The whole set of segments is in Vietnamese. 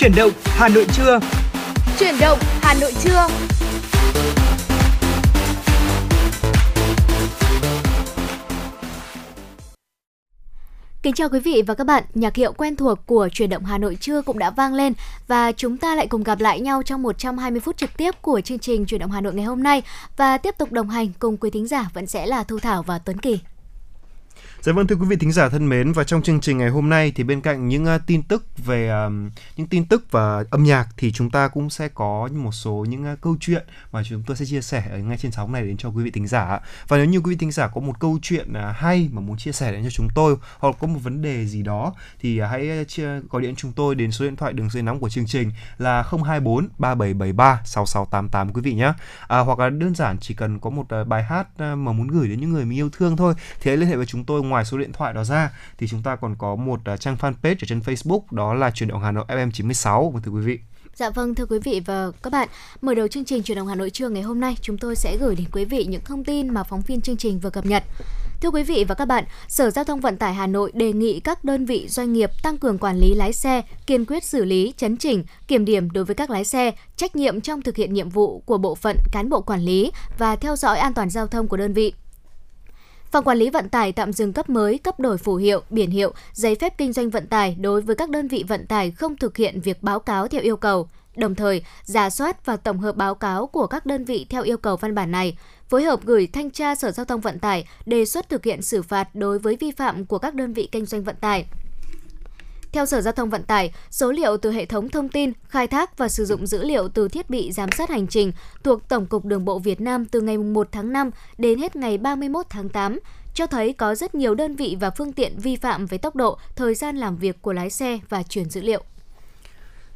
Chuyển động Hà Nội trưa. Chuyển động Hà Nội trưa. Kính chào quý vị và các bạn, nhạc hiệu quen thuộc của truyền động Hà Nội trưa cũng đã vang lên và chúng ta lại cùng gặp lại nhau trong 120 phút trực tiếp của chương trình truyền động Hà Nội ngày hôm nay và tiếp tục đồng hành cùng quý thính giả vẫn sẽ là Thu Thảo và Tuấn Kỳ. Dạ vâng thưa quý vị thính giả thân mến và trong chương trình ngày hôm nay thì bên cạnh những uh, tin tức về uh, những tin tức và âm nhạc thì chúng ta cũng sẽ có một số những uh, câu chuyện mà chúng tôi sẽ chia sẻ ở ngay trên sóng này đến cho quý vị thính giả. Và nếu như quý vị thính giả có một câu chuyện uh, hay mà muốn chia sẻ đến cho chúng tôi hoặc có một vấn đề gì đó thì uh, hãy chia, gọi điện chúng tôi đến số điện thoại đường dây nóng của chương trình là 024 3773 6688 quý vị nhé. À, hoặc là đơn giản chỉ cần có một uh, bài hát uh, mà muốn gửi đến những người mình yêu thương thôi thì hãy liên hệ với chúng tôi ngoài số điện thoại đó ra thì chúng ta còn có một à, trang fanpage ở trên Facebook đó là truyền động Hà Nội FM 96 vâng, thưa quý vị. Dạ vâng thưa quý vị và các bạn, mở đầu chương trình truyền động Hà Nội trưa ngày hôm nay, chúng tôi sẽ gửi đến quý vị những thông tin mà phóng viên chương trình vừa cập nhật. Thưa quý vị và các bạn, Sở Giao thông Vận tải Hà Nội đề nghị các đơn vị doanh nghiệp tăng cường quản lý lái xe, kiên quyết xử lý, chấn chỉnh, kiểm điểm đối với các lái xe, trách nhiệm trong thực hiện nhiệm vụ của bộ phận cán bộ quản lý và theo dõi an toàn giao thông của đơn vị. Phòng quản lý vận tải tạm dừng cấp mới, cấp đổi phù hiệu, biển hiệu, giấy phép kinh doanh vận tải đối với các đơn vị vận tải không thực hiện việc báo cáo theo yêu cầu. Đồng thời, giả soát và tổng hợp báo cáo của các đơn vị theo yêu cầu văn bản này, phối hợp gửi thanh tra Sở Giao thông Vận tải đề xuất thực hiện xử phạt đối với vi phạm của các đơn vị kinh doanh vận tải. Theo Sở Giao thông Vận tải, số liệu từ hệ thống thông tin, khai thác và sử dụng dữ liệu từ thiết bị giám sát hành trình thuộc Tổng cục Đường bộ Việt Nam từ ngày 1 tháng 5 đến hết ngày 31 tháng 8 cho thấy có rất nhiều đơn vị và phương tiện vi phạm về tốc độ, thời gian làm việc của lái xe và truyền dữ liệu.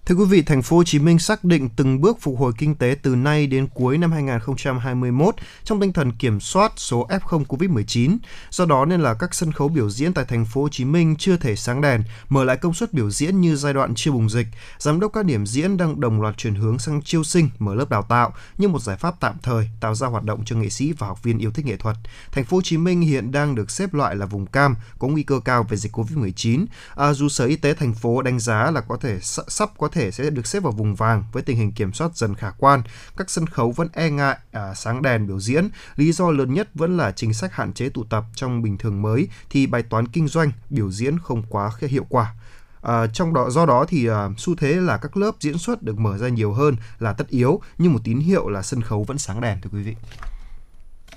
Thưa quý vị, thành phố Hồ Chí Minh xác định từng bước phục hồi kinh tế từ nay đến cuối năm 2021 trong tinh thần kiểm soát số F0 COVID-19. Do đó nên là các sân khấu biểu diễn tại thành phố Hồ Chí Minh chưa thể sáng đèn, mở lại công suất biểu diễn như giai đoạn chưa bùng dịch. Giám đốc các điểm diễn đang đồng loạt chuyển hướng sang chiêu sinh, mở lớp đào tạo như một giải pháp tạm thời tạo ra hoạt động cho nghệ sĩ và học viên yêu thích nghệ thuật. Thành phố Hồ Chí Minh hiện đang được xếp loại là vùng cam, có nguy cơ cao về dịch COVID-19. À, dù Sở Y tế thành phố đánh giá là có thể sắp có thể thể sẽ được xếp vào vùng vàng với tình hình kiểm soát dần khả quan. Các sân khấu vẫn e ngại à, sáng đèn biểu diễn. Lý do lớn nhất vẫn là chính sách hạn chế tụ tập trong bình thường mới thì bài toán kinh doanh biểu diễn không quá hiệu quả. À, trong đó do đó thì à, xu thế là các lớp diễn xuất được mở ra nhiều hơn là tất yếu nhưng một tín hiệu là sân khấu vẫn sáng đèn thưa quý vị.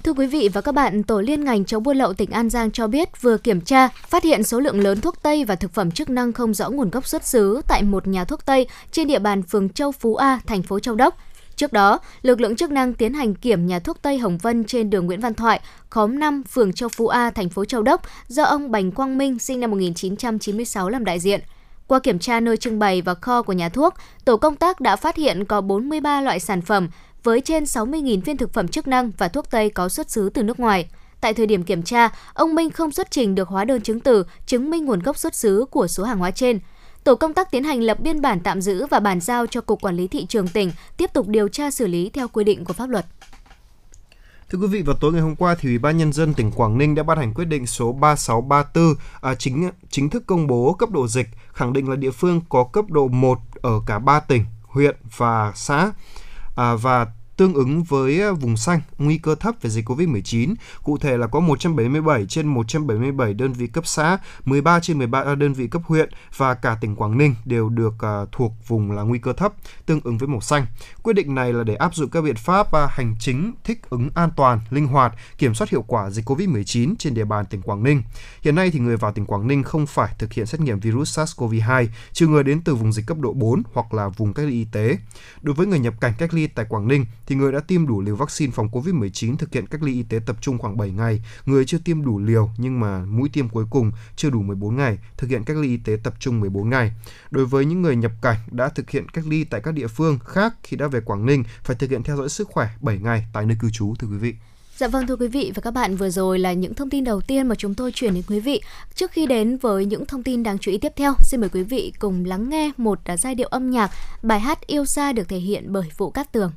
Thưa quý vị và các bạn, Tổ liên ngành chống buôn lậu tỉnh An Giang cho biết vừa kiểm tra, phát hiện số lượng lớn thuốc Tây và thực phẩm chức năng không rõ nguồn gốc xuất xứ tại một nhà thuốc Tây trên địa bàn phường Châu Phú A, thành phố Châu Đốc. Trước đó, lực lượng chức năng tiến hành kiểm nhà thuốc Tây Hồng Vân trên đường Nguyễn Văn Thoại, khóm 5, phường Châu Phú A, thành phố Châu Đốc, do ông Bành Quang Minh sinh năm 1996 làm đại diện. Qua kiểm tra nơi trưng bày và kho của nhà thuốc, tổ công tác đã phát hiện có 43 loại sản phẩm với trên 60.000 viên thực phẩm chức năng và thuốc Tây có xuất xứ từ nước ngoài. Tại thời điểm kiểm tra, ông Minh không xuất trình được hóa đơn chứng từ chứng minh nguồn gốc xuất xứ của số hàng hóa trên. Tổ công tác tiến hành lập biên bản tạm giữ và bàn giao cho Cục Quản lý Thị trường tỉnh tiếp tục điều tra xử lý theo quy định của pháp luật. Thưa quý vị, vào tối ngày hôm qua thì Ủy ban nhân dân tỉnh Quảng Ninh đã ban hành quyết định số 3634 à, chính chính thức công bố cấp độ dịch, khẳng định là địa phương có cấp độ 1 ở cả 3 tỉnh, huyện và xã. À, và tương ứng với ờ, vùng xanh, nguy cơ thấp về dịch COVID-19. Cụ thể là có 177 trên 177 đơn vị cấp xã, 13 trên 13 ờ, đơn vị cấp huyện và cả tỉnh Quảng Ninh đều được ờ, thuộc vùng là nguy cơ thấp, tương ứng với màu xanh. Quyết định này là để áp dụng các biện pháp hành chính thích ứng an toàn, linh hoạt, kiểm soát hiệu quả dịch COVID-19 trên địa bàn tỉnh Quảng Ninh. Hiện nay thì người vào tỉnh Quảng Ninh không phải thực hiện xét nghiệm virus SARS-CoV-2, trừ người đến từ vùng dịch cấp độ 4 hoặc là vùng cách ly y tế. Đối với người nhập cảnh cách ly tại Quảng Ninh thì người đã tiêm đủ liều vaccine phòng COVID-19 thực hiện cách ly y tế tập trung khoảng 7 ngày, người chưa tiêm đủ liều nhưng mà mũi tiêm cuối cùng chưa đủ 14 ngày, thực hiện cách ly y tế tập trung 14 ngày. Đối với những người nhập cảnh đã thực hiện cách ly tại các địa phương khác khi đã về Quảng Ninh phải thực hiện theo dõi sức khỏe 7 ngày tại nơi cư trú thưa quý vị. Dạ vâng thưa quý vị và các bạn, vừa rồi là những thông tin đầu tiên mà chúng tôi chuyển đến quý vị. Trước khi đến với những thông tin đáng chú ý tiếp theo, xin mời quý vị cùng lắng nghe một giai điệu âm nhạc, bài hát Yêu xa được thể hiện bởi Vũ Cát Tường.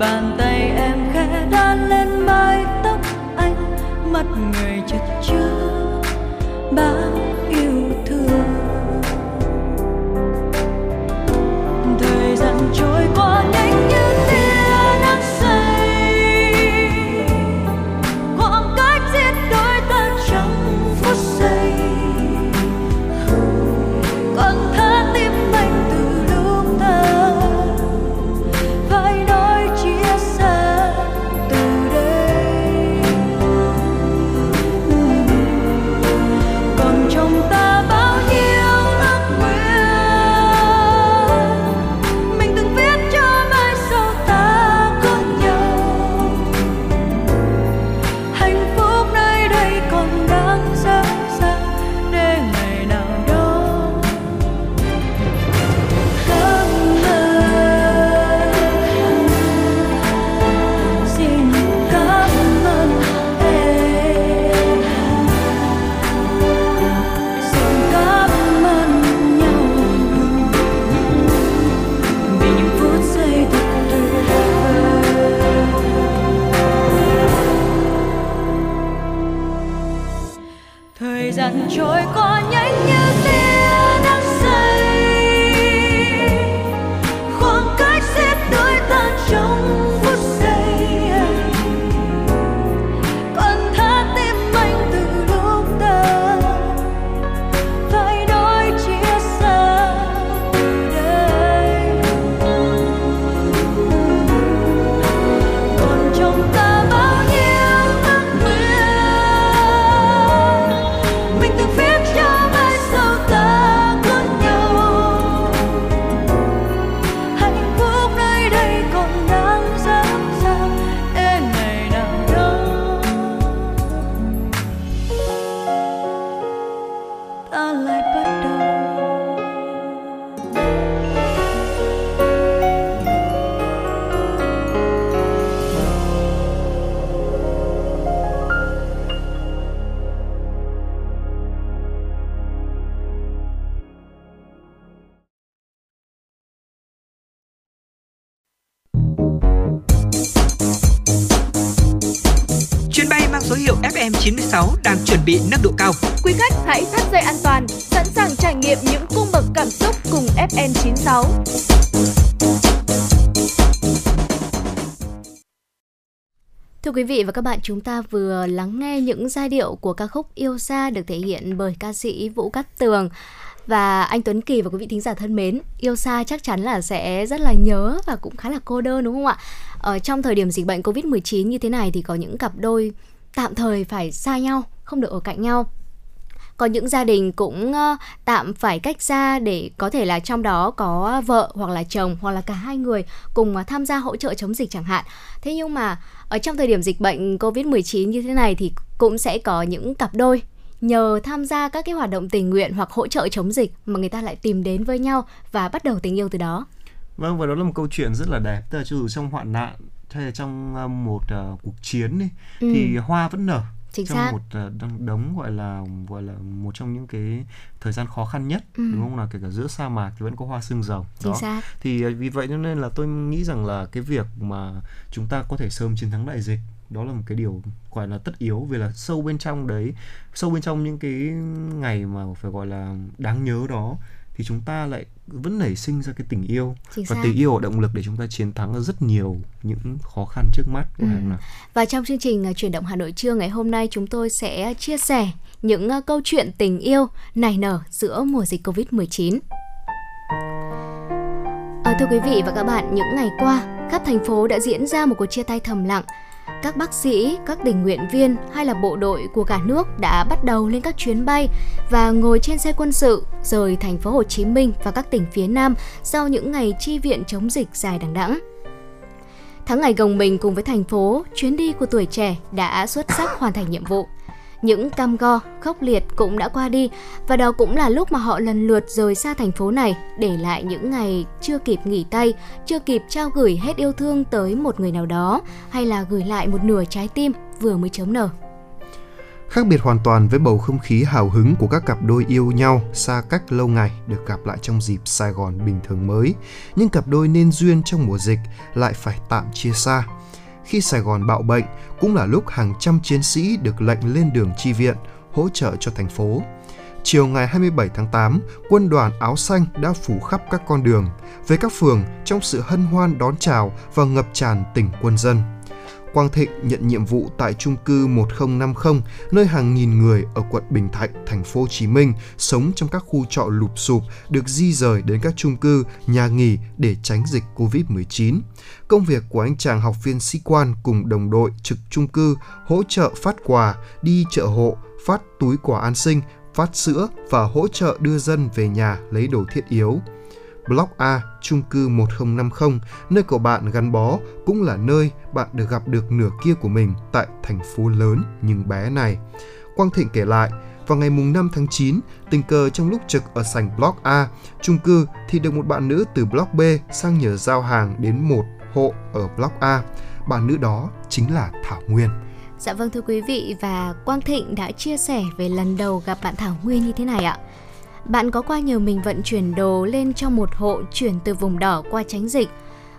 bàn tay em khẽ đan lên mái tóc anh mắt người quý vị và các bạn, chúng ta vừa lắng nghe những giai điệu của ca khúc Yêu xa được thể hiện bởi ca sĩ Vũ Cát Tường và anh Tuấn Kỳ và quý vị thính giả thân mến, yêu xa chắc chắn là sẽ rất là nhớ và cũng khá là cô đơn đúng không ạ? Ở trong thời điểm dịch bệnh Covid-19 như thế này thì có những cặp đôi tạm thời phải xa nhau, không được ở cạnh nhau có những gia đình cũng uh, tạm phải cách xa để có thể là trong đó có vợ hoặc là chồng hoặc là cả hai người cùng uh, tham gia hỗ trợ chống dịch chẳng hạn thế nhưng mà ở trong thời điểm dịch bệnh covid 19 như thế này thì cũng sẽ có những cặp đôi nhờ tham gia các cái hoạt động tình nguyện hoặc hỗ trợ chống dịch mà người ta lại tìm đến với nhau và bắt đầu tình yêu từ đó. Vâng và đó là một câu chuyện rất là đẹp, tức là cho dù trong hoạn nạn hay là trong uh, một uh, cuộc chiến đi ừ. thì hoa vẫn nở Chính trong xác. một uh, đống gọi là gọi là một trong những cái thời gian khó khăn nhất ừ. đúng không là kể cả giữa sa mạc thì vẫn có hoa sương rồng Chính đó xác. thì uh, vì vậy cho nên là tôi nghĩ rằng là cái việc mà chúng ta có thể sớm chiến thắng đại dịch đó là một cái điều gọi là tất yếu vì là sâu bên trong đấy sâu bên trong những cái ngày mà phải gọi là đáng nhớ đó thì chúng ta lại vẫn nảy sinh ra cái tình yêu Chính và xác. tình yêu là động lực để chúng ta chiến thắng rất nhiều những khó khăn trước mắt của Ừ. hàng nào. Và trong chương trình uh, chuyển động Hà Nội trưa ngày hôm nay chúng tôi sẽ chia sẻ những uh, câu chuyện tình yêu nảy nở giữa mùa dịch Covid-19. À, thưa quý vị và các bạn, những ngày qua, khắp thành phố đã diễn ra một cuộc chia tay thầm lặng. Các bác sĩ, các tình nguyện viên hay là bộ đội của cả nước đã bắt đầu lên các chuyến bay và ngồi trên xe quân sự rời thành phố Hồ Chí Minh và các tỉnh phía Nam sau những ngày chi viện chống dịch dài đằng đẵng. Tháng ngày gồng mình cùng với thành phố, chuyến đi của tuổi trẻ đã xuất sắc hoàn thành nhiệm vụ. Những cam go, khốc liệt cũng đã qua đi và đó cũng là lúc mà họ lần lượt rời xa thành phố này, để lại những ngày chưa kịp nghỉ tay, chưa kịp trao gửi hết yêu thương tới một người nào đó hay là gửi lại một nửa trái tim vừa mới chớm nở. Khác biệt hoàn toàn với bầu không khí hào hứng của các cặp đôi yêu nhau xa cách lâu ngày được gặp lại trong dịp Sài Gòn bình thường mới, nhưng cặp đôi nên duyên trong mùa dịch lại phải tạm chia xa. Khi Sài Gòn bạo bệnh cũng là lúc hàng trăm chiến sĩ được lệnh lên đường chi viện, hỗ trợ cho thành phố. Chiều ngày 27 tháng 8, quân đoàn áo xanh đã phủ khắp các con đường, về các phường trong sự hân hoan đón chào và ngập tràn tình quân dân. Quang Thịnh nhận nhiệm vụ tại chung cư 1050, nơi hàng nghìn người ở quận Bình Thạnh, thành phố Hồ Chí Minh sống trong các khu trọ lụp sụp được di rời đến các chung cư, nhà nghỉ để tránh dịch Covid-19. Công việc của anh chàng học viên sĩ quan cùng đồng đội trực chung cư hỗ trợ phát quà, đi chợ hộ, phát túi quà an sinh, phát sữa và hỗ trợ đưa dân về nhà lấy đồ thiết yếu. Block A, chung cư 1050, nơi cậu bạn gắn bó, cũng là nơi bạn được gặp được nửa kia của mình tại thành phố lớn nhưng bé này. Quang Thịnh kể lại, vào ngày mùng 5 tháng 9, tình cờ trong lúc trực ở sảnh Block A, chung cư thì được một bạn nữ từ Block B sang nhờ giao hàng đến một hộ ở Block A. Bạn nữ đó chính là Thảo Nguyên. Dạ vâng thưa quý vị và Quang Thịnh đã chia sẻ về lần đầu gặp bạn Thảo Nguyên như thế này ạ. Bạn có qua nhờ mình vận chuyển đồ lên cho một hộ chuyển từ vùng đỏ qua tránh dịch.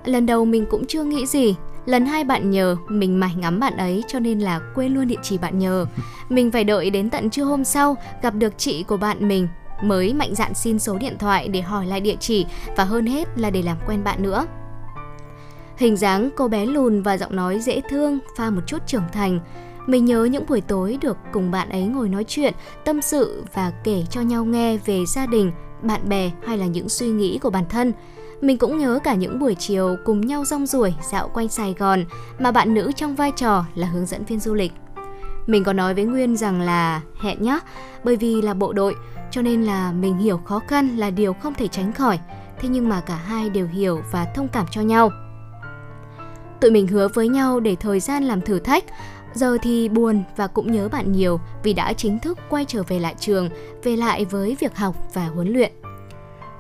Lần đầu mình cũng chưa nghĩ gì, lần hai bạn nhờ mình mải ngắm bạn ấy cho nên là quên luôn địa chỉ bạn nhờ. Mình phải đợi đến tận trưa hôm sau gặp được chị của bạn mình mới mạnh dạn xin số điện thoại để hỏi lại địa chỉ và hơn hết là để làm quen bạn nữa. Hình dáng cô bé lùn và giọng nói dễ thương pha một chút trưởng thành. Mình nhớ những buổi tối được cùng bạn ấy ngồi nói chuyện, tâm sự và kể cho nhau nghe về gia đình, bạn bè hay là những suy nghĩ của bản thân. Mình cũng nhớ cả những buổi chiều cùng nhau rong ruổi dạo quanh Sài Gòn mà bạn nữ trong vai trò là hướng dẫn viên du lịch. Mình có nói với Nguyên rằng là hẹn nhá, bởi vì là bộ đội cho nên là mình hiểu khó khăn là điều không thể tránh khỏi. Thế nhưng mà cả hai đều hiểu và thông cảm cho nhau. Tụi mình hứa với nhau để thời gian làm thử thách. Giờ thì buồn và cũng nhớ bạn nhiều vì đã chính thức quay trở về lại trường, về lại với việc học và huấn luyện.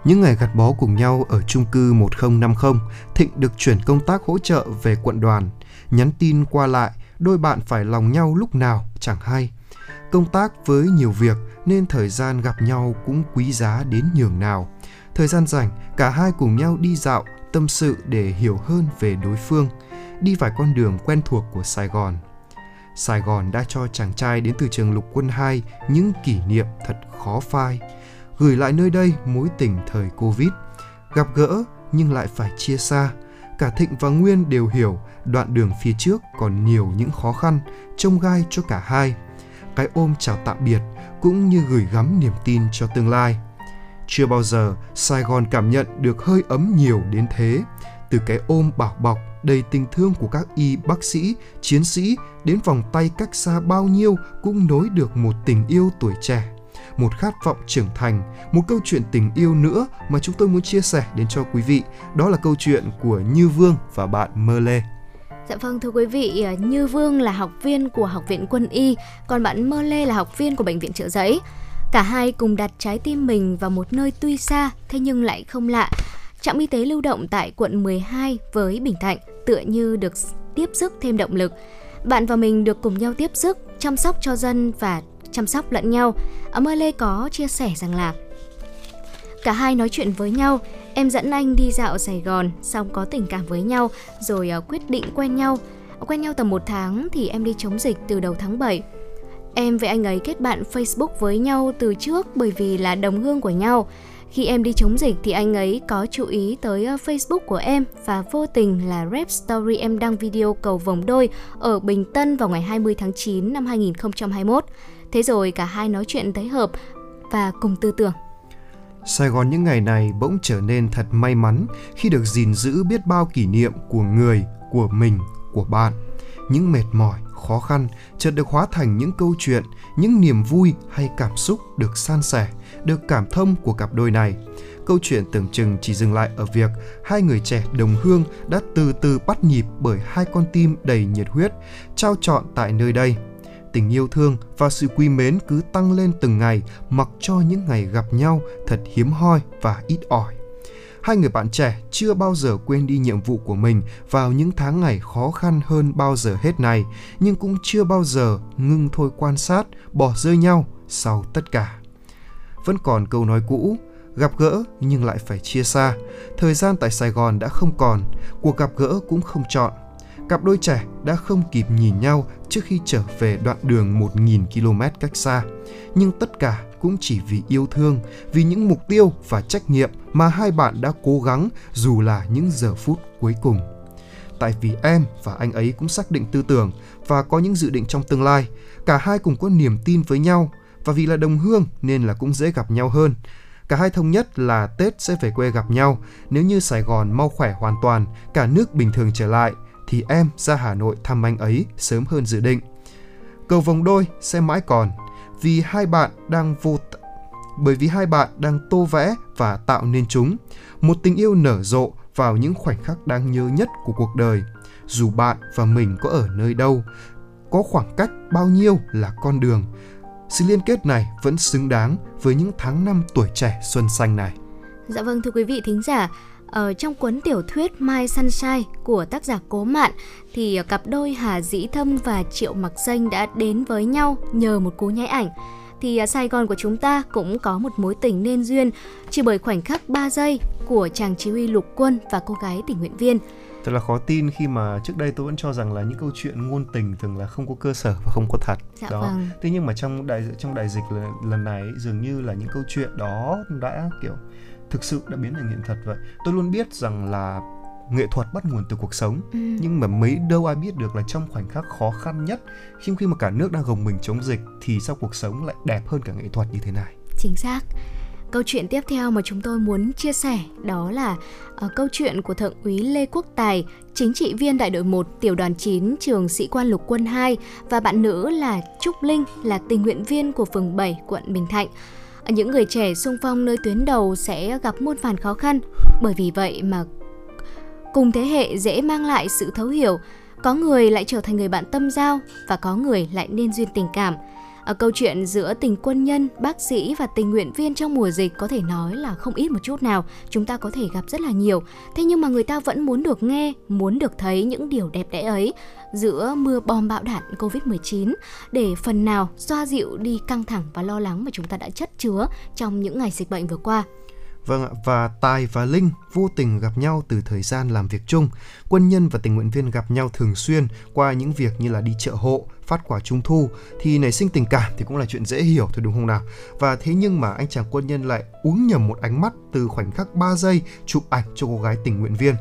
Những ngày gặt bó cùng nhau ở chung cư 1050, Thịnh được chuyển công tác hỗ trợ về quận đoàn. Nhắn tin qua lại, đôi bạn phải lòng nhau lúc nào chẳng hay. Công tác với nhiều việc nên thời gian gặp nhau cũng quý giá đến nhường nào. Thời gian rảnh, cả hai cùng nhau đi dạo, tâm sự để hiểu hơn về đối phương, đi vài con đường quen thuộc của Sài Gòn. Sài Gòn đã cho chàng trai đến từ trường lục quân 2 những kỷ niệm thật khó phai. Gửi lại nơi đây mối tình thời Covid. Gặp gỡ nhưng lại phải chia xa. Cả Thịnh và Nguyên đều hiểu đoạn đường phía trước còn nhiều những khó khăn, trông gai cho cả hai. Cái ôm chào tạm biệt cũng như gửi gắm niềm tin cho tương lai. Chưa bao giờ Sài Gòn cảm nhận được hơi ấm nhiều đến thế. Từ cái ôm bảo bọc đầy tình thương của các y bác sĩ, chiến sĩ đến vòng tay cách xa bao nhiêu cũng nối được một tình yêu tuổi trẻ. một khát vọng trưởng thành, một câu chuyện tình yêu nữa mà chúng tôi muốn chia sẻ đến cho quý vị. Đó là câu chuyện của Như Vương và bạn Mơ Lê. Dạ vâng thưa quý vị, ờ, Như Vương là học viên của Học viện Quân y, còn bạn Mơ Lê là học viên của Bệnh viện Trợ Giấy. Cả hai cùng đặt trái tim mình vào một nơi tuy xa, thế nhưng lại không lạ. Trạm y tế lưu động tại quận 12 với Bình Thạnh tựa như được tiếp sức thêm động lực. Bạn và mình được cùng nhau tiếp sức, chăm sóc cho dân và chăm sóc lẫn nhau. Ấm Lê có chia sẻ rằng là Cả hai nói chuyện với nhau, em dẫn anh đi dạo Sài Gòn, xong có tình cảm với nhau, rồi ờ, quyết định quen nhau. Quen nhau tầm một tháng thì em đi chống dịch từ đầu tháng 7. Em với anh ấy kết bạn Facebook với nhau từ trước bởi vì là đồng hương của nhau. Khi em đi chống dịch thì anh ấy có chú ý tới ờ, Facebook của em và vô tình là rep story em đăng video cầu vòng đôi ở Bình Tân vào ngày 20 tháng 9 năm 2021. Thế rồi cả hai nói chuyện thấy hợp và cùng tư tưởng. Sài Gòn những ngày này bỗng trở nên thật may mắn khi được gìn giữ biết bao kỷ niệm của người, của mình, của bạn. Những mệt mỏi, khó khăn chợt được hóa thành những câu chuyện, những niềm vui hay cảm xúc được san sẻ, được cảm thông của cặp đôi này. Câu chuyện tưởng chừng chỉ dừng lại ở việc hai người trẻ đồng hương đã từ từ bắt nhịp bởi hai con tim đầy nhiệt huyết, trao trọn tại nơi đây – tình yêu thương và sự quý mến cứ tăng lên từng ngày mặc cho những ngày gặp nhau thật hiếm hoi và ít ỏi. Hai người bạn trẻ chưa bao giờ quên đi nhiệm vụ của mình vào những tháng ngày khó khăn hơn bao giờ hết này, nhưng cũng chưa bao giờ ngưng thôi quan sát, bỏ rơi nhau sau tất cả. Vẫn còn câu nói cũ, gặp gỡ nhưng lại phải chia xa. Thời gian tại Sài Gòn đã không còn, cuộc gặp gỡ cũng không chọn cặp đôi trẻ đã không kịp nhìn nhau trước khi trở về đoạn đường 1.000 km cách xa. Nhưng tất cả cũng chỉ vì yêu thương, vì những mục tiêu và trách nhiệm mà hai bạn đã cố gắng dù là những giờ phút cuối cùng. Tại vì em và anh ấy cũng xác định tư tưởng và có những dự định trong tương lai, cả hai cùng có niềm tin với nhau và vì là đồng hương nên là cũng dễ gặp nhau hơn. Cả hai thống nhất là Tết sẽ về quê gặp nhau nếu như Sài Gòn mau khỏe hoàn toàn, cả nước bình thường trở lại – thì em ra Hà Nội thăm anh ấy sớm hơn dự định. Cầu vòng đôi sẽ mãi còn vì hai bạn đang vô t... bởi vì hai bạn đang tô vẽ và tạo nên chúng một tình yêu nở rộ vào những khoảnh khắc đáng nhớ nhất của cuộc đời dù bạn và mình có ở nơi đâu có khoảng cách bao nhiêu là con đường sự liên kết này vẫn xứng đáng với những tháng năm tuổi trẻ xuân xanh này Dạ vâng thưa quý vị thính giả, ở trong cuốn tiểu thuyết My Sunshine của tác giả Cố Mạn thì cặp đôi Hà Dĩ Thâm và Triệu Mặc Danh đã đến với nhau nhờ một cú nháy ảnh. Thì à, Sài Gòn của chúng ta cũng có một mối tình nên duyên chỉ bởi khoảnh khắc 3 giây của chàng chỉ huy lục quân và cô gái tình nguyện viên. Thật là khó tin khi mà trước đây tôi vẫn cho rằng là những câu chuyện ngôn tình thường là không có cơ sở và không có thật. Dạ đó. vâng. Thế nhưng mà trong đại trong đại dịch lần, lần này dường như là những câu chuyện đó đã kiểu thực sự đã biến thành hiện thật vậy tôi luôn biết rằng là nghệ thuật bắt nguồn từ cuộc sống ừ. nhưng mà mấy đâu ai biết được là trong khoảnh khắc khó khăn nhất khi khi mà cả nước đang gồng mình chống dịch thì sao cuộc sống lại đẹp hơn cả nghệ thuật như thế này chính xác Câu chuyện tiếp theo mà chúng tôi muốn chia sẻ đó là uh, câu chuyện của Thượng úy Lê Quốc Tài, chính trị viên đại đội 1 tiểu đoàn 9 trường sĩ quan lục quân 2 và bạn nữ là Trúc Linh là tình nguyện viên của phường 7 quận Bình Thạnh những người trẻ xung phong nơi tuyến đầu sẽ gặp muôn vàn khó khăn. Bởi vì vậy mà cùng thế hệ dễ mang lại sự thấu hiểu, có người lại trở thành người bạn tâm giao và có người lại nên duyên tình cảm. Ở câu chuyện giữa tình quân nhân, bác sĩ và tình nguyện viên trong mùa dịch có thể nói là không ít một chút nào, chúng ta có thể gặp rất là nhiều. Thế nhưng mà người ta vẫn muốn được nghe, muốn được thấy những điều đẹp đẽ ấy giữa mưa bom bão đạn Covid-19 để phần nào xoa dịu đi căng thẳng và lo lắng mà chúng ta đã chất chứa trong những ngày dịch bệnh vừa qua. Vâng ạ, và Tài và Linh vô tình gặp nhau từ thời gian làm việc chung. Quân nhân và tình nguyện viên gặp nhau thường xuyên qua những việc như là đi chợ hộ, phát quả trung thu thì nảy sinh tình cảm thì cũng là chuyện dễ hiểu thôi đúng không nào? Và thế nhưng mà anh chàng quân nhân lại uống nhầm một ánh mắt từ khoảnh khắc 3 giây chụp ảnh cho cô gái tình nguyện viên.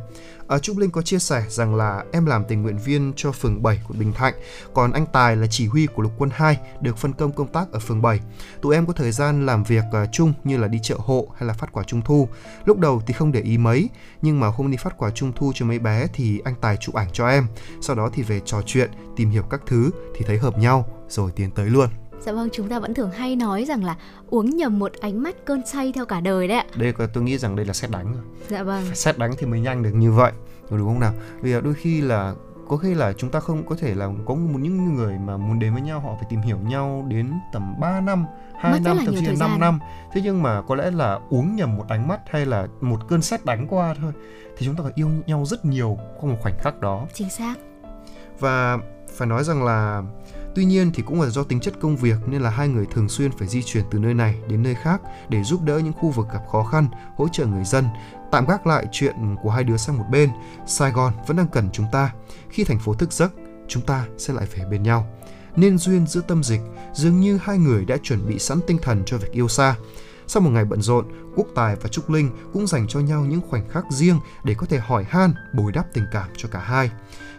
À, Trúc Linh có chia sẻ rằng là em làm tình nguyện viên cho phường 7 của Bình Thạnh, còn anh Tài là chỉ huy của lục quân 2 được phân công công tác ở phường 7. Tụi em có thời gian làm việc uh, chung như là đi chợ hộ hay là phát quả trung thu. Lúc đầu thì không để ý mấy, nhưng mà hôm đi phát quả trung thu cho mấy bé thì anh Tài chụp ảnh cho em. Sau đó thì về trò chuyện, tìm hiểu các thứ thì thấy hợp nhau rồi tiến tới luôn. Dạ vâng, chúng ta vẫn thường hay nói rằng là uống nhầm một ánh mắt cơn say theo cả đời đấy ạ. Đây có tôi nghĩ rằng đây là xét đánh rồi. Dạ vâng. Phải xét đánh thì mới nhanh được như vậy. Đúng không nào? Vì đôi khi là có khi là chúng ta không có thể là có một những người mà muốn đến với nhau họ phải tìm hiểu nhau đến tầm 3 năm 2 Mất năm thậm chí là thời 5 gian. năm thế nhưng mà có lẽ là uống nhầm một ánh mắt hay là một cơn sét đánh qua thôi thì chúng ta phải yêu nhau rất nhiều qua một khoảnh khắc đó Chính xác. và phải nói rằng là tuy nhiên thì cũng là do tính chất công việc nên là hai người thường xuyên phải di chuyển từ nơi này đến nơi khác để giúp đỡ những khu vực gặp khó khăn hỗ trợ người dân tạm gác lại chuyện của hai đứa sang một bên. Sài gòn vẫn đang cần chúng ta. Khi thành phố thức giấc chúng ta sẽ lại về bên nhau. Nên duyên giữa tâm dịch dường như hai người đã chuẩn bị sẵn tinh thần cho việc yêu xa. Sau một ngày bận rộn, Quốc Tài và Trúc Linh cũng dành cho nhau những khoảnh khắc riêng để có thể hỏi han, bồi đắp tình cảm cho cả hai.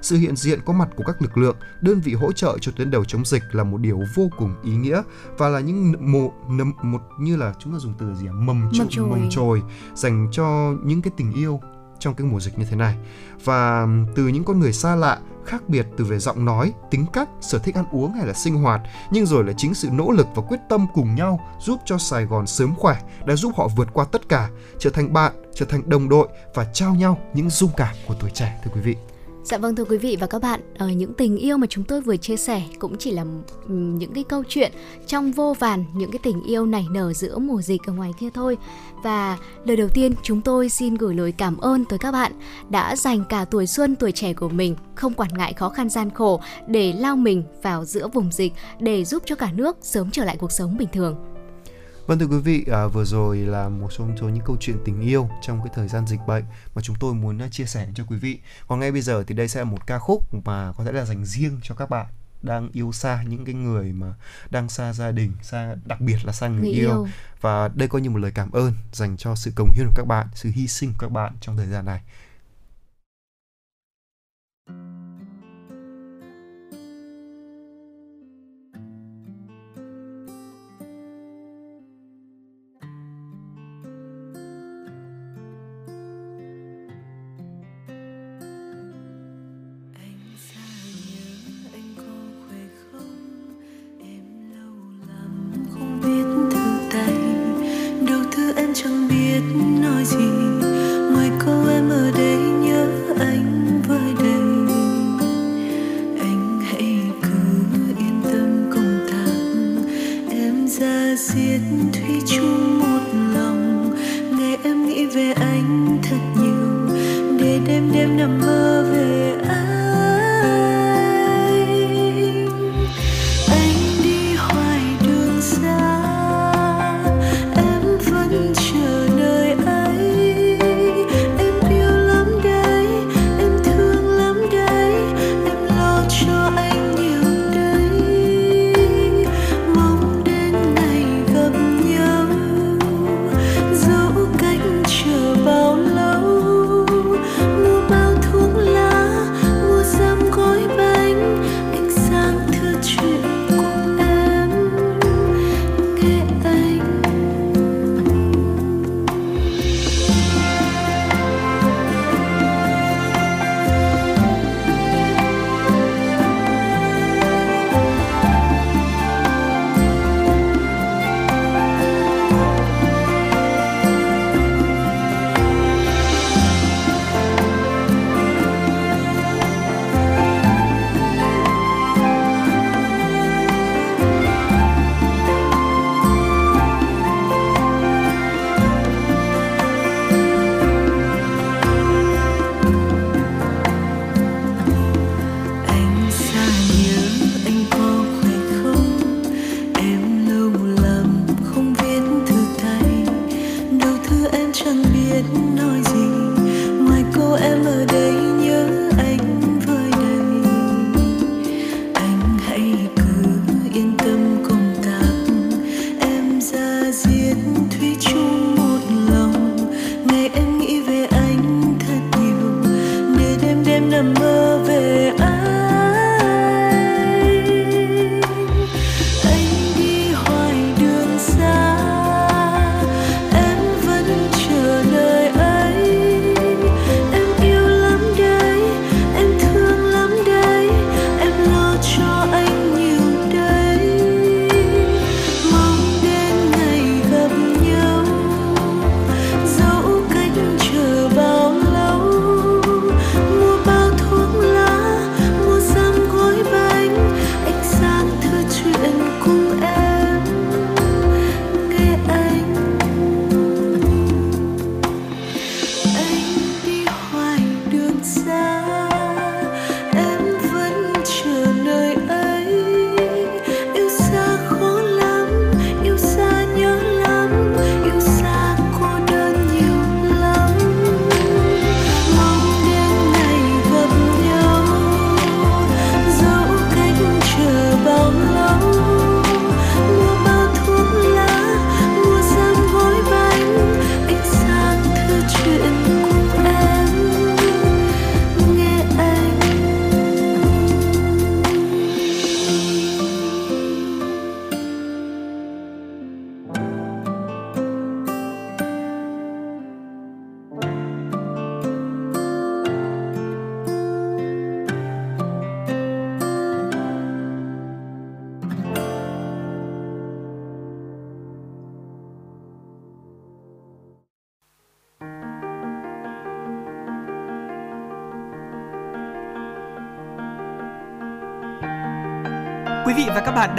Sự hiện diện có mặt của các lực lượng, đơn vị hỗ trợ cho tuyến đầu chống dịch là một điều vô cùng ý nghĩa và là những mộ nấm một như là chúng ta dùng từ gì à? mầm Mầm chồi, chồi. mầm chồi dành cho những cái tình yêu trong cái mùa dịch như thế này và từ những con người xa lạ khác biệt từ về giọng nói tính cách sở thích ăn uống hay là sinh hoạt nhưng rồi là chính sự nỗ lực và quyết tâm cùng nhau giúp cho Sài Gòn sớm khỏe đã giúp họ vượt qua tất cả trở thành bạn trở thành đồng đội và trao nhau những dung cảm của tuổi trẻ thưa quý vị Dạ vâng thưa quý vị và các bạn, ở những tình yêu mà chúng tôi vừa chia sẻ cũng chỉ là ừ, những cái câu chuyện trong vô vàn những cái tình yêu nảy nở giữa mùa dịch ở ngoài kia thôi. Và lời đầu tiên chúng tôi xin gửi lời cảm ơn tới các bạn đã dành cả tuổi xuân tuổi trẻ của mình không quản ngại khó khăn gian khổ để lao mình vào giữa vùng dịch để giúp cho cả nước sớm trở lại cuộc sống bình thường. Vâng thưa quý vị, à, vừa rồi là một trong số những câu chuyện tình yêu trong cái thời gian dịch bệnh mà chúng tôi muốn à, chia sẻ cho quý vị. Còn ngay bây giờ thì đây sẽ là một ca khúc mà có thể là dành riêng cho các bạn đang yêu xa những cái người mà đang xa gia đình, xa đặc biệt là xa người, Người yêu. yêu. Và đây coi như một lời cảm ơn dành cho sự cống hiến của các bạn, sự hy sinh của các bạn trong thời gian này.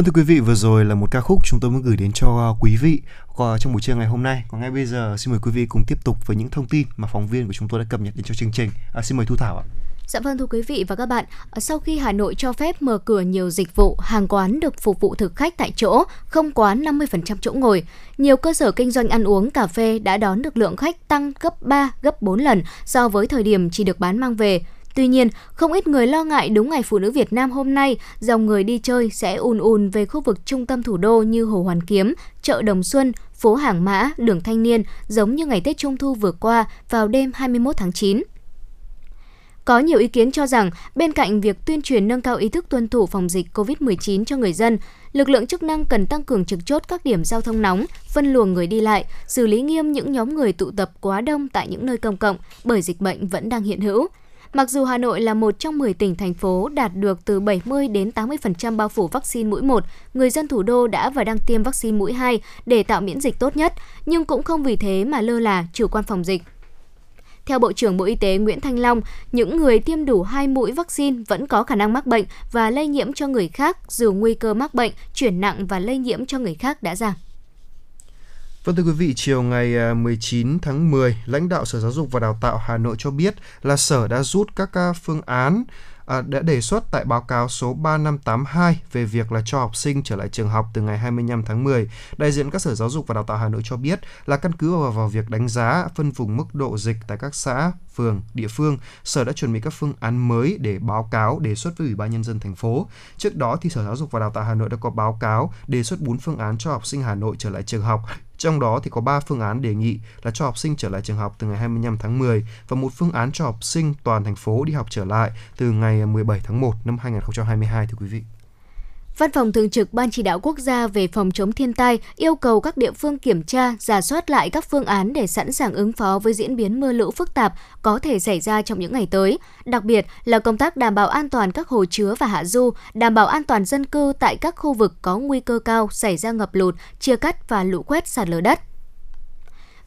Vâng thưa quý vị, vừa rồi là một ca khúc chúng tôi muốn gửi đến cho à, quý vị trong buổi trưa ngày hôm nay. Còn ngay bây giờ xin mời quý vị cùng tiếp tục với những thông tin mà phóng viên của chúng tôi đã cập nhật đến cho chương trình. À, xin mời Thu Thảo ạ. Dạ vâng thưa quý vị và các bạn, à, sau khi Hà Nội cho phép mở cửa nhiều dịch vụ, hàng quán được phục vụ thực khách tại chỗ, không quá 50% chỗ ngồi, nhiều cơ sở kinh doanh ăn uống cà phê đã đón được lượng khách tăng gấp 3, gấp 4 lần so với thời điểm chỉ được bán mang về. Tuy nhiên, không ít người lo ngại đúng ngày Phụ nữ Việt Nam hôm nay, dòng người đi chơi sẽ ùn ùn về khu vực trung tâm thủ đô như Hồ Hoàn Kiếm, chợ Đồng Xuân, phố Hàng Mã, đường Thanh Niên, giống như ngày Tết Trung Thu vừa qua vào đêm 21 tháng 9. Có nhiều ý kiến cho rằng, bên cạnh việc tuyên truyền nâng cao ý thức tuân thủ phòng dịch COVID-19 cho người dân, lực lượng chức năng cần tăng cường trực chốt các điểm giao thông nóng, phân luồng người đi lại, xử lý nghiêm những nhóm người tụ tập quá đông tại những nơi công cộng bởi dịch bệnh vẫn đang hiện hữu. Mặc dù Hà Nội là một trong 10 tỉnh thành phố đạt được từ 70 đến 80% bao phủ vaccine mũi 1, người dân thủ đô đã và đang tiêm vaccine mũi 2 để tạo miễn dịch tốt nhất, nhưng cũng không vì thế mà lơ là chủ quan phòng dịch. Theo Bộ trưởng Bộ Y tế Nguyễn Thanh Long, những người tiêm đủ 2 mũi vaccine vẫn có khả năng mắc bệnh và lây nhiễm cho người khác dù nguy cơ mắc bệnh, chuyển nặng và lây nhiễm cho người khác đã giảm. Vâng thưa quý vị, chiều ngày à, 19 tháng 10, lãnh đạo Sở Giáo dục và Đào tạo Hà Nội cho biết là Sở đã rút các à, phương án à, đã đề xuất tại báo cáo số 3582 về việc là cho học sinh trở lại trường học từ ngày 25 tháng 10. Đại diện các sở giáo dục và đào tạo Hà Nội cho biết là căn cứ vào, vào việc đánh giá phân vùng mức độ dịch tại các xã, phường, địa phương, Sở đã chuẩn bị các phương án mới để báo cáo đề xuất với Ủy ban nhân dân thành phố. Trước đó thì Sở Giáo dục và Đào tạo Hà Nội đã có báo cáo đề xuất 4 phương án cho học sinh Hà Nội trở lại trường học. Trong đó thì có 3 phương án đề nghị là cho học sinh trở lại trường học từ ngày 25 tháng 10 và một phương án cho học sinh toàn thành phố đi học trở lại từ ngày 17 tháng 1 năm 2022 thưa quý vị. Văn phòng Thường trực Ban Chỉ đạo Quốc gia về phòng chống thiên tai yêu cầu các địa phương kiểm tra, giả soát lại các phương án để sẵn sàng ứng phó với diễn biến mưa lũ phức tạp có thể xảy ra trong những ngày tới. Đặc biệt là công tác đảm bảo an toàn các hồ chứa và hạ du, đảm bảo an toàn dân cư tại các khu vực có nguy cơ cao xảy ra ngập lụt, chia cắt và lũ quét sạt lở đất.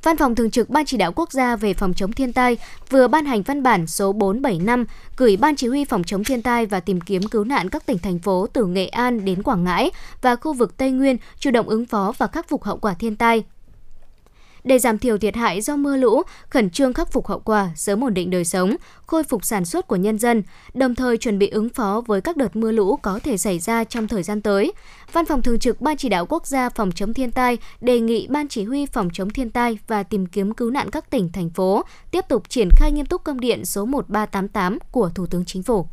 Văn phòng Thường trực Ban Chỉ đạo Quốc gia về phòng chống thiên tai vừa ban hành văn bản số 475 gửi Ban Chỉ huy phòng chống thiên tai và tìm kiếm cứu nạn các tỉnh thành phố từ Nghệ An đến Quảng Ngãi và khu vực Tây Nguyên chủ động ứng phó và khắc phục hậu quả thiên tai, để giảm thiểu thiệt hại do mưa lũ, khẩn trương khắc phục hậu quả, sớm ổn định đời sống, khôi phục sản xuất của nhân dân, đồng thời chuẩn bị ứng phó với các đợt mưa lũ có thể xảy ra trong thời gian tới. Văn phòng Thường trực Ban Chỉ đạo Quốc gia phòng chống thiên tai đề nghị Ban Chỉ huy phòng chống thiên tai và tìm kiếm cứu nạn các tỉnh, thành phố tiếp tục triển khai nghiêm túc công điện số 1388 của Thủ tướng Chính phủ.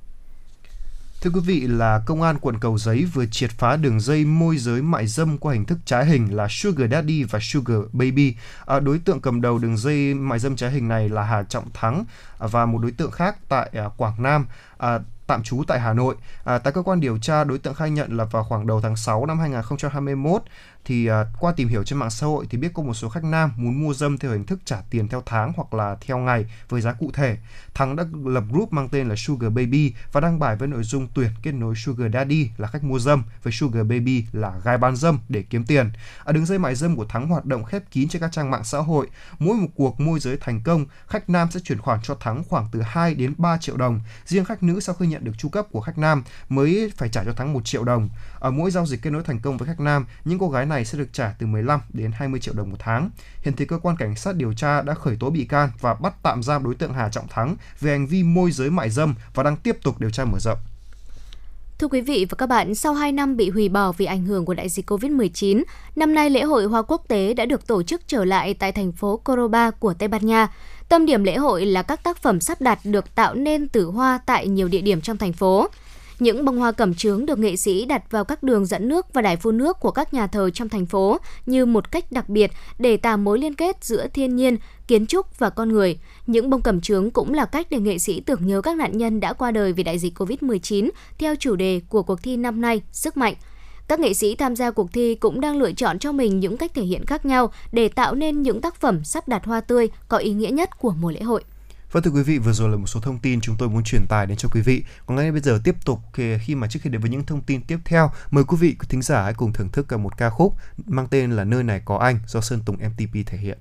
Thưa quý vị là Công an quận Cầu Giấy vừa triệt phá đường dây môi giới mại dâm qua hình thức trái hình là Sugar Daddy và Sugar Baby. À, đối tượng cầm đầu đường dây mại dâm trái hình này là Hà Trọng Thắng và một đối tượng khác tại à, Quảng Nam. À, tạm trú tại Hà Nội. À, tại cơ quan điều tra, đối tượng khai nhận là vào khoảng đầu tháng 6 năm 2021 thì uh, qua tìm hiểu trên mạng xã hội thì biết có một số khách nam muốn mua dâm theo hình thức trả tiền theo tháng hoặc là theo ngày với giá cụ thể. Thắng đã lập group mang tên là Sugar Baby và đăng bài với nội dung tuyển kết nối Sugar Daddy là khách mua dâm với Sugar Baby là gái bán dâm để kiếm tiền. Ở đường dây mại dâm của Thắng hoạt động khép kín trên các trang mạng xã hội. Mỗi một cuộc môi giới thành công, khách nam sẽ chuyển khoản cho Thắng khoảng từ 2 đến 3 triệu đồng. Riêng khách nữ sau khi nhận được chu cấp của khách nam mới phải trả cho Thắng 1 triệu đồng. Ở mỗi giao dịch kết nối thành công với khách nam, những cô gái này sẽ được trả từ 15 đến 20 triệu đồng một tháng. Hiện thì cơ quan cảnh sát điều tra đã khởi tố bị can và bắt tạm giam đối tượng Hà Trọng Thắng về hành vi môi giới mại dâm và đang tiếp tục điều tra mở rộng. Thưa quý vị và các bạn, sau 2 năm bị hủy bỏ vì ảnh hưởng của đại dịch COVID-19, năm nay lễ hội hoa quốc tế đã được tổ chức trở lại tại thành phố Coroba của Tây Ban Nha. Tâm điểm lễ hội là các tác phẩm sắp đặt được tạo nên từ hoa tại nhiều địa điểm trong thành phố. Những bông hoa cẩm chướng được nghệ sĩ đặt vào các đường dẫn nước và đài phun nước của các nhà thờ trong thành phố như một cách đặc biệt để tạo mối liên kết giữa thiên nhiên, kiến trúc và con người. Những bông cẩm chướng cũng là cách để nghệ sĩ tưởng nhớ các nạn nhân đã qua đời vì đại dịch Covid-19 theo chủ đề của cuộc thi năm nay, Sức mạnh. Các nghệ sĩ tham gia cuộc thi cũng đang lựa chọn cho mình những cách thể hiện khác nhau để tạo nên những tác phẩm sắp đặt hoa tươi có ý nghĩa nhất của mùa lễ hội. Vâng thưa quý vị, vừa rồi là một số thông tin chúng tôi muốn truyền tải đến cho quý vị. Còn ngay bây giờ tiếp tục khi mà trước khi đến với những thông tin tiếp theo, mời quý vị thính giả hãy cùng thưởng thức một ca khúc mang tên là Nơi này có anh do Sơn Tùng MTP thể hiện.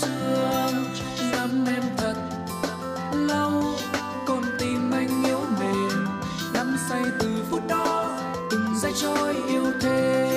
sương em thật lâu còn tim anh yếu mềm, đắm say từ phút đó, từng giây trôi yêu thêm.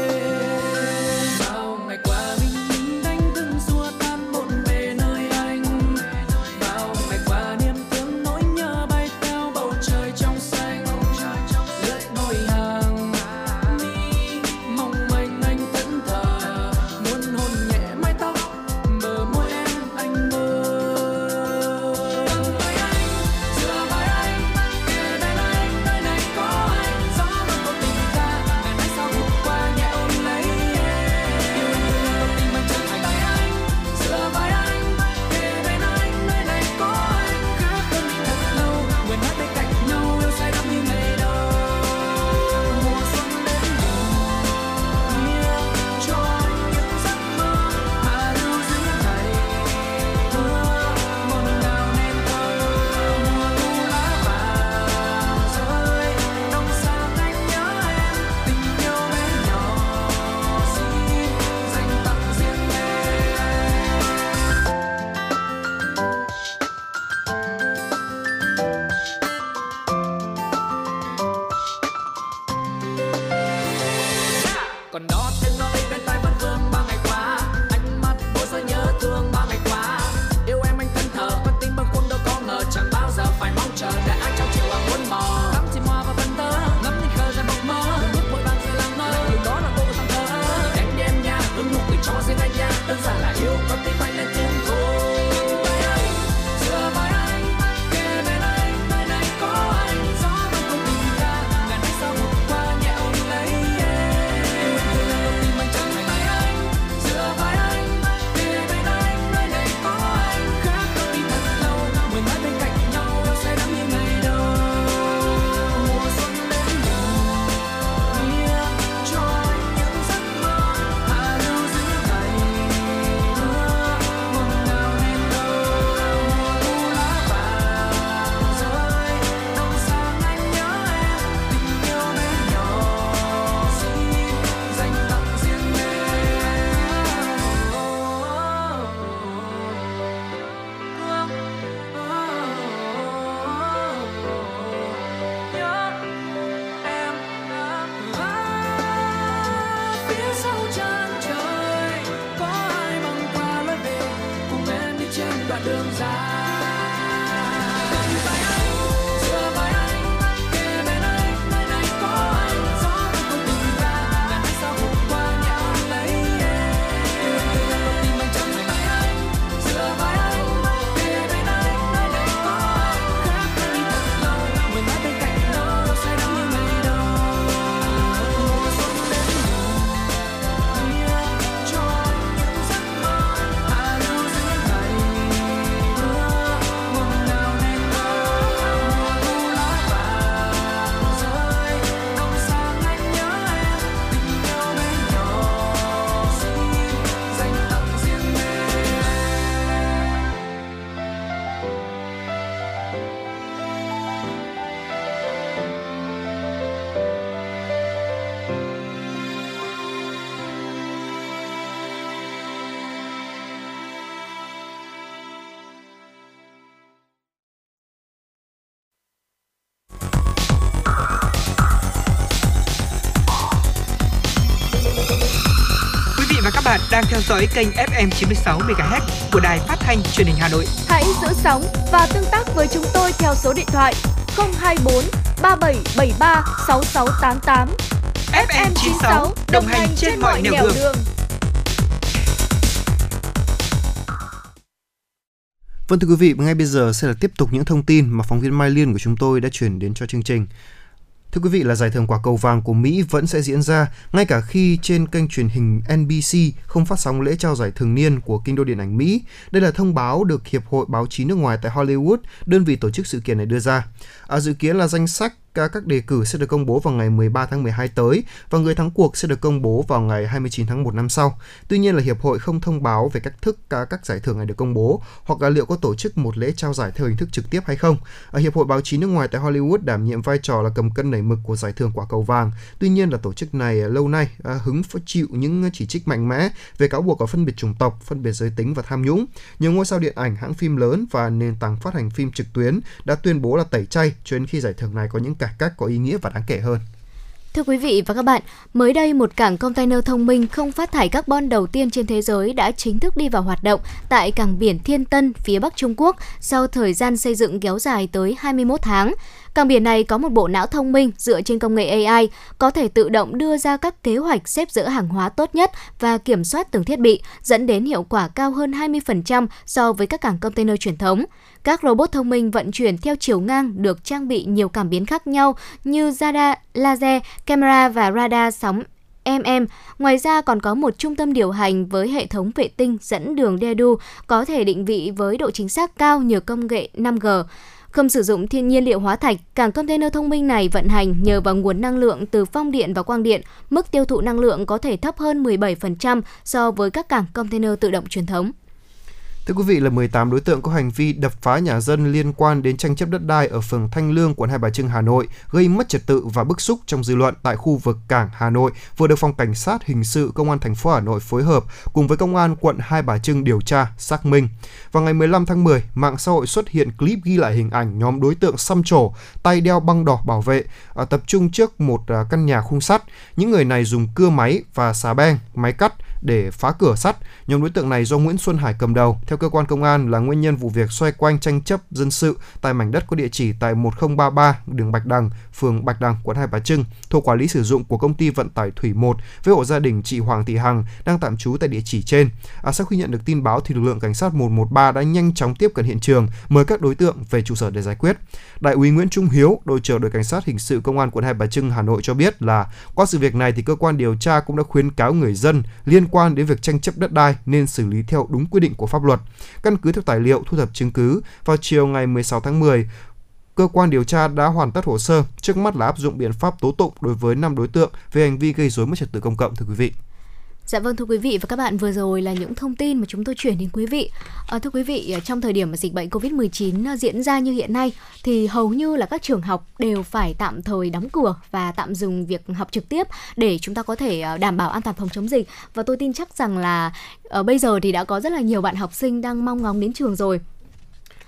đang theo dõi kênh FM 96 MHz của đài phát thanh truyền hình Hà Nội. Hãy giữ sóng và tương tác với chúng tôi theo số điện thoại 024 3773 6688. FM 96 đồng, đồng hành trên mọi nẻo đường. đường. Vâng thưa quý vị, ngay bây giờ sẽ là tiếp tục những thông tin mà phóng viên Mai Liên của chúng tôi đã chuyển đến cho chương trình. Thưa quý vị là giải thưởng quả cầu vàng của Mỹ vẫn sẽ diễn ra ngay cả khi trên kênh truyền hình NBC không phát sóng lễ trao giải thường niên của Kinh đô điện ảnh Mỹ. Đây là thông báo được Hiệp hội Báo chí nước ngoài tại Hollywood, đơn vị tổ chức sự kiện này đưa ra. À, dự kiến là danh sách các đề cử sẽ được công bố vào ngày 13 tháng 12 tới và người thắng cuộc sẽ được công bố vào ngày 29 tháng 1 năm sau. Tuy nhiên là hiệp hội không thông báo về cách thức các, giải thưởng này được công bố hoặc là liệu có tổ chức một lễ trao giải theo hình thức trực tiếp hay không. Ở hiệp hội báo chí nước ngoài tại Hollywood đảm nhiệm vai trò là cầm cân nảy mực của giải thưởng quả cầu vàng. Tuy nhiên là tổ chức này à, lâu nay à, hứng chịu những chỉ trích mạnh mẽ về cáo buộc có phân biệt chủng tộc, phân biệt giới tính và tham nhũng. Nhiều ngôi sao điện ảnh, hãng phim lớn và nền tảng phát hành phim trực tuyến đã tuyên bố là tẩy chay cho đến khi giải thưởng này có những cải cách có ý nghĩa và đáng kể hơn. Thưa quý vị và các bạn, mới đây một cảng container thông minh không phát thải carbon đầu tiên trên thế giới đã chính thức đi vào hoạt động tại cảng biển Thiên Tân, phía Bắc Trung Quốc sau thời gian xây dựng kéo dài tới 21 tháng. Cảng biển này có một bộ não thông minh dựa trên công nghệ AI, có thể tự động đưa ra các kế hoạch xếp dỡ hàng hóa tốt nhất và kiểm soát từng thiết bị, dẫn đến hiệu quả cao hơn 20% so với các cảng container truyền thống. Các robot thông minh vận chuyển theo chiều ngang được trang bị nhiều cảm biến khác nhau như radar, laser, camera và radar sóng MM. Ngoài ra còn có một trung tâm điều hành với hệ thống vệ tinh dẫn đường Dedu có thể định vị với độ chính xác cao nhờ công nghệ 5G. Không sử dụng thiên nhiên liệu hóa thạch, cảng container thông minh này vận hành nhờ vào nguồn năng lượng từ phong điện và quang điện. Mức tiêu thụ năng lượng có thể thấp hơn 17% so với các cảng container tự động truyền thống. Thưa quý vị là 18 đối tượng có hành vi đập phá nhà dân liên quan đến tranh chấp đất đai ở phường Thanh Lương, quận Hai Bà Trưng, Hà Nội, gây mất trật tự và bức xúc trong dư luận tại khu vực cảng Hà Nội vừa được phòng cảnh sát hình sự công an thành phố Hà Nội phối hợp cùng với công an quận Hai Bà Trưng điều tra, xác minh. Vào ngày 15 tháng 10, mạng xã hội xuất hiện clip ghi lại hình ảnh nhóm đối tượng xăm trổ, tay đeo băng đỏ bảo vệ, à, tập trung trước một à, căn nhà khung sắt. Những người này dùng cưa máy và xà beng, máy cắt để phá cửa sắt. Nhóm đối tượng này do Nguyễn Xuân Hải cầm đầu. Theo cơ quan công an là nguyên nhân vụ việc xoay quanh tranh chấp dân sự tại mảnh đất có địa chỉ tại 1033 đường Bạch Đằng, phường Bạch Đằng, quận Hai Bà Trưng, thuộc quản lý sử dụng của công ty vận tải Thủy 1 với hộ gia đình chị Hoàng Thị Hằng đang tạm trú tại địa chỉ trên. À, sau khi nhận được tin báo thì lực lượng cảnh sát 113 đã nhanh chóng tiếp cận hiện trường, mời các đối tượng về trụ sở để giải quyết. Đại úy Nguyễn Trung Hiếu, đội trưởng đội cảnh sát hình sự công an quận Hai Bà Trưng, Hà Nội cho biết là qua sự việc này thì cơ quan điều tra cũng đã khuyến cáo người dân liên quan đến việc tranh chấp đất đai nên xử lý theo đúng quy định của pháp luật. Căn cứ theo tài liệu thu thập chứng cứ, vào chiều ngày 16 tháng 10, cơ quan điều tra đã hoàn tất hồ sơ, trước mắt là áp dụng biện pháp tố tụng đối với 5 đối tượng về hành vi gây rối mất trật tự công cộng thưa quý vị. Dạ vâng thưa quý vị và các bạn vừa rồi là những thông tin mà chúng tôi chuyển đến quý vị. À, thưa quý vị, ờ, trong thời điểm mà dịch bệnh Covid-19 ờ, diễn ra như hiện nay thì hầu như là các trường học đều phải tạm thời đóng cửa và tạm dừng việc học trực tiếp để chúng ta có thể đảm bảo an toàn phòng chống dịch. Và tôi tin chắc rằng là ở bây giờ thì đã có rất là nhiều bạn học sinh đang mong ngóng đến trường rồi.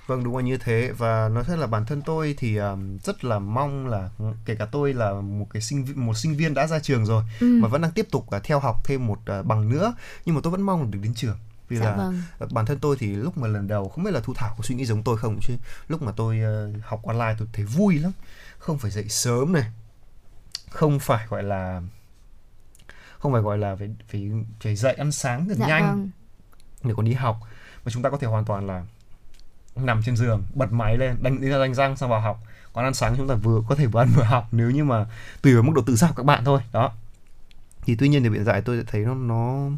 Vâng đúng là như thế và nói thật là bản thân tôi thì um, rất là mong là kể cả tôi là một cái sinh một sinh viên đã ra trường rồi ừ. mà vẫn đang tiếp tục uh, theo học thêm một uh, bằng nữa nhưng mà tôi vẫn mong được đến trường vì dạ là vâng. bản thân tôi thì lúc mà lần đầu không biết là thu thảo có suy nghĩ giống tôi không chứ lúc mà tôi uh, học online tôi thấy vui lắm không phải dậy sớm này không phải gọi là không phải gọi là phải phải, phải dậy ăn sáng thật dạ nhanh vâng. để còn đi học mà chúng ta có thể hoàn toàn là nằm trên giường bật máy lên đánh đi ra đánh răng xong vào học. Còn ăn sáng chúng ta vừa có thể vừa ăn vừa học nếu như mà tùy vào mức độ tự giác của các bạn thôi đó. Thì tuy nhiên thì hiện tại tôi thấy nó nó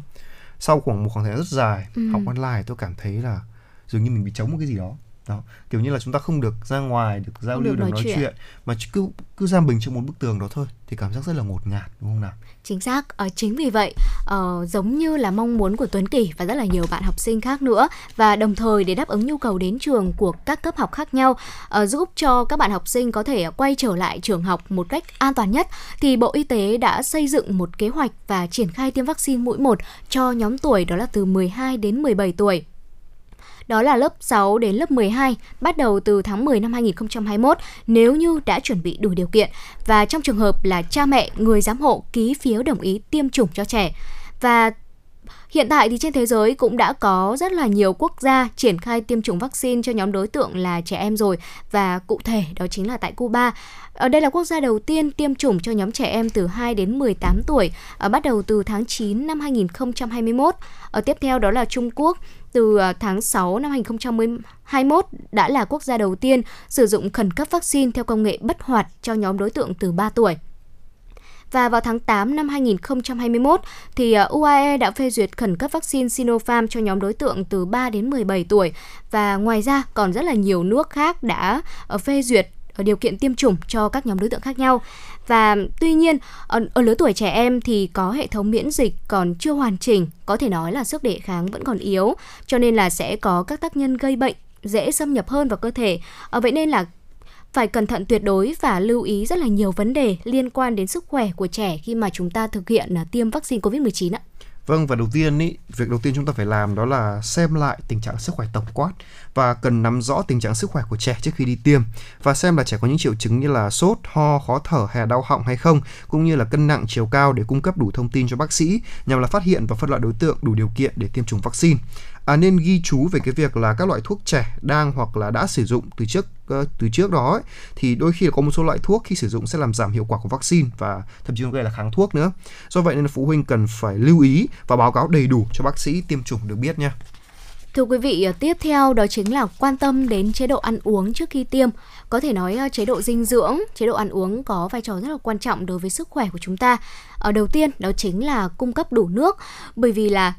sau khoảng một khoảng thời gian rất dài ừ. học online tôi cảm thấy là dường như mình bị chống một cái gì đó đó kiểu như là chúng ta không được ra ngoài được giao lưu được, nói, nói chuyện. chuyện mà cứ cứ giam mình trong một bức tường đó thôi thì cảm giác rất là ngột ngạt đúng không nào? Chính xác. Uh, chính vì vậy uh, giống như là mong muốn của Tuấn Kỳ và rất là nhiều bạn học sinh khác nữa và đồng thời để đáp ứng nhu cầu đến trường của các cấp học khác nhau uh, giúp cho các bạn học sinh có thể quay trở lại trường học một cách an toàn nhất thì Bộ Y tế đã xây dựng một kế hoạch và triển khai tiêm vaccine mũi 1 cho nhóm tuổi đó là từ 12 đến 17 tuổi đó là lớp 6 đến lớp 12, bắt đầu từ tháng 10 năm 2021 nếu như đã chuẩn bị đủ điều kiện và trong trường hợp là cha mẹ, người giám hộ ký phiếu đồng ý tiêm chủng cho trẻ. Và Hiện tại thì trên thế giới cũng đã có rất là nhiều quốc gia triển khai tiêm chủng vaccine cho nhóm đối tượng là trẻ em rồi và cụ thể đó chính là tại Cuba. Ở đây là quốc gia đầu tiên tiêm chủng cho nhóm trẻ em từ 2 đến 18 tuổi, ở bắt đầu từ tháng 9 năm 2021. Ở tiếp theo đó là Trung Quốc, từ ờ, tháng 6 năm 2021 đã là quốc gia đầu tiên sử dụng khẩn cấp vaccine theo công nghệ bất hoạt cho nhóm đối tượng từ 3 tuổi. Và vào tháng 8 năm 2021 thì ờ, UAE đã phê duyệt khẩn cấp vaccine Sinopharm cho nhóm đối tượng từ 3 đến 17 tuổi và ngoài ra, còn rất là nhiều nước khác đã ờ, phê duyệt điều kiện tiêm chủng cho các nhóm đối tượng khác nhau. Và tuy nhiên ở, ở lứa tuổi trẻ em thì có hệ thống miễn dịch còn chưa hoàn chỉnh, có thể nói là sức đề kháng vẫn còn yếu, cho nên là sẽ có các tác nhân gây bệnh dễ xâm nhập hơn vào cơ thể. À, vậy nên là phải cẩn thận tuyệt đối và lưu ý rất là nhiều vấn đề liên quan đến sức khỏe của trẻ khi mà chúng ta thực hiện à, tiêm vaccine COVID-19 ạ. Vâng và đầu tiên ý, việc đầu tiên chúng ta phải làm đó là xem lại tình trạng sức khỏe tổng quát và cần nắm rõ tình trạng sức khỏe của trẻ trước khi đi tiêm và xem là trẻ có những triệu chứng như là sốt, ho, khó thở hay là đau họng hay không, cũng như là cân nặng, chiều cao để cung cấp đủ thông tin cho bác sĩ nhằm là phát hiện và phân loại đối tượng đủ điều kiện để tiêm chủng vaccine à, nên ghi chú về cái việc là các loại thuốc trẻ đang hoặc là đã sử dụng từ trước uh, từ trước đó ấy, thì đôi khi là có một số loại thuốc khi sử dụng sẽ làm giảm hiệu quả của vaccine và thậm chí gây là kháng thuốc nữa. Do vậy nên phụ huynh cần phải lưu ý và báo cáo đầy đủ cho bác sĩ tiêm chủng được biết nha. Thưa quý vị, ờ, tiếp theo đó chính là quan tâm đến chế độ ăn uống trước khi tiêm. Có thể nói ờ, chế độ dinh dưỡng, chế độ ăn uống có vai trò rất là quan trọng đối với sức khỏe của chúng ta. Ở đầu tiên đó chính là cung cấp đủ nước, bởi vì là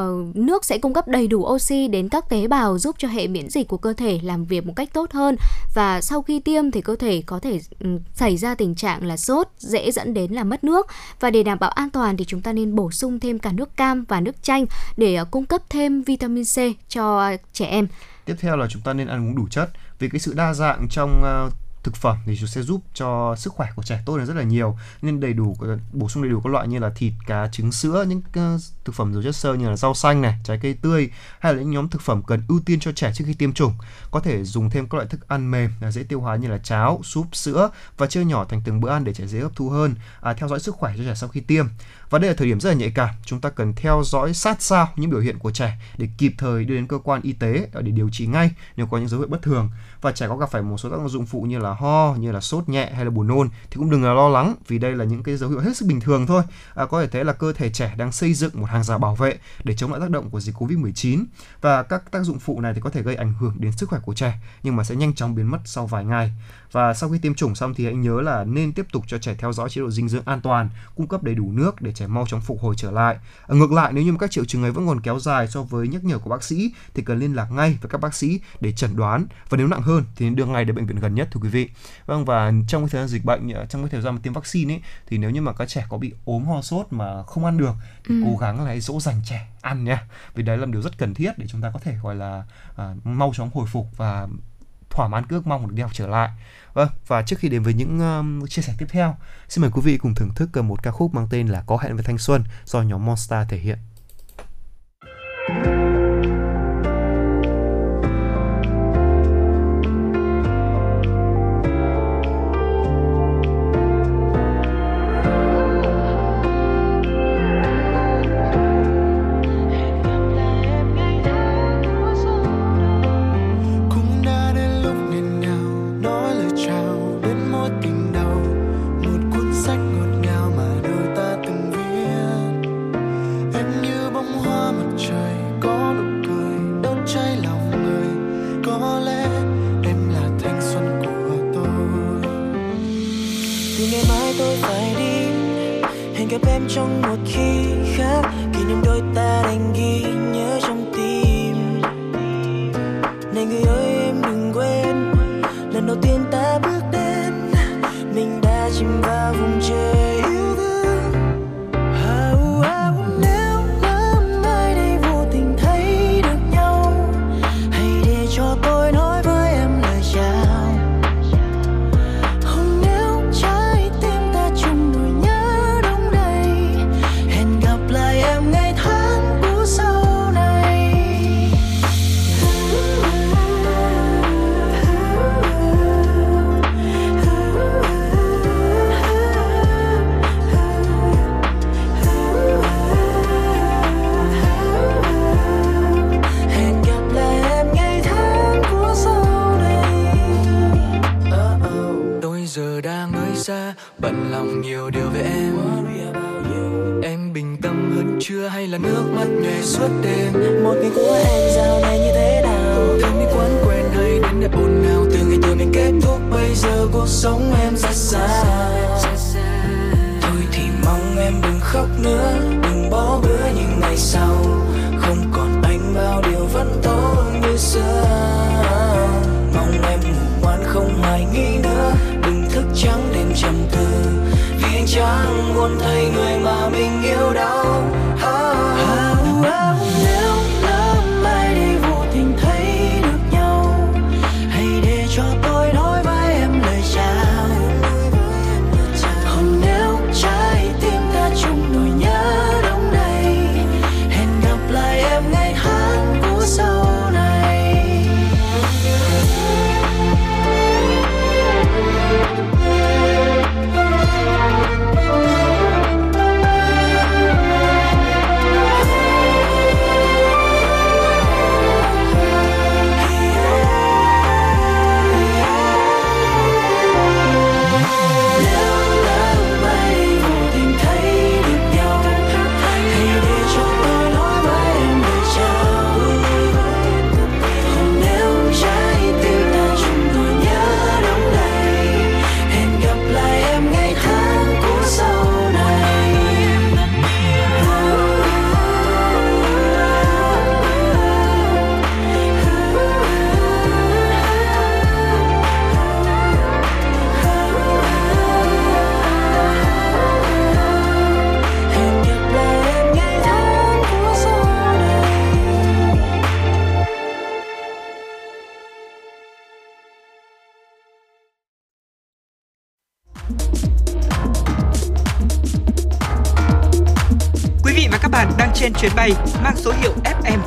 uh, nước sẽ cung cấp đầy đủ oxy đến các tế bào giúp cho hệ miễn dịch của cơ thể làm việc một cách tốt hơn và sau khi tiêm thì cơ thể có thể um, xảy ra tình trạng là sốt dễ dẫn đến là mất nước và để đảm bảo an toàn thì chúng ta nên bổ sung thêm cả nước cam và nước chanh để uh, cung cấp thêm vitamin C cho uh, trẻ em. Tiếp theo là chúng ta nên ăn uống đủ chất vì cái sự đa dạng trong uh, thực phẩm thì chúng sẽ giúp cho sức khỏe của trẻ tốt hơn rất là nhiều. Nên đầy đủ bổ sung đầy đủ các loại như là thịt cá trứng sữa những ờ, thực phẩm giàu chất xơ như là rau xanh này trái cây tươi hay là những nhóm thực phẩm cần ưu tiên cho trẻ trước khi tiêm chủng. Có thể dùng thêm các loại thức ăn mềm à, dễ tiêu hóa như là cháo súp sữa và chia nhỏ thành từng bữa ăn để trẻ dễ hấp thu hơn. À, theo dõi sức khỏe cho trẻ sau khi tiêm và đây là thời điểm rất là nhạy cảm. Chúng ta cần theo dõi sát sao những biểu hiện của trẻ để kịp thời đưa đến cơ quan y tế để điều trị ngay nếu có những dấu hiệu bất thường. Và trẻ có gặp phải một số tác dụng phụ như là ho như là sốt nhẹ hay là buồn nôn thì cũng đừng là lo lắng vì đây là những cái dấu hiệu hết sức bình thường thôi. À, có thể thấy là cơ thể trẻ đang xây dựng một hàng rào bảo vệ để chống lại tác động của dịch covid 19 và các tác dụng phụ này thì có thể gây ảnh hưởng đến sức khỏe của trẻ nhưng mà sẽ nhanh chóng biến mất sau vài ngày và sau khi tiêm chủng xong thì hãy nhớ là nên tiếp tục cho trẻ theo dõi chế độ dinh dưỡng an toàn cung cấp đầy đủ nước để trẻ mau chóng phục hồi trở lại. À, ngược lại nếu như các triệu chứng ấy vẫn còn kéo dài so với nhắc nhở của bác sĩ thì cần liên lạc ngay với các bác sĩ để chẩn đoán. Và nếu nặng hơn thì đưa ngay đến bệnh viện gần nhất thưa quý vị. Vâng và trong cái thời gian dịch bệnh trong cái thời gian mà tiêm vaccine ấy thì nếu như mà các trẻ có bị ốm ho sốt mà không ăn được thì ừ. cố gắng là dỗ dành trẻ ăn nha. Vì đấy là điều rất cần thiết để chúng ta có thể gọi là à, mau chóng hồi phục và thỏa mãn ước mong được đi học trở lại Vâng, và trước khi đến với những um, chia sẻ tiếp theo, xin mời quý vị cùng thưởng thức ờ, một ca khúc mang tên là Có hẹn với thanh xuân do nhóm Monster thể hiện.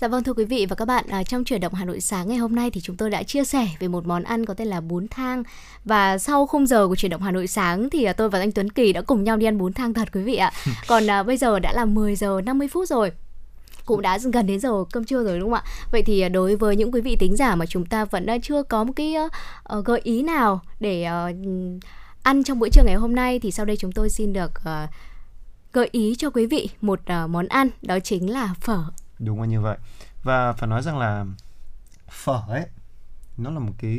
Dạ vâng thưa quý vị và các bạn, à, trong chuyển động Hà Nội sáng ngày hôm nay thì chúng tôi đã chia sẻ về một món ăn có tên là bún thang và sau khung giờ của chuyển động Hà Nội sáng thì à, tôi và anh Tuấn Kỳ đã cùng nhau đi ăn bún thang thật quý vị ạ. Còn à, bây giờ đã là 10 giờ 50 phút rồi cũng đã gần đến giờ cơm trưa rồi đúng không ạ? Vậy thì đối với những quý vị tính giả mà chúng ta vẫn chưa có một cái uh, gợi ý nào để uh, ăn trong bữa trưa ngày hôm nay thì sau đây chúng tôi xin được uh, gợi ý cho quý vị một uh, món ăn đó chính là phở. Đúng là như vậy. Và phải nói rằng là phở ấy nó là một cái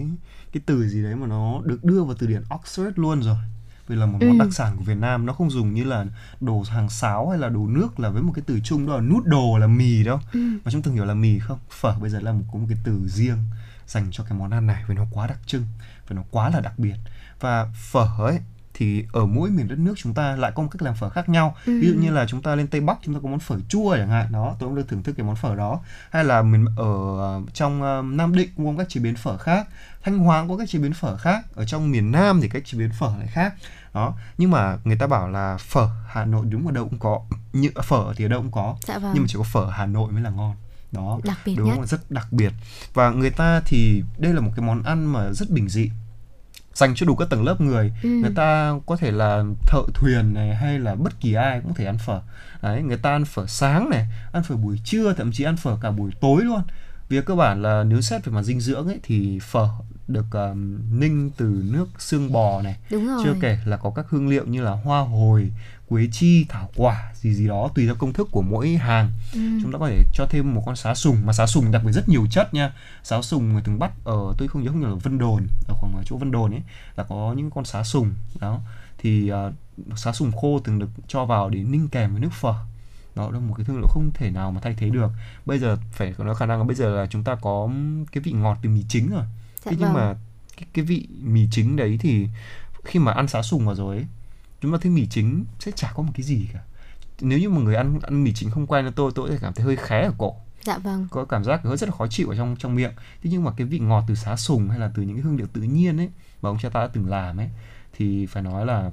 cái từ gì đấy mà nó được đưa vào từ điển Oxford luôn rồi. Vì là một món Ừ. đặc sản của Việt Nam nó không dùng như là đồ hàng sáo hay là đồ nước là với một cái từ chung đó là noodle là mì đâu. Ừ. mà chúng từng hiểu là mì không? Phở bây giờ là một có một cái từ riêng dành cho cái món ăn này vì nó quá đặc trưng và nó quá là đặc biệt. Và phở ấy thì ở mỗi miền đất nước chúng ta lại có một cách làm phở khác nhau. Ví dụ như là chúng ta lên tây bắc chúng ta có món phở chua chẳng hạn đó tôi cũng được thưởng thức cái món phở đó. Hay là mình ở ờ, trong ờ, nam định cũng có cách chế biến phở khác. Thanh hóa có cách chế biến phở khác. Ở trong miền nam thì cách chế biến phở lại khác. Đó nhưng mà người ta bảo là phở hà nội đúng ở đâu cũng có. Như phở thì ở đâu cũng có. Dạ vâng. nhưng mà chỉ có phở hà nội mới là ngon. Đó Đặc biệt đúng nhất. không? rất đặc biệt. Và người ta thì đây là một cái món ăn mà rất bình dị dành cho đủ các tầng lớp người Ừ. người ta có thể là thợ thuyền này hay là bất kỳ ai cũng có thể ăn phở đấy người ta ăn phở sáng này ăn phở buổi trưa thậm chí ăn phở cả buổi tối luôn vì cơ bản là nếu xét về mặt dinh dưỡng ấy thì phở được um, ninh từ nước xương bò này Đúng rồi. chưa kể là có các hương liệu như là hoa hồi quế chi thảo quả gì gì đó tùy theo công thức của mỗi hàng. Ừ. chúng ta có thể cho thêm một con sá sùng mà sá sùng đặc biệt rất nhiều chất nha. Sá sùng người từng bắt ở tôi không nhớ không nhớ là Vân Đồn ở khoảng ở chỗ Vân Đồn ấy là có những con sá sùng đó. Thì uh, sá sùng khô từng được cho vào để ninh kèm với nước phở. Đó là một cái thương hiệu không thể nào mà thay thế được. Bây giờ phải có khả năng là bây giờ là chúng ta có cái vị ngọt từ mì chính rồi. Dạ thế nhưng vâng. mà cái, cái vị mì chính đấy thì khi mà ăn sá sùng vào rồi ấy chúng ta thấy mì chính sẽ chả có một cái gì cả nếu như một người ăn ăn mì chính không quen tôi tôi sẽ cảm thấy hơi khé ở cổ Dạ vâng. có cảm giác hơi rất là khó chịu ở trong trong miệng thế nhưng mà cái vị ngọt từ xá sùng hay là từ những cái hương liệu tự nhiên ấy mà ông cha ta đã từng làm ấy thì phải nói là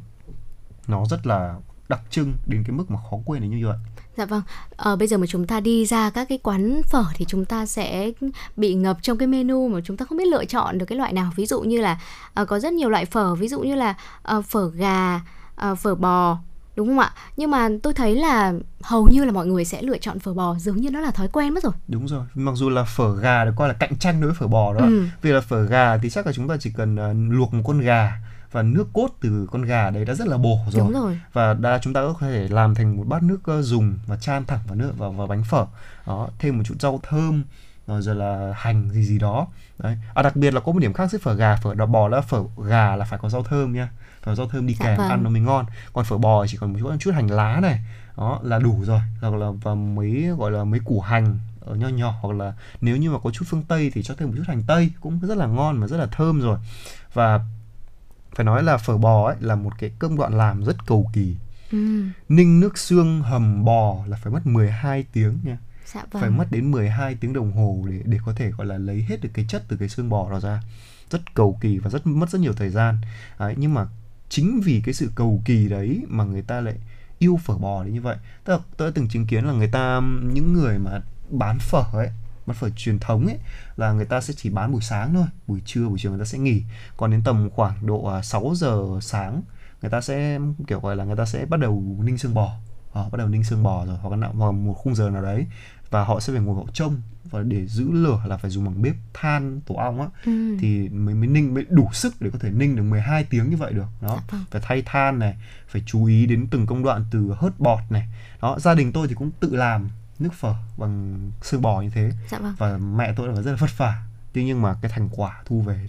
nó rất là đặc trưng đến cái mức mà khó quên đến như vậy Dạ vâng. Ờ, bây giờ mà chúng ta đi ra các cái quán phở thì chúng ta sẽ bị ngập trong cái menu mà chúng ta không biết lựa chọn được cái loại nào. Ví dụ như là ờ, có rất nhiều loại phở, ví dụ như là ờ, phở gà, à, phở bò đúng không ạ? Nhưng mà tôi thấy là hầu như là mọi người sẽ lựa chọn phở bò dường như nó là thói quen mất rồi. Đúng rồi mặc dù là phở gà được coi là cạnh tranh đối với phở bò đó Ừ. vì là phở gà thì chắc là chúng ta chỉ cần ờ, luộc một con gà và nước cốt từ con gà đấy đã rất là bổ rồi. Đúng rồi. Và đã chúng ta có thể làm thành một bát nước ờ, dùng và chan thẳng vào nước vào, vào bánh phở. Đó thêm một chút rau thơm rồi, rồi là hành gì gì đó. Đấy. À, đặc biệt là có một điểm khác giữa phở gà phở đỏ bò là phở gà là phải có rau thơm nha có rau thơm đi Dạ kèm vâng. ăn nó mới ngon. Còn phở bò chỉ còn một chút, chút hành lá này. Đó là đủ rồi. Hoặc là và mấy gọi là mấy củ hành ở nho nhỏ. Hoặc là nếu như mà có chút phương tây thì cho thêm một chút hành tây. Cũng rất là ngon mà rất là thơm rồi. Và phải nói là phở bò ấy là một cái công đoạn làm rất cầu kỳ. Ừ. ninh nước xương hầm bò là phải mất 12 tiếng nha. Dạ vâng. Phải mất đến 12 tiếng đồng hồ để để có thể gọi là lấy hết được cái chất từ cái xương bò đó ra. Rất cầu kỳ và rất mất rất nhiều thời gian. Đấy, nhưng mà chính vì cái sự cầu kỳ đấy mà người ta lại yêu phở bò đến như vậy. Tức là tôi đã từng chứng kiến là người ta những người mà bán phở ấy bán phở truyền thống ấy là người ta sẽ chỉ bán buổi sáng thôi buổi trưa buổi chiều người ta sẽ nghỉ. Còn đến tầm khoảng độ à, 6 giờ sáng người ta sẽ kiểu gọi là người ta sẽ bắt đầu ninh xương bò. Ờ, bắt đầu ninh xương bò rồi hoặc là vào một khung giờ nào đấy và họ sẽ phải ngồi họ trông và để giữ lửa là phải dùng bằng bếp than tổ ong á. Ừ. thì mới mới ninh mới đủ sức để có thể ninh được 12 tiếng như vậy được. Đó vâng. phải thay than này phải chú ý đến từng công đoạn từ hớt bọt này. Đó gia đình tôi thì cũng tự làm nước phở bằng xương bò như thế. Dạ vâng. Và mẹ tôi là rất là vất vả. Tuy nhiên mà cái thành quả thu về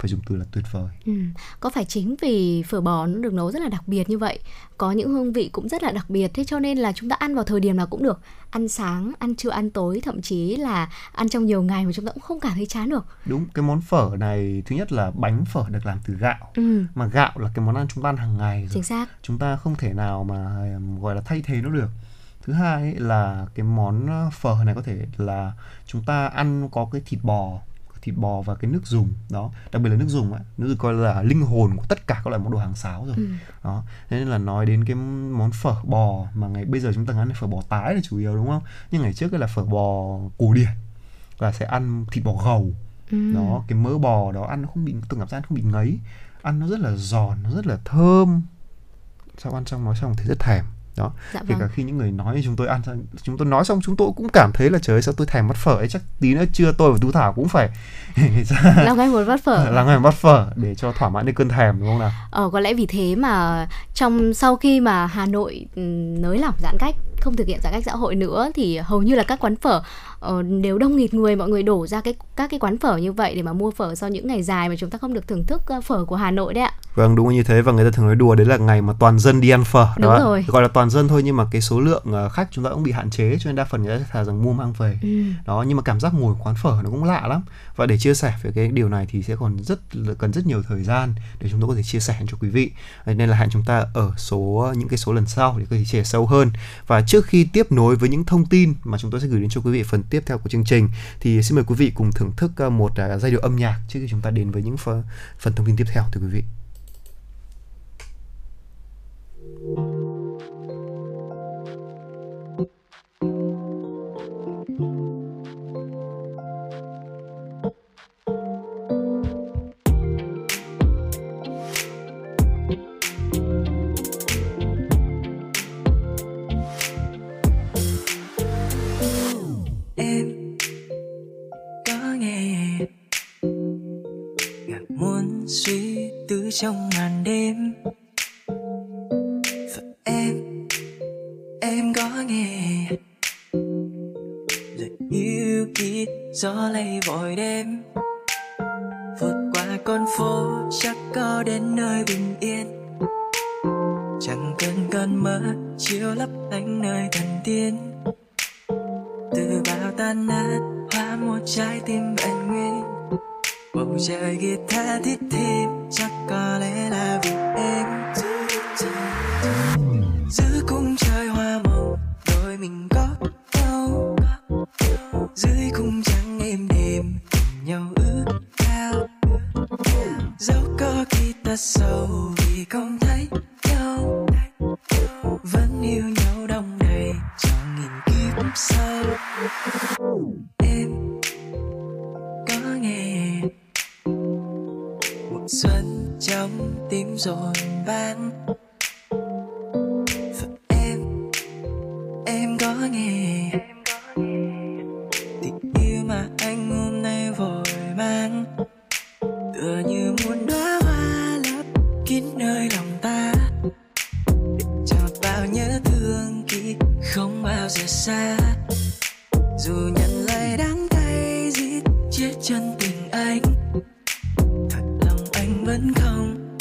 phải dùng từ là tuyệt vời. Ừ. Có phải chính vì phở bò nó được nấu rất là đặc biệt như vậy Có những hương vị cũng rất là đặc biệt Thế cho nên là chúng ta ăn vào thời điểm nào cũng được. Ăn sáng, ăn trưa, ăn tối Thậm chí là ăn trong nhiều ngày mà chúng ta cũng không cảm thấy chán được. Đúng cái món phở này thứ nhất là bánh phở được làm từ gạo. Ừ, mà gạo là cái món ăn chúng ta ăn hàng ngày rồi. Chính xác. Chúng ta không thể nào mà gọi là thay thế nó được. Thứ hai ấy là cái món phở này có thể là chúng ta ăn có cái thịt bò thịt bò và cái nước dùng đó. Đặc biệt là nước dùng ấy nước dùng coi là linh hồn của tất cả các loại món đồ hàng sáo rồi ừ. đó. Thế nên là nói đến cái món phở bò mà ngày bây giờ chúng ta ăn phở bò tái là chủ yếu đúng không? Nhưng ngày trước là phở bò cổ điển là sẽ ăn thịt bò gầu Ừ. đó. Cái mỡ bò đó ăn nó không bị tôi cảm giác ăn không bị ngấy ăn nó rất là giòn nó rất là thơm. Sau ăn xong nói xong thì rất thèm đó. Dạ kể vâng. cả khi những người nói chúng tôi ăn chúng tôi nói xong chúng tôi cũng cảm thấy là trời ơi sao tôi thèm bắt phở ấy chắc tí nữa trưa tôi và tú thảo cũng phải Long ngay một bát phở. Làm ngày bắt phở để cho thỏa mãn được cơn thèm đúng không nào? Ờ, có lẽ vì thế mà trong sau khi mà Hà Nội ừm, nới lỏng giãn cách không thực hiện giãn cách xã hội nữa thì hầu như là các quán phở ờ, đều đông nghịt người mọi người đổ ra cái các cái quán phở như vậy để mà mua phở sau những ngày dài mà chúng ta không được thưởng thức ờ, phở của Hà Nội đấy ạ. Vâng đúng như thế và người ta thường nói đùa đấy là ngày mà toàn dân đi ăn phở Đúng đó rồi. gọi là toàn dân thôi nhưng mà cái số lượng ờ, khách chúng ta cũng bị hạn chế cho nên đa phần người ta thà rằng mua mang về Ừ. đó nhưng mà cảm giác ngồi quán phở nó cũng lạ lắm và để chia sẻ về cái điều này thì sẽ còn rất là- cần rất nhiều thời gian để chúng tôi có thể chia sẻ cho quý vị. Nên là hẹn chúng ta ở số những cái số lần sau để có thể chia sẻ sâu hơn. Và trước khi tiếp nối với những thông tin mà chúng tôi sẽ gửi đến cho quý vị phần tiếp theo của chương trình thì xin mời quý vị cùng thưởng thức ờ, một à, giai điệu âm nhạc trước khi chúng ta đến với những phần, phần thông tin tiếp theo thưa quý vị. em trong màn đêm. Và em em có nghe. Lời yêu kia gió lay vội đêm. Vượt qua con phố, chắc có đến nơi bình yên. Chẳng cần cơn mơ, chiếu lấp lánh nơi thần tiên. Từ bao tan nát, hóa một trái tim vẹn nguyên bầu trời guitar thiết thêm chắc có lẽ là vì em giữa cung trời hoa màu đôi mình có nhau dưới cung trắng êm đềm nhau ước cao dẫu có khi ta sầu vì không thấy nhau vẫn yêu nhau đông đầy cho nghìn kiếp sau xuân trong tim rồi bán và em em có nghe. Tình yêu mà anh hôm nay vội mang, tựa như muốn đóa hoa lấp kín nơi lòng ta. Để cho bao nhớ thương ký không bao giờ xa. Dù nhận lời đắng cay giết chết chân tình anh vẫn không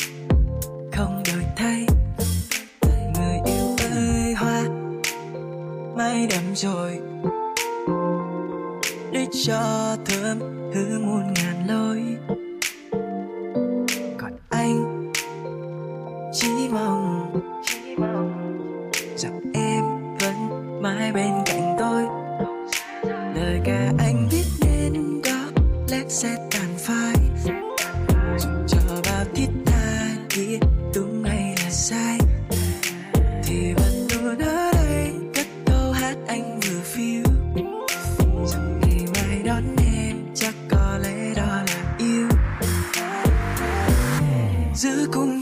không đổi thay. Người yêu ơi, hoa mai đậm rồi. Để cho thơm thứ muôn ngàn lối. Còn anh chỉ mong, rằng em vẫn mãi bên cạnh tôi. Lời ca anh viết nên có lẽ sẽ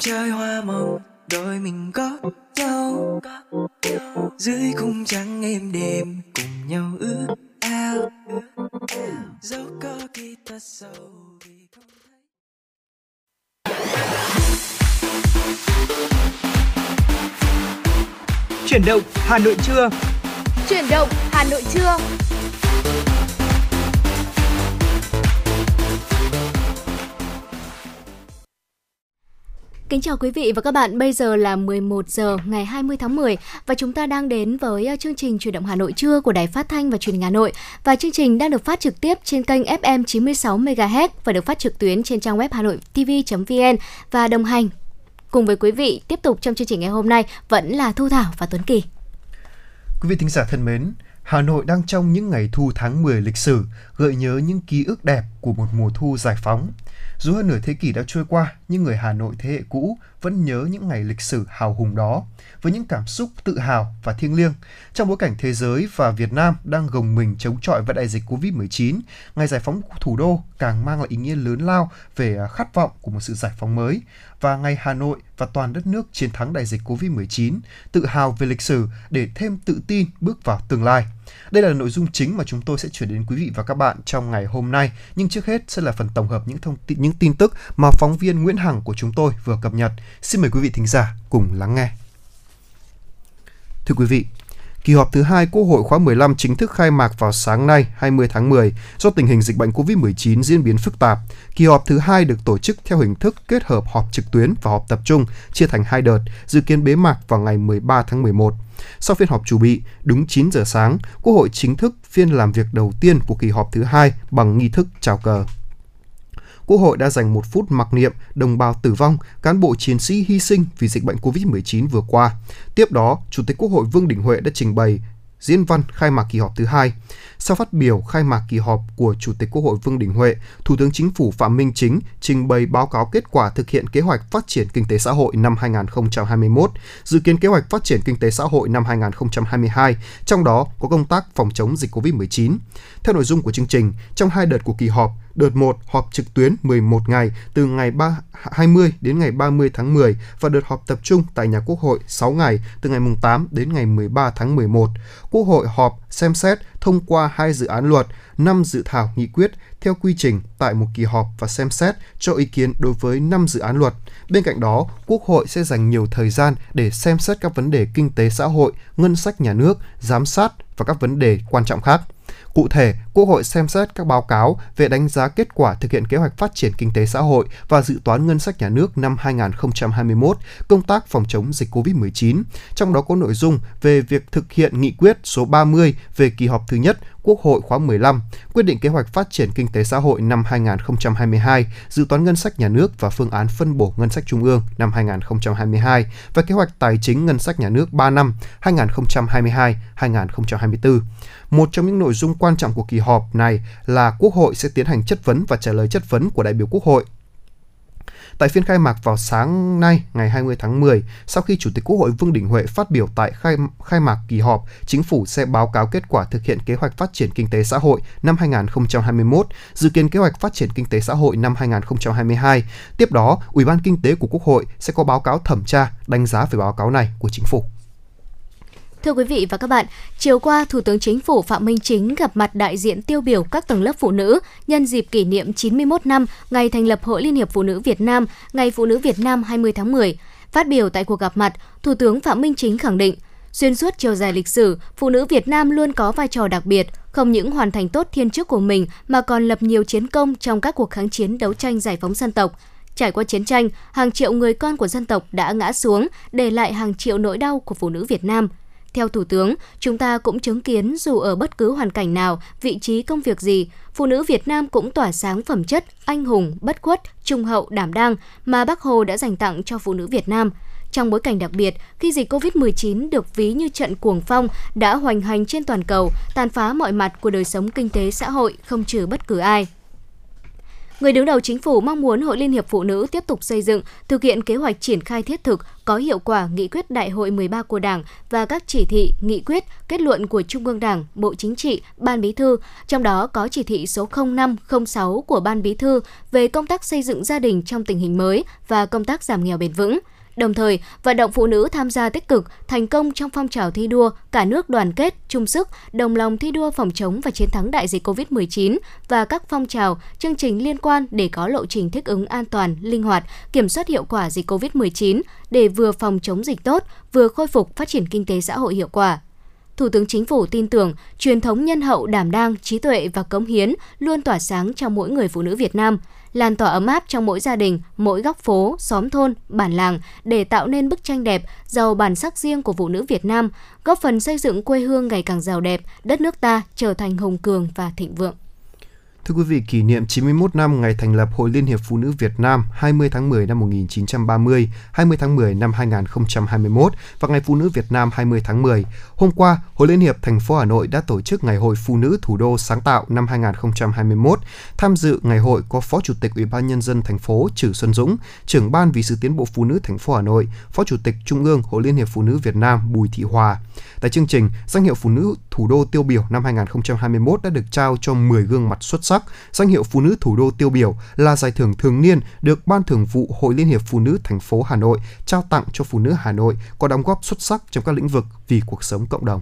trời hoa màu đôi mình có nhau dưới khung trắng êm đềm cùng nhau ước ao dẫu có khi ta sầu vì không thấy Chuyển động Hà Nội trưa. Chuyển động Hà Nội trưa. Kính chào quý vị và các bạn, bây giờ là 11 giờ ngày 20 tháng 10 và chúng ta đang đến với ờ, chương trình Chuyển động Hà Nội trưa của Đài Phát thanh và Truyền hình Hà Nội và chương trình đang được phát trực tiếp trên kênh FM 96 MHz và được phát trực tuyến trên trang web hanoitv.vn và đồng hành cùng với quý vị tiếp tục trong chương trình ngày hôm nay vẫn là Thu Thảo và Tuấn Kỳ. Quý vị thính giả thân mến, Hà Nội đang trong những ngày thu tháng 10 lịch sử, gợi nhớ những ký ức đẹp của một mùa thu giải phóng. Dù hơn nửa thế kỷ đã trôi qua, nhưng người Hà Nội thế hệ cũ vẫn nhớ những ngày lịch sử hào hùng đó, với những cảm xúc tự hào và thiêng liêng. Trong bối cảnh thế giới và Việt Nam đang gồng mình chống chọi với đại dịch Covid-19, ngày giải phóng thủ đô càng mang lại ý nghĩa lớn lao về à, khát vọng của một sự giải phóng mới. Và ngày Hà Nội và toàn đất nước chiến thắng đại dịch Covid-19, tự hào về lịch sử để thêm tự tin bước vào tương lai. Đây là nội dung chính mà chúng tôi sẽ chuyển đến quý vị và các bạn trong ngày hôm nay. Nhưng trước hết sẽ là phần tổng hợp những thông tin những tin tức mà phóng viên Nguyễn Hằng của chúng tôi vừa cập nhật. Xin mời quý vị thính giả cùng lắng nghe. Thưa quý vị, Kỳ họp thứ hai Quốc hội khóa 15 chính thức khai mạc vào sáng nay 20 tháng 10 do tình hình dịch bệnh COVID-19 diễn biến phức tạp. Kỳ họp thứ hai được tổ chức theo hình thức kết hợp họp trực tuyến và họp tập trung, chia thành hai đợt, dự kiến bế mạc vào ngày 13 tháng 11. Sau phiên họp chủ bị, đúng 9 giờ sáng, Quốc hội chính thức phiên làm việc đầu tiên của kỳ họp thứ hai bằng nghi thức chào cờ. Quốc hội đã dành một phút mặc niệm đồng bào tử vong, cán bộ chiến sĩ hy sinh vì dịch bệnh COVID-19 vừa qua. Tiếp đó, Chủ tịch Quốc hội Vương Đình Huệ đã trình bày diễn văn khai mạc kỳ họp thứ hai. Sau phát biểu khai mạc kỳ họp của Chủ tịch Quốc hội Vương Đình Huệ, Thủ tướng Chính phủ Phạm Minh Chính trình bày báo cáo kết quả thực hiện kế hoạch phát triển kinh tế xã hội năm 2021, dự kiến kế hoạch phát triển kinh tế xã hội năm 2022, trong đó có công tác phòng chống dịch COVID-19. Theo nội dung của chương trình, trong hai đợt của kỳ họp, đợt 1 họp trực tuyến 11 ngày từ ngày 3, 20 đến ngày 30 tháng 10 và đợt họp tập trung tại nhà Quốc hội 6 ngày từ ngày 8 đến ngày 13 tháng 11. Quốc hội họp xem xét thông qua hai dự án luật, 5 dự thảo nghị quyết theo quy trình tại một kỳ họp và xem xét cho ý kiến đối với 5 dự án luật. Bên cạnh đó, Quốc hội sẽ dành nhiều thời gian để xem xét các vấn đề kinh tế xã hội, ngân sách nhà nước, giám sát và các vấn đề quan trọng khác. Cụ thể, Quốc hội xem xét các báo cáo về đánh giá kết quả thực hiện kế hoạch phát triển kinh tế xã hội và dự toán ngân sách nhà nước năm 2021, công tác phòng chống dịch COVID-19, trong đó có nội dung về việc thực hiện nghị quyết số 30 về kỳ họp thứ nhất Quốc hội khóa 15, quyết định kế hoạch phát triển kinh tế xã hội năm 2022, dự toán ngân sách nhà nước và phương án phân bổ ngân sách trung ương năm 2022 và kế hoạch tài chính ngân sách nhà nước 3 năm 2022-2024. Một trong những nội dung quan trọng của kỳ họp họp này là Quốc hội sẽ tiến hành chất vấn và trả lời chất vấn của đại biểu Quốc hội Tại phiên khai mạc vào sáng nay, ngày 20 tháng 10, sau khi Chủ tịch Quốc hội Vương Đình Huệ phát biểu tại khai, khai mạc kỳ họp, Chính phủ sẽ báo cáo kết quả thực hiện kế hoạch phát triển kinh tế xã hội năm 2021, dự kiến kế hoạch phát triển kinh tế xã hội năm 2022. Tiếp đó, Ủy ban Kinh tế của Quốc hội sẽ có báo cáo thẩm tra, đánh giá về báo cáo này của Chính phủ. Thưa quý vị và các bạn, chiều qua Thủ tướng Chính phủ Phạm Minh Chính gặp mặt đại diện tiêu biểu các tầng lớp phụ nữ nhân dịp kỷ niệm 91 năm ngày thành lập Hội Liên hiệp Phụ nữ Việt Nam, Ngày Phụ nữ Việt Nam 20 tháng 10. Phát biểu tại cuộc gặp mặt, Thủ tướng Phạm Minh Chính khẳng định, Xuyên suốt chiều dài lịch sử, phụ nữ Việt Nam luôn có vai trò đặc biệt, không những hoàn thành tốt thiên chức của mình mà còn lập nhiều chiến công trong các cuộc kháng chiến đấu tranh giải phóng dân tộc. Trải qua chiến tranh, hàng triệu người con của dân tộc đã ngã xuống, để lại hàng triệu nỗi đau của phụ nữ Việt Nam. Theo Thủ tướng, chúng ta cũng chứng kiến dù ở bất cứ hoàn cảnh nào, vị trí công việc gì, phụ nữ Việt Nam cũng tỏa sáng phẩm chất anh hùng, bất khuất, trung hậu, đảm đang mà Bác Hồ đã dành tặng cho phụ nữ Việt Nam. Trong bối cảnh đặc biệt, khi dịch COVID-19 được ví như trận cuồng phong đã hoành hành trên toàn cầu, tàn phá mọi mặt của đời sống kinh tế xã hội, không trừ bất cứ ai. Người đứng đầu chính phủ mong muốn Hội Liên hiệp Phụ nữ tiếp tục xây dựng, thực hiện kế hoạch triển khai thiết thực, có hiệu quả nghị quyết Đại hội 13 của Đảng và các chỉ thị, nghị quyết, kết luận của Trung ương Đảng, Bộ Chính trị, Ban Bí thư, trong đó có chỉ thị số 0506 của Ban Bí thư về công tác xây dựng gia đình trong tình hình mới và công tác giảm nghèo bền vững – đồng thời vận động phụ nữ tham gia tích cực, thành công trong phong trào thi đua, cả nước đoàn kết, chung sức, đồng lòng thi đua phòng chống và chiến thắng đại dịch COVID-19 và các phong trào, chương trình liên quan để có lộ trình thích ứng an toàn, linh hoạt, kiểm soát hiệu quả dịch COVID-19 để vừa phòng chống dịch tốt, vừa khôi phục phát triển kinh tế xã hội hiệu quả. Thủ tướng Chính phủ tin tưởng truyền thống nhân hậu đảm đang, trí tuệ và cống hiến luôn tỏa sáng trong mỗi người phụ nữ Việt Nam – lan tỏa ấm áp trong mỗi gia đình, mỗi góc phố, xóm thôn, bản làng để tạo nên bức tranh đẹp, giàu bản sắc riêng của phụ nữ Việt Nam, góp phần xây dựng quê hương ngày càng giàu đẹp, đất nước ta trở thành hùng cường và thịnh vượng. Thưa quý vị, kỷ niệm 91 năm ngày thành lập Hội Liên hiệp Phụ nữ Việt Nam 20 tháng 10 năm 1930, 20 tháng 10 năm 2021 và Ngày Phụ nữ Việt Nam 20 tháng 10. Hôm qua, Hội Liên hiệp thành phố Hà Nội đã tổ chức Ngày hội Phụ nữ Thủ đô sáng tạo năm 2021. Tham dự ngày hội có Phó Chủ tịch Ủy ban nhân dân thành phố Trử Xuân Dũng, trưởng ban vì sự tiến bộ phụ nữ thành phố Hà Nội, Phó Chủ tịch Trung ương Hội Liên hiệp Phụ nữ Việt Nam Bùi Thị Hòa. Tại chương trình, danh hiệu Phụ nữ Thủ đô tiêu biểu năm 2021 đã được trao cho 10 gương mặt xuất sắc danh hiệu Phụ nữ thủ đô tiêu biểu là giải thưởng thường niên được Ban Thường vụ Hội Liên hiệp Phụ nữ thành phố Hà Nội trao tặng cho phụ nữ Hà Nội có đóng góp xuất sắc trong các lĩnh vực vì cuộc sống cộng đồng.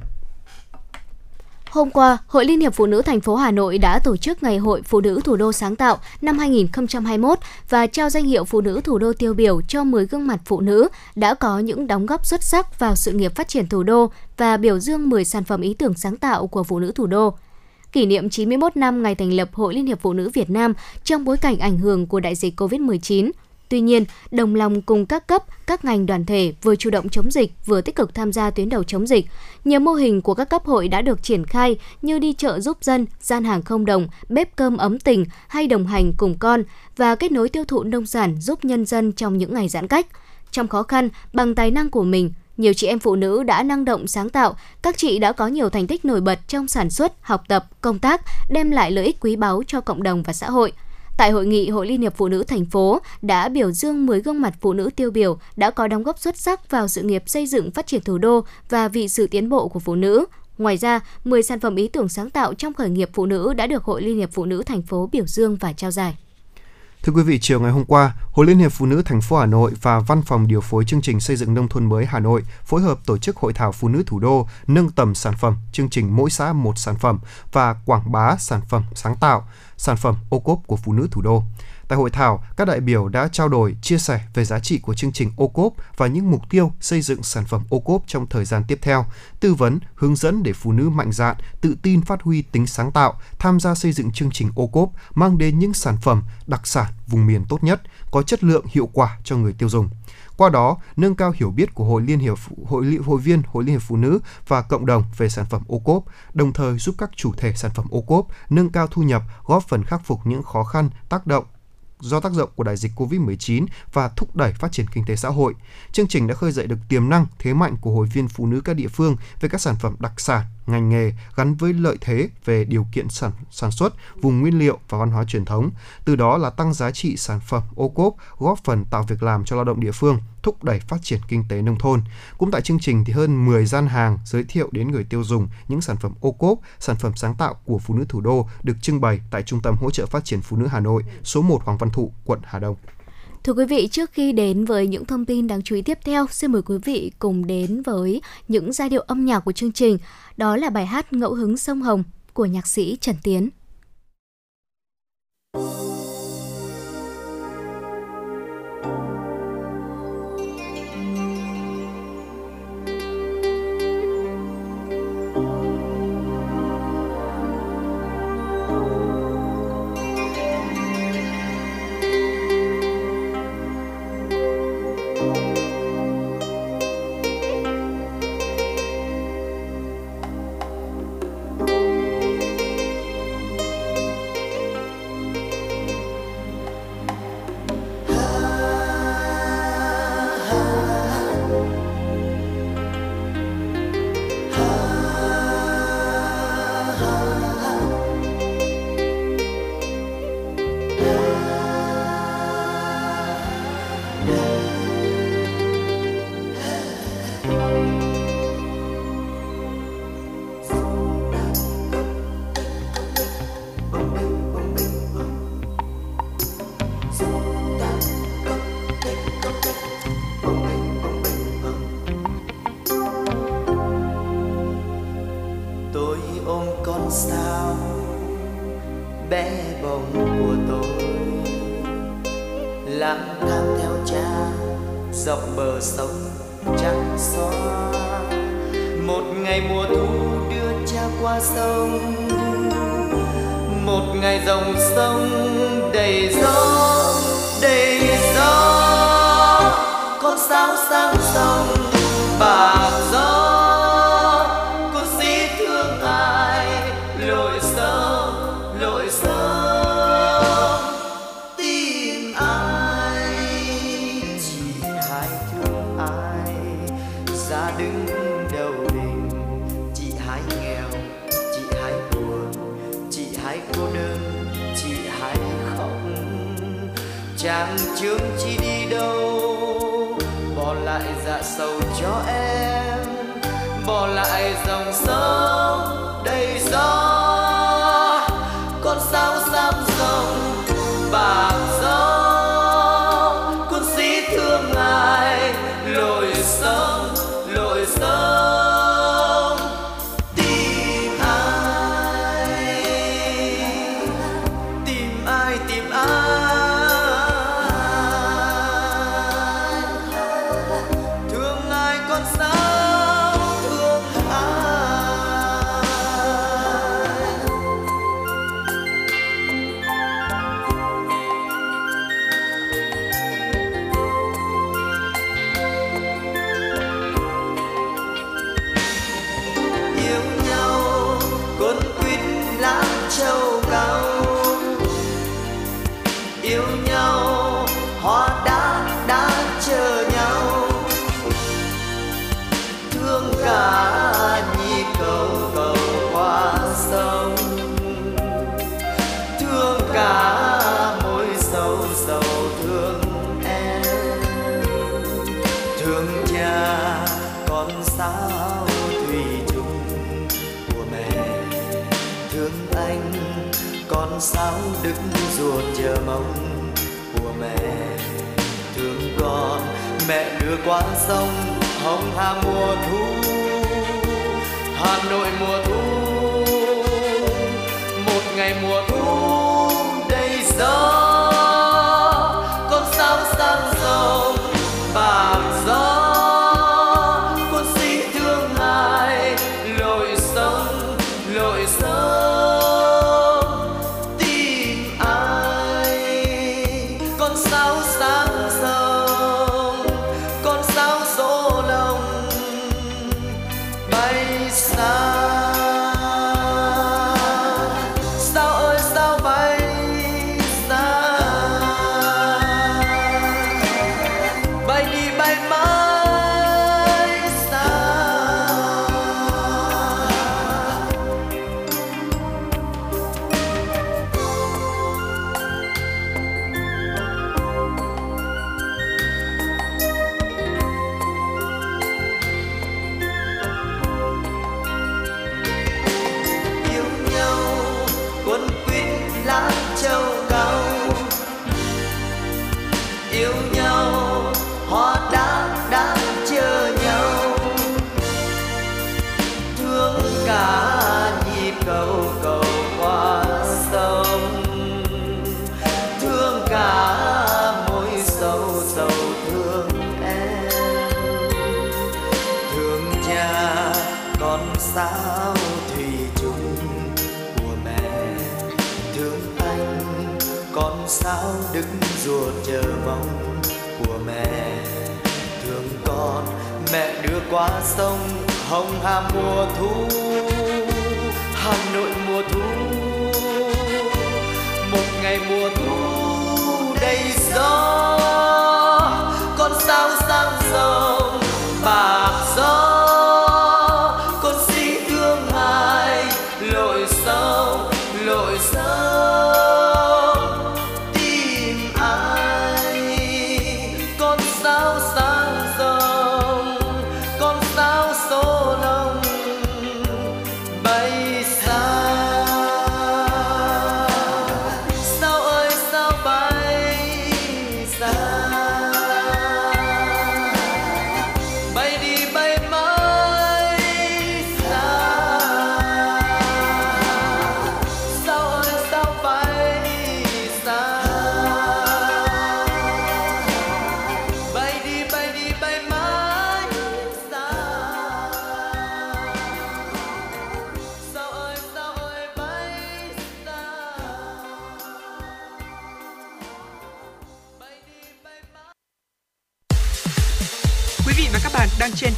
Hôm qua, Hội Liên hiệp Phụ nữ thành phố Hà Nội đã tổ chức Ngày hội Phụ nữ Thủ đô sáng tạo năm 2021 và trao danh hiệu Phụ nữ Thủ đô tiêu biểu cho 10 gương mặt phụ nữ đã có những đóng góp xuất sắc vào sự nghiệp phát triển thủ đô và biểu dương 10 sản phẩm ý tưởng sáng tạo của phụ nữ thủ đô kỷ niệm 91 năm ngày thành lập Hội Liên hiệp Phụ nữ Việt Nam trong bối cảnh ảnh hưởng của đại dịch COVID-19. Tuy nhiên, đồng lòng cùng các cấp, các ngành đoàn thể vừa chủ động chống dịch, vừa tích cực tham gia tuyến đầu chống dịch. Nhiều mô hình của các cấp hội đã được triển khai như đi chợ giúp dân, gian hàng không đồng, bếp cơm ấm tình hay đồng hành cùng con và kết nối tiêu thụ nông sản giúp nhân dân trong những ngày giãn cách. Trong khó khăn, bằng tài năng của mình, nhiều chị em phụ nữ đã năng động sáng tạo, các chị đã có nhiều thành tích nổi bật trong sản xuất, học tập, công tác, đem lại lợi ích quý báu cho cộng đồng và xã hội. Tại hội nghị, Hội Liên hiệp Phụ nữ thành phố đã biểu dương 10 gương mặt phụ nữ tiêu biểu đã có đóng góp xuất sắc vào sự nghiệp xây dựng phát triển thủ đô và vì sự tiến bộ của phụ nữ. Ngoài ra, 10 sản phẩm ý tưởng sáng tạo trong khởi nghiệp phụ nữ đã được Hội Liên hiệp Phụ nữ thành phố biểu dương và trao giải. Thưa quý vị, chiều ngày hôm qua, Hội Liên hiệp Phụ nữ thành phố Hà Nội và Văn phòng điều phối chương trình xây dựng nông thôn mới Hà Nội phối hợp tổ chức hội thảo phụ nữ thủ đô nâng tầm sản phẩm, chương trình mỗi xã một sản phẩm và quảng bá sản phẩm sáng tạo, sản phẩm ô cốp của phụ nữ thủ đô. Tại hội thảo, các đại biểu đã trao đổi, chia sẻ về giá trị của chương trình ô cốp và những mục tiêu xây dựng sản phẩm ô cốp trong thời gian tiếp theo, tư vấn, hướng dẫn để phụ nữ mạnh dạn, tự tin phát huy tính sáng tạo, tham gia xây dựng chương trình ô cốp, mang đến những sản phẩm đặc sản vùng miền tốt nhất, có chất lượng hiệu quả cho người tiêu dùng. Qua đó nâng cao hiểu biết của hội liên hiệp hội hội viên hội liên hiệp phụ nữ và cộng đồng về sản phẩm ô cốp, đồng thời giúp các chủ thể sản phẩm ô cốp nâng cao thu nhập, góp phần khắc phục những khó khăn tác động do tác động của đại dịch COVID-19 và thúc đẩy phát triển kinh tế xã hội. Chương trình đã khơi dậy được tiềm năng, thế mạnh của hội viên phụ nữ các địa phương về các sản phẩm đặc sản, ngành nghề gắn với lợi thế về điều kiện sản sản xuất, vùng nguyên liệu và văn hóa truyền thống. Từ đó là tăng giá trị sản phẩm ô cốp, góp phần tạo việc làm cho lao động địa phương, thúc đẩy phát triển kinh tế nông thôn. Cũng tại chương trình thì hơn 10 gian hàng giới thiệu đến người tiêu dùng những sản phẩm ô cốp, sản phẩm sáng tạo của phụ nữ thủ đô được trưng bày tại Trung tâm hỗ trợ phát triển phụ nữ Hà Nội, số 1 Hoàng Văn Thụ, quận Hà Đông. Thưa quý vị, trước khi đến với những thông tin đáng chú ý tiếp theo, xin mời quý vị cùng đến với những giai điệu âm nhạc của chương trình. Đó là bài hát Ngẫu hứng sông Hồng của nhạc sĩ Trần Tiến. Thank you ai. Ra đứng đầu đình chị hái nghèo, chị hái buồn, chị hái cô đơn, chị hái khóc. Chàng trướng chi đi đâu, bỏ lại dạ sầu cho em, bỏ lại dòng qua sông hồng hà mùa thu. Hà nội mùa qua sông hồng hà mùa thu hà nội mùa thu. Một ngày mùa thu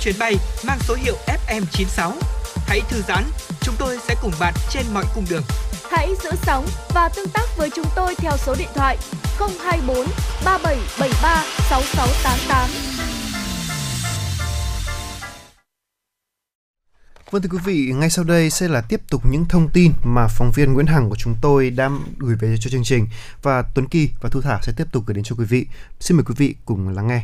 chuyến bay mang số hiệu FM96. Hãy thư giãn, chúng tôi sẽ cùng bạn trên mọi cung đường. Hãy giữ sóng và tương tác với chúng tôi theo số điện thoại 024 3773 6688. Vâng thưa quý vị, ngay sau đây sẽ là tiếp tục những thông tin mà phóng viên Nguyễn Hằng của chúng tôi đang gửi về cho chương trình và Tuấn Kỳ và Thu Thảo sẽ tiếp tục gửi đến cho quý vị. Xin mời quý vị cùng lắng nghe.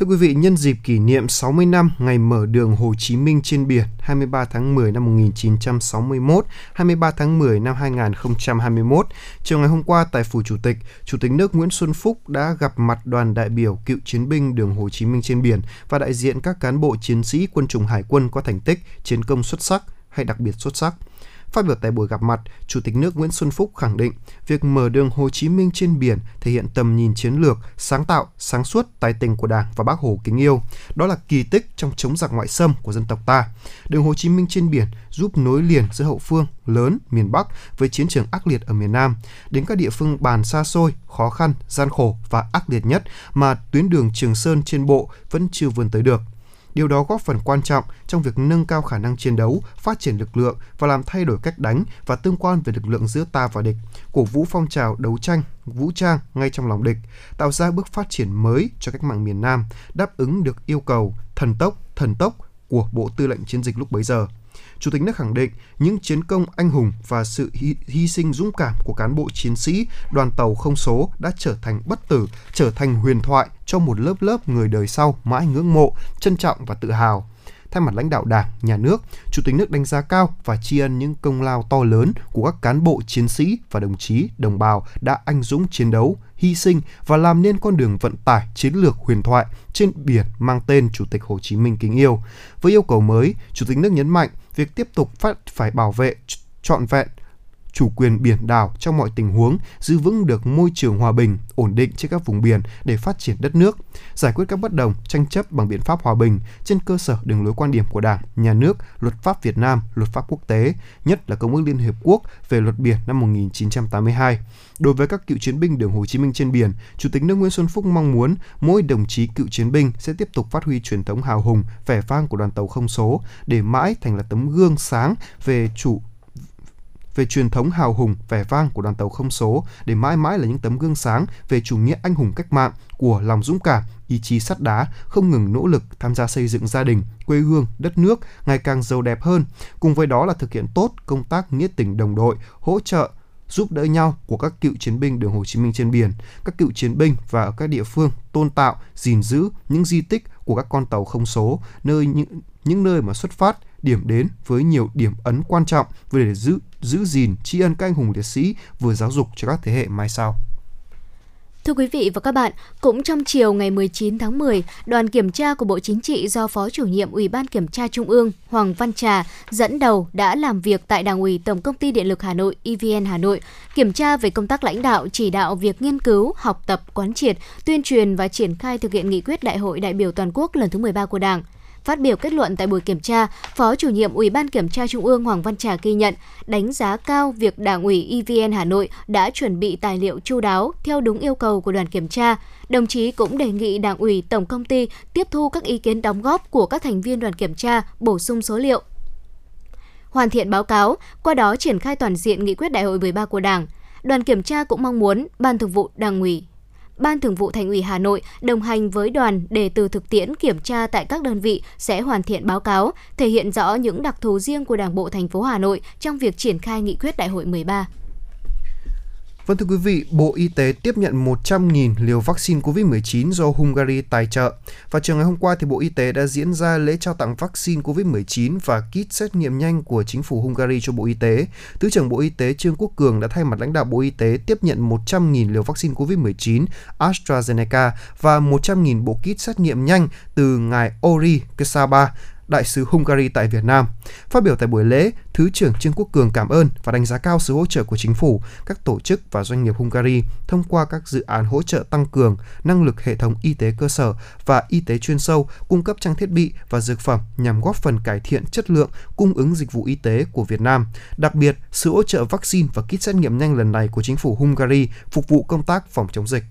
Thưa quý vị, nhân dịp kỷ niệm 60 năm ngày mở đường Hồ Chí Minh trên biển 23 tháng 10 năm 1961, 23 tháng 10 năm 2021, chiều ngày hôm qua tại Phủ Chủ tịch, Chủ tịch nước Nguyễn Xuân Phúc đã gặp mặt đoàn đại biểu cựu chiến binh đường Hồ Chí Minh trên biển và đại diện các cán bộ chiến sĩ quân chủng hải quân có thành tích, chiến công xuất sắc hay đặc biệt xuất sắc. Phát biểu tại buổi gặp mặt, Chủ tịch nước Nguyễn Xuân Phúc khẳng định việc mở đường Hồ Chí Minh trên biển thể hiện tầm nhìn chiến lược, sáng tạo, sáng suốt, tài tình của Đảng và Bác Hồ kính yêu. Đó là kỳ tích trong chống giặc ngoại xâm của dân tộc ta. Đường Hồ Chí Minh trên biển giúp nối liền giữa hậu phương lớn miền Bắc với chiến trường ác liệt ở miền Nam đến các địa phương bàn xa xôi, khó khăn, gian khổ và ác liệt nhất mà tuyến đường Trường Sơn trên bộ vẫn chưa vươn tới được. Điều đó góp phần quan trọng trong việc nâng cao khả năng chiến đấu, phát triển lực lượng và làm thay đổi cách đánh và tương quan về lực lượng giữa ta và địch, cổ vũ phong trào đấu tranh, vũ trang ngay trong lòng địch, tạo ra bước phát triển mới cho cách mạng miền Nam, đáp ứng được yêu cầu thần tốc, thần tốc của Bộ Tư lệnh Chiến dịch lúc bấy giờ. Chủ tịch nước khẳng định những chiến công anh hùng và sự hy, hy sinh dũng cảm của cán bộ chiến sĩ đoàn tàu không số đã trở thành bất tử, trở thành huyền thoại cho một lớp lớp người đời sau mãi ngưỡng mộ, trân trọng và tự hào. Thay mặt lãnh đạo Đảng, Nhà nước, Chủ tịch nước đánh giá cao và tri ân những công lao to lớn của các cán bộ chiến sĩ và đồng chí, đồng bào đã anh dũng chiến đấu, hy sinh và làm nên con đường vận tải chiến lược huyền thoại trên biển mang tên Chủ tịch Hồ Chí Minh kính yêu. Với yêu cầu mới, Chủ tịch nước nhấn mạnh việc tiếp tục phát phải bảo vệ trọn vẹn chủ quyền biển đảo trong mọi tình huống, giữ vững được môi trường hòa bình, ổn định trên các vùng biển để phát triển đất nước, giải quyết các bất đồng, tranh chấp bằng biện pháp hòa bình trên cơ sở đường lối quan điểm của Đảng, Nhà nước, luật pháp Việt Nam, luật pháp quốc tế, nhất là Công ước Liên Hiệp Quốc về luật biển năm 1982. Đối với các cựu chiến binh đường Hồ Chí Minh trên biển, Chủ tịch nước Nguyễn Xuân Phúc mong muốn mỗi đồng chí cựu chiến binh sẽ tiếp tục phát huy truyền thống hào hùng, vẻ vang của đoàn tàu không số để mãi thành là tấm gương sáng về chủ về truyền thống hào hùng, vẻ vang của đoàn tàu không số để mãi mãi là những tấm gương sáng về chủ nghĩa anh hùng cách mạng của lòng dũng cảm, ý chí sắt đá, không ngừng nỗ lực tham gia xây dựng gia đình, quê hương, đất nước ngày càng giàu đẹp hơn. Cùng với đó là thực hiện tốt công tác nghĩa tình đồng đội, hỗ trợ giúp đỡ nhau của các cựu chiến binh đường Hồ Chí Minh trên biển, các cựu chiến binh và ở các địa phương tôn tạo, gìn giữ những di tích của các con tàu không số, nơi những những nơi mà xuất phát, điểm đến với nhiều điểm ấn quan trọng vừa để giữ giữ gìn tri ân các anh hùng liệt sĩ vừa giáo dục cho các thế hệ mai sau. Thưa quý vị và các bạn, cũng trong chiều ngày 19 tháng 10, đoàn kiểm tra của Bộ Chính trị do Phó chủ nhiệm Ủy ban Kiểm tra Trung ương Hoàng Văn Trà dẫn đầu đã làm việc tại Đảng ủy Tổng công ty Điện lực Hà Nội EVN Hà Nội, kiểm tra về công tác lãnh đạo, chỉ đạo việc nghiên cứu, học tập, quán triệt, tuyên truyền và triển khai thực hiện nghị quyết Đại hội đại biểu toàn quốc lần thứ 13 của Đảng. Phát biểu kết luận tại buổi kiểm tra, Phó chủ nhiệm Ủy ban Kiểm tra Trung ương Hoàng Văn Trà ghi nhận, đánh giá cao việc Đảng ủy EVN Hà Nội đã chuẩn bị tài liệu chu đáo theo đúng yêu cầu của đoàn kiểm tra. Đồng chí cũng đề nghị Đảng ủy Tổng công ty tiếp thu các ý kiến đóng góp của các thành viên đoàn kiểm tra, bổ sung số liệu, hoàn thiện báo cáo, qua đó triển khai toàn diện nghị quyết đại hội 13 của Đảng. Đoàn kiểm tra cũng mong muốn Ban Thường vụ Đảng ủy Ban Thường vụ Thành ủy Hà Nội đồng hành với đoàn để từ thực tiễn kiểm tra tại các đơn vị sẽ hoàn thiện báo cáo, thể hiện rõ những đặc thù riêng của Đảng bộ thành phố Hà Nội trong việc triển khai nghị quyết đại hội 13. Vâng thưa quý vị, Bộ Y tế tiếp nhận 100.000 liều vaccine COVID-19 do Hungary tài trợ. Và chiều ngày hôm qua thì Bộ Y tế đã diễn ra lễ trao tặng vaccine COVID-19 và kit xét nghiệm nhanh của chính phủ Hungary cho Bộ Y tế. Thứ trưởng Bộ Y tế Trương Quốc Cường đã thay mặt lãnh đạo Bộ Y tế tiếp nhận 100.000 liều vaccine COVID-19 AstraZeneca và 100.000 bộ kit xét nghiệm nhanh từ ngài Ori Kesaba, đại sứ Hungary tại Việt Nam. Phát biểu tại buổi lễ, Thứ trưởng Trương Quốc Cường cảm ơn và đánh giá cao sự hỗ trợ của chính phủ, các tổ chức và doanh nghiệp Hungary thông qua các dự án hỗ trợ tăng cường năng lực hệ thống y tế cơ sở và y tế chuyên sâu, cung cấp trang thiết bị và dược phẩm nhằm góp phần cải thiện chất lượng cung ứng dịch vụ y tế của Việt Nam. Đặc biệt, sự hỗ trợ vaccine và kit xét nghiệm nhanh lần này của chính phủ Hungary phục vụ công tác phòng chống dịch.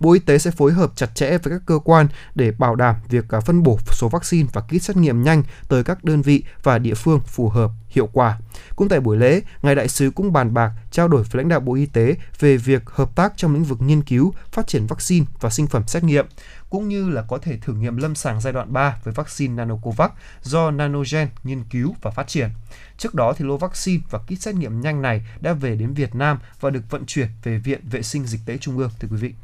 Bộ Y tế sẽ phối hợp chặt chẽ với các cơ quan để bảo đảm việc à, phân bổ số vaccine và kit xét nghiệm nhanh tới các đơn vị và địa phương phù hợp, hiệu quả. Cũng tại buổi lễ, ngài đại sứ cũng bàn bạc trao đổi với lãnh đạo Bộ Y tế về việc hợp tác trong lĩnh vực nghiên cứu, phát triển vaccine và sinh phẩm xét nghiệm cũng như là có thể thử nghiệm lâm sàng giai đoạn 3 với vaccine Nanocovax do Nanogen nghiên cứu và phát triển. Trước đó thì lô vaccine và kit xét nghiệm nhanh này đã về đến Việt Nam và được vận chuyển về Viện Vệ sinh Dịch tễ Trung ương thưa quý vị.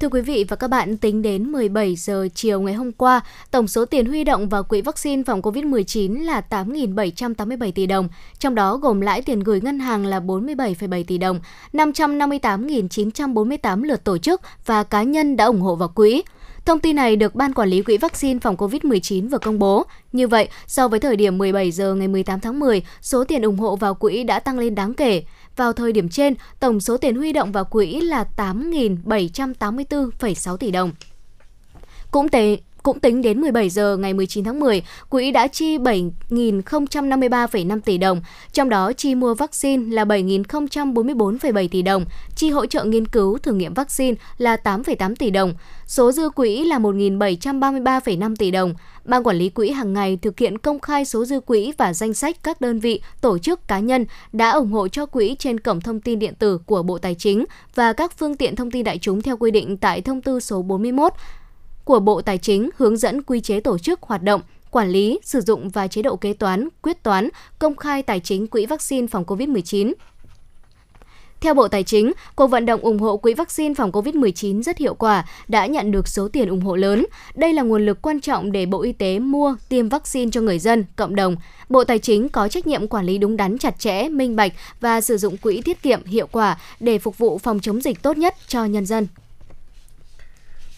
Thưa quý vị và các bạn, tính đến 17 giờ chiều ngày hôm qua, tổng số tiền huy động vào quỹ vaccine phòng COVID-19 là 8.787 tỷ đồng, trong đó gồm lãi tiền gửi ngân hàng là 47,7 tỷ đồng, 558.948 lượt tổ chức và cá nhân đã ủng hộ vào quỹ. Thông tin này được Ban Quản lý Quỹ vaccine phòng COVID-19 vừa công bố. Như vậy, so với thời điểm 17 giờ ngày 18 tháng 10, số tiền ủng hộ vào quỹ đã tăng lên đáng kể. Vào thời điểm trên, tổng số tiền huy động vào quỹ là 8.784,6 tỷ đồng. Cũng tế cũng tính đến 17 giờ ngày 19 tháng 10, quỹ đã chi 7.053,5 tỷ đồng, trong đó chi mua vaccine là 7.044,7 tỷ đồng, chi hỗ trợ nghiên cứu thử nghiệm vaccine là 8,8 tỷ đồng, số dư quỹ là 1.733,5 tỷ đồng. Ban quản lý quỹ hàng ngày thực hiện công khai số dư quỹ và danh sách các đơn vị, tổ chức cá nhân đã ủng hộ cho quỹ trên cổng thông tin điện tử của Bộ Tài chính và các phương tiện thông tin đại chúng theo quy định tại thông tư số 41 của Bộ Tài chính hướng dẫn quy chế tổ chức hoạt động, quản lý, sử dụng và chế độ kế toán, quyết toán, công khai tài chính quỹ vaccine phòng COVID-19. Theo Bộ Tài chính, cuộc vận động ủng hộ quỹ vaccine phòng COVID-19 rất hiệu quả, đã nhận được số tiền ủng hộ lớn. Đây là nguồn lực quan trọng để Bộ Y tế mua, tiêm vaccine cho người dân, cộng đồng. Bộ Tài chính có trách nhiệm quản lý đúng đắn chặt chẽ, minh bạch và sử dụng quỹ tiết kiệm hiệu quả để phục vụ phòng chống dịch tốt nhất cho nhân dân.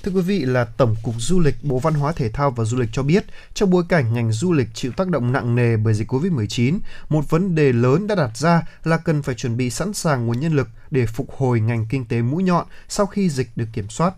Thưa quý vị là Tổng cục Du lịch Bộ Văn hóa Thể thao và Du lịch cho biết, trong bối cảnh ngành du lịch chịu tác động nặng nề bởi dịch Covid-19, một vấn đề lớn đã đặt ra là cần phải chuẩn bị sẵn sàng nguồn nhân lực để phục hồi ngành kinh tế mũi nhọn sau khi dịch được kiểm soát.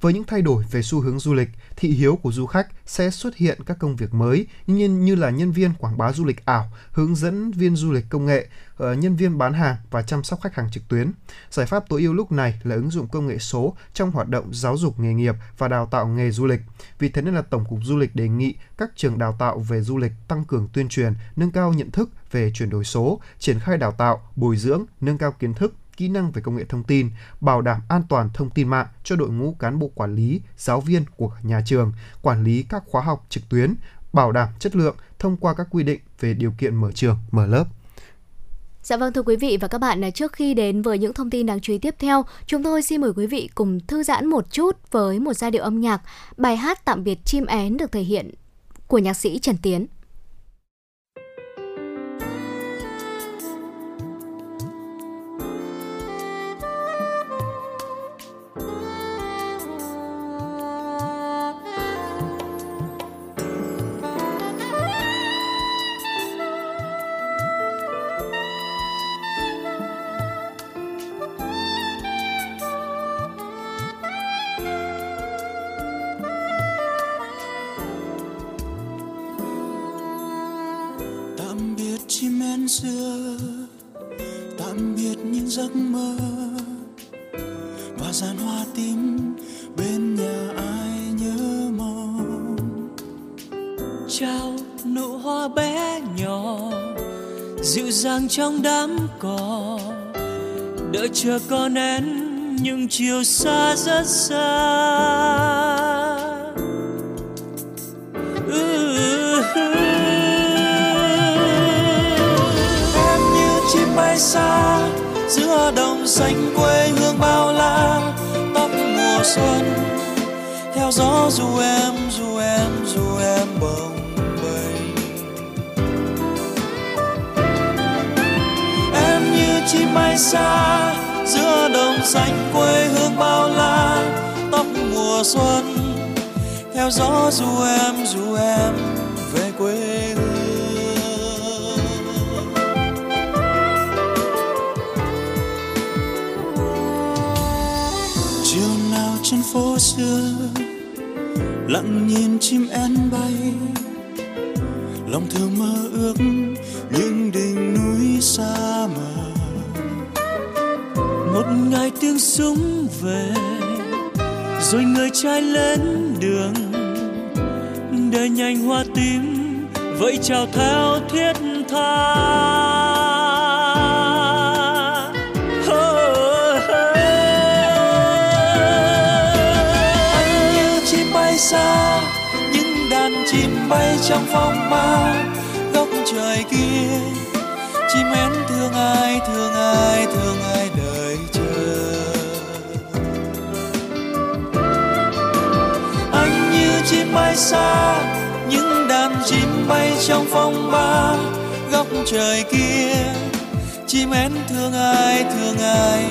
Với những thay đổi về xu hướng du lịch, thị hiếu của du khách sẽ xuất hiện các công việc mới như, như là nhân viên quảng bá du lịch ảo, hướng dẫn viên du lịch công nghệ, ờ, nhân viên bán hàng và chăm sóc khách hàng trực tuyến. Giải pháp tối ưu lúc này là ứng dụng công nghệ số trong hoạt động giáo dục nghề nghiệp và đào tạo nghề du lịch. Vì thế nên là Tổng cục Du lịch đề nghị các trường đào tạo về du lịch tăng cường tuyên truyền, nâng cao nhận thức về chuyển đổi số, triển khai đào tạo, bồi dưỡng, nâng cao kiến thức, kỹ năng về công nghệ thông tin, bảo đảm an toàn thông tin mạng cho đội ngũ cán bộ quản lý, giáo viên của nhà trường, quản lý các khóa học trực tuyến, bảo đảm chất lượng thông qua các quy định về điều kiện mở trường, mở lớp. Dạ vâng thưa quý vị và các bạn, à, trước khi đến với những thông tin đáng chú ý tiếp theo, chúng tôi xin mời quý vị cùng thư giãn một chút với một giai điệu âm nhạc. Bài hát Tạm biệt chim én được thể hiện của nhạc sĩ Trần Tiến. Giấc mơ và dàn hoa tím bên nhà ai nhớ mong. Trao nụ hoa bé nhỏ dịu dàng trong đám cỏ đợi chờ con én nhưng chiều xa rất xa. Ừ. Em như chim bay xa giữa đồng xanh quê hương bao la, tóc mùa xuân. Theo gió dù em dù em dù em bồng bềnh. Em như chim bay xa giữa đồng xanh quê hương bao la, tóc mùa xuân. Theo gió dù em dù em phố xưa. Lặng nhìn chim én bay. Lòng thường mơ ước những đỉnh núi xa mờ một ngày tiếng súng về, rồi người trai lên đường. Đời nhanh hoa tím, vậy chào theo thiết tha. Bay trong phong ba góc trời kia. Chim én thương ai thương ai thương ai đợi chờ anh như chim bay xa, những đàn chim bay trong phong ba góc trời kia. Chim én thương ai thương ai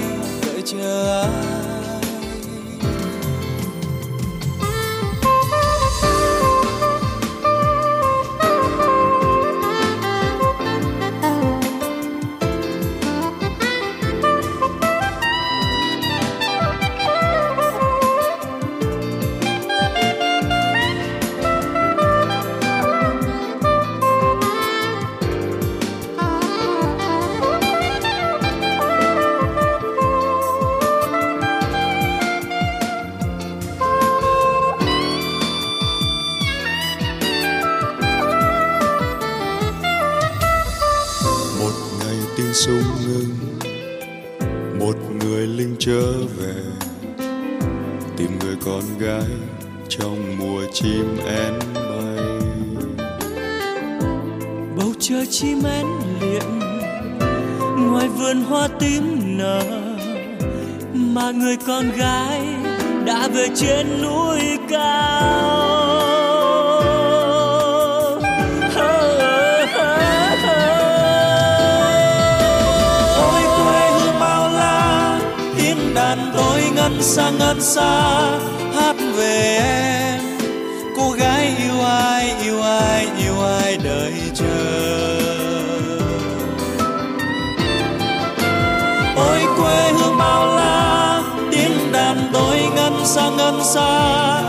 con gái đã về trên núi cao. Ôi, quê hương bao la, tiếng đàn tôi ngân xa ngân xa. Ngân xa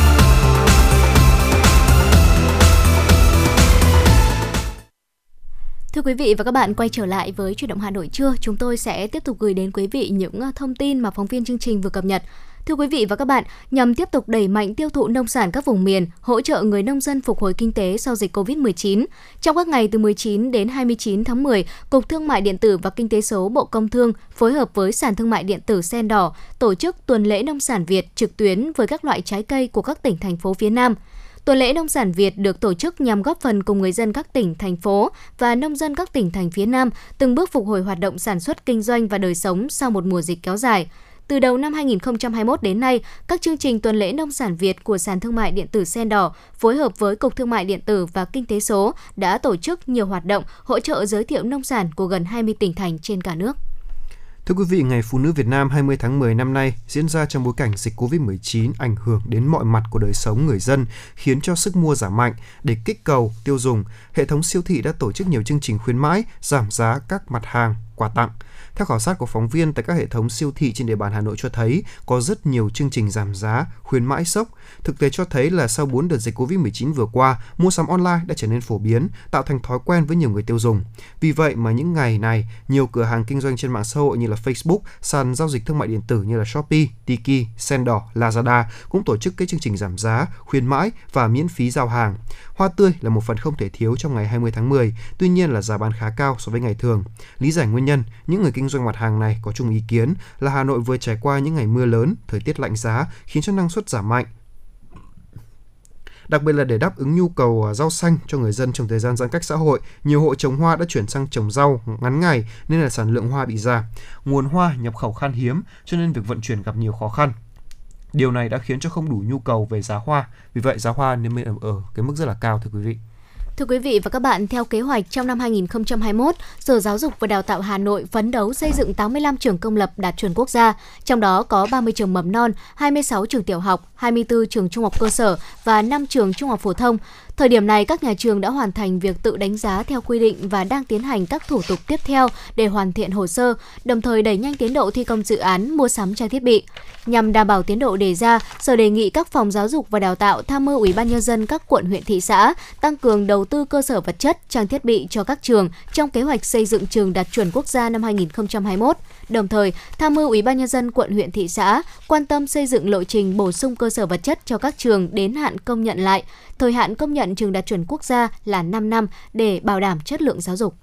Thưa quý vị và các bạn, quay trở lại với chuyển động Hà Nội trưa, chúng tôi sẽ tiếp tục gửi đến quý vị những ờ, thông tin mà phóng viên chương trình vừa cập nhật. Thưa quý vị và các bạn, nhằm tiếp tục đẩy mạnh tiêu thụ nông sản các vùng miền, hỗ trợ người nông dân phục hồi kinh tế sau dịch Covid-19, trong các ngày từ 19 đến 29 tháng 10, Cục Thương mại điện tử và Kinh tế số Bộ Công Thương phối hợp với sàn thương mại điện tử Sen Đỏ tổ chức tuần lễ nông sản Việt trực tuyến với các loại trái cây của các tỉnh thành phố phía Nam. Tuần lễ nông sản Việt được tổ chức nhằm góp phần cùng người dân các tỉnh, thành phố và nông dân các tỉnh thành phía Nam từng bước phục hồi hoạt động sản xuất kinh doanh và đời sống sau một mùa dịch kéo dài. Từ đầu năm 2021 đến nay, các chương trình tuần lễ nông sản Việt của sàn thương mại điện tử Sen Đỏ phối hợp với Cục Thương mại điện tử và Kinh tế số đã tổ chức nhiều hoạt động hỗ trợ giới thiệu nông sản của gần 20 tỉnh thành trên cả nước. Thưa quý vị, Ngày Phụ nữ Việt Nam 20 tháng 10 năm nay diễn ra trong bối cảnh dịch COVID-19 ảnh hưởng đến mọi mặt của đời sống người dân, khiến cho sức mua giảm mạnh. Để kích cầu tiêu dùng, hệ thống siêu thị đã tổ chức nhiều chương trình khuyến mãi, giảm giá các mặt hàng, quà tặng. Theo khảo sát của phóng viên tại các hệ thống siêu thị trên địa bàn Hà Nội cho thấy có rất nhiều chương trình giảm giá, khuyến mãi sốc. Thực tế cho thấy là sau 4 đợt dịch Covid-19 vừa qua, mua sắm online đã trở nên phổ biến, tạo thành thói quen với nhiều người tiêu dùng. Vì vậy mà những ngày này, nhiều cửa hàng kinh doanh trên mạng xã hội như là Facebook, sàn giao dịch thương mại điện tử như là Shopee, Tiki, Sendor, Lazada cũng tổ chức các chương trình giảm giá, khuyến mãi và miễn phí giao hàng. Hoa tươi là một phần không thể thiếu trong ngày 20 tháng 10, tuy nhiên là giá bán khá cao so với ngày thường. Lý giải nguyên nhân, những người kinh doanh mặt hàng này có chung ý kiến là Hà Nội vừa trải qua những ngày mưa lớn, thời tiết lạnh giá khiến cho năng suất giảm mạnh, Đặc biệt là để đáp ứng nhu cầu à, rau xanh cho người dân trong thời gian giãn cách xã hội, nhiều hộ trồng hoa đã chuyển sang trồng rau ngắn ngày nên là sản lượng hoa bị giảm. Nguồn hoa nhập khẩu khan hiếm cho nên việc vận chuyển gặp nhiều khó khăn. Điều này đã khiến cho không đủ nhu cầu về giá hoa, vì vậy giá hoa nên ở, ở cái mức rất là cao thưa quý vị. Thưa quý vị và các bạn, theo kế hoạch trong năm 2021, Sở Giáo dục và Đào tạo Hà Nội phấn đấu xây dựng 85 trường công lập đạt chuẩn quốc gia, trong đó có 30 trường mầm non, 26 trường tiểu học, 24 trường trung học cơ sở và 5 trường trung học phổ thông. Thời điểm này, các nhà trường đã hoàn thành việc tự đánh giá theo quy định và đang tiến hành các thủ tục tiếp theo để hoàn thiện hồ sơ, đồng thời đẩy nhanh tiến độ thi công dự án mua sắm trang thiết bị. Nhằm đảm bảo tiến độ đề ra, Sở đề nghị các phòng giáo dục và đào tạo tham mưu Ủy ban nhân dân các quận huyện thị xã tăng cường đầu tư cơ sở vật chất, trang thiết bị cho các trường trong kế hoạch xây dựng trường đạt chuẩn quốc gia năm 2021. Đồng thời, tham mưu Ủy ban nhân dân quận huyện thị xã quan tâm xây dựng lộ trình bổ sung cơ sở vật chất cho các trường đến hạn công nhận lại. Thời hạn công nhận trường đạt chuẩn quốc gia là 5 năm để bảo đảm chất lượng giáo dục.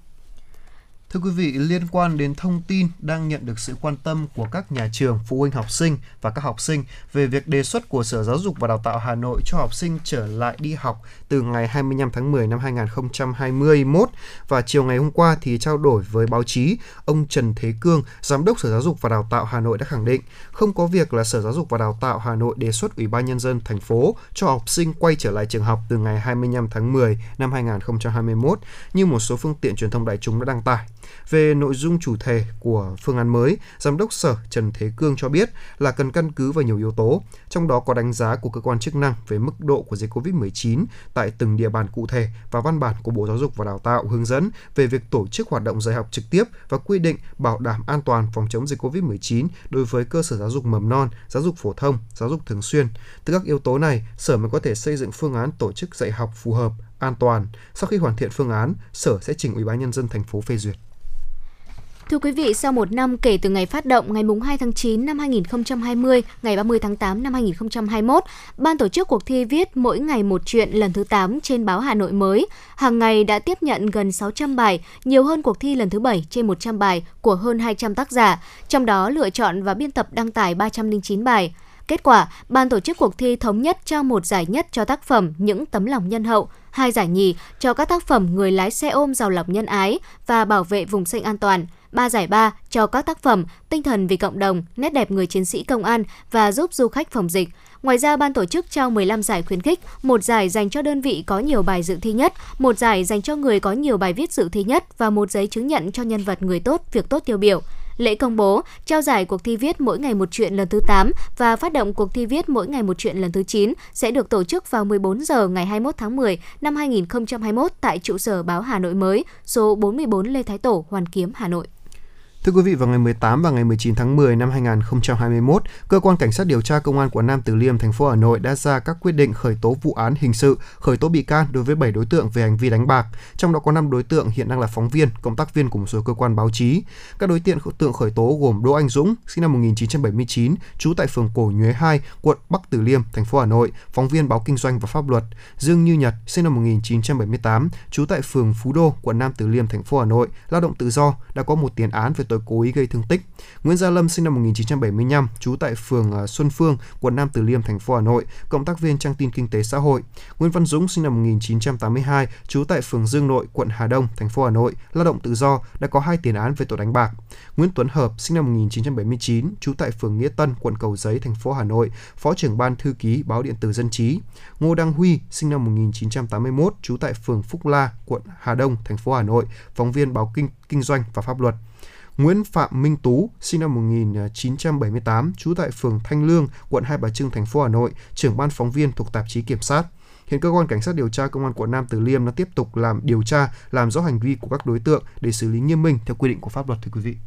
Thưa quý vị, liên quan đến thông tin đang nhận được sự quan tâm của các nhà trường, phụ huynh học sinh và các học sinh về việc đề xuất của Sở Giáo dục và Đào tạo Hà Nội cho học sinh trở lại đi học từ ngày 25 tháng 10 năm 2021 và chiều ngày hôm qua thì trao đổi với báo chí, ông Trần Thế Cương, Giám đốc Sở Giáo dục và Đào tạo Hà Nội đã khẳng định không có việc là Sở Giáo dục và Đào tạo Hà Nội đề xuất Ủy ban Nhân dân thành phố cho học sinh quay trở lại trường học từ ngày 25 tháng 10 năm 2021 như một số phương tiện truyền thông đại chúng đã đăng tải. Về nội dung chủ thể của phương án mới, Giám đốc Sở Trần Thế Cương cho biết là cần căn cứ vào nhiều yếu tố, trong đó có đánh giá của cơ quan chức năng về mức độ của dịch COVID-19 tại từng địa bàn cụ thể và văn bản của Bộ Giáo dục và Đào tạo hướng dẫn về việc tổ chức hoạt động dạy học trực tiếp và quy định bảo đảm an toàn phòng chống dịch COVID-19 đối với cơ sở giáo dục mầm non, giáo dục phổ thông, giáo dục thường xuyên. Từ các yếu tố này, Sở mới có thể xây dựng phương án tổ chức dạy học phù hợp, an toàn. Sau khi hoàn thiện phương án, Sở sẽ trình Ủy ban nhân dân thành phố phê duyệt. Thưa quý vị, sau một năm kể từ ngày phát động ngày 2 tháng 9 năm 2020, ngày 30 tháng 8 năm 2021, Ban tổ chức cuộc thi viết mỗi ngày một chuyện lần thứ 8 trên báo Hà Nội mới, hàng ngày đã tiếp nhận gần 600 bài, nhiều hơn cuộc thi lần thứ 7 trên 100 bài của hơn 200 tác giả, trong đó lựa chọn và biên tập đăng tải 309 bài. Kết quả, ban tổ chức cuộc thi thống nhất trao một giải nhất cho tác phẩm Những tấm lòng nhân hậu, hai giải nhì cho các tác phẩm Người lái xe ôm giàu lòng nhân ái và Bảo vệ vùng xanh an toàn – 3 giải ba cho các tác phẩm Tinh thần vì cộng đồng, Nét đẹp người chiến sĩ công an và giúp du khách phòng dịch. Ngoài ra, ban tổ chức trao 15 giải khuyến khích, một giải dành cho đơn vị có nhiều bài dự thi nhất, một giải dành cho người có nhiều bài viết dự thi nhất và một giấy chứng nhận cho nhân vật người tốt, việc tốt tiêu biểu. Lễ công bố, trao giải cuộc thi viết mỗi ngày một chuyện lần thứ 8 và phát động cuộc thi viết mỗi ngày một chuyện lần thứ 9 sẽ được tổ chức vào 14 giờ ngày 21 tháng 10 năm 2021 tại trụ sở báo Hà Nội mới, số 44 Lê Thái Tổ, Hoàn Kiếm, Hà Nội. Thưa quý vị, vào ngày 18 và ngày 19 tháng 10 năm 2021, cơ quan cảnh sát điều tra công an quận Nam Từ Liêm, thành phố Hà Nội đã ra các quyết định khởi tố vụ án hình sự, khởi tố bị can đối với 7 đối tượng về hành vi đánh bạc, trong đó có 5 đối tượng hiện đang là phóng viên, cộng tác viên của một số cơ quan báo chí. Các đối tượng khởi tố gồm Đỗ Anh Dũng, sinh năm 1979, trú tại phường Cổ Nhuế 2, quận Bắc Từ Liêm, thành phố Hà Nội, phóng viên báo kinh doanh và pháp luật. Dương Như Nhật, sinh năm 1978, trú tại phường Phú Đô, quận Nam Từ Liêm, thành phố Hà Nội, lao động tự do, đã có một tiền án về tội cố ý gây thương tích. Nguyễn Gia Lâm sinh năm 1975, trú tại phường à, Xuân Phương, quận Nam Từ Liêm, thành phố Hà Nội, cộng tác viên trang tin kinh tế xã hội. Nguyễn Văn Dũng sinh năm 1982, trú tại phường Dương Nội, quận Hà Đông, thành phố Hà Nội, lao động tự do, đã có hai tiền án về tội đánh bạc. Nguyễn Tuấn Hợp sinh năm 1979, trú tại phường Nghĩa Tân, quận Cầu Giấy, thành phố Hà Nội, phó trưởng ban thư ký báo điện tử Dân trí. Ngô Đăng Huy sinh năm 1981, trú tại phường Phúc La, quận Hà Đông, thành phố Hà Nội, phóng viên báo kinh kinh doanh và pháp luật. Nguyễn Phạm Minh Tú, sinh năm 1978, trú tại phường Thanh Lương, quận Hai Bà Trưng, thành phố Hà Nội, trưởng ban phóng viên thuộc tạp chí Kiểm sát. Hiện cơ quan cảnh sát điều tra công an quận Nam Từ Liêm đã tiếp tục làm điều tra, làm rõ hành vi của các đối tượng để xử lý nghiêm minh theo quy định của pháp luật thưa quý vị.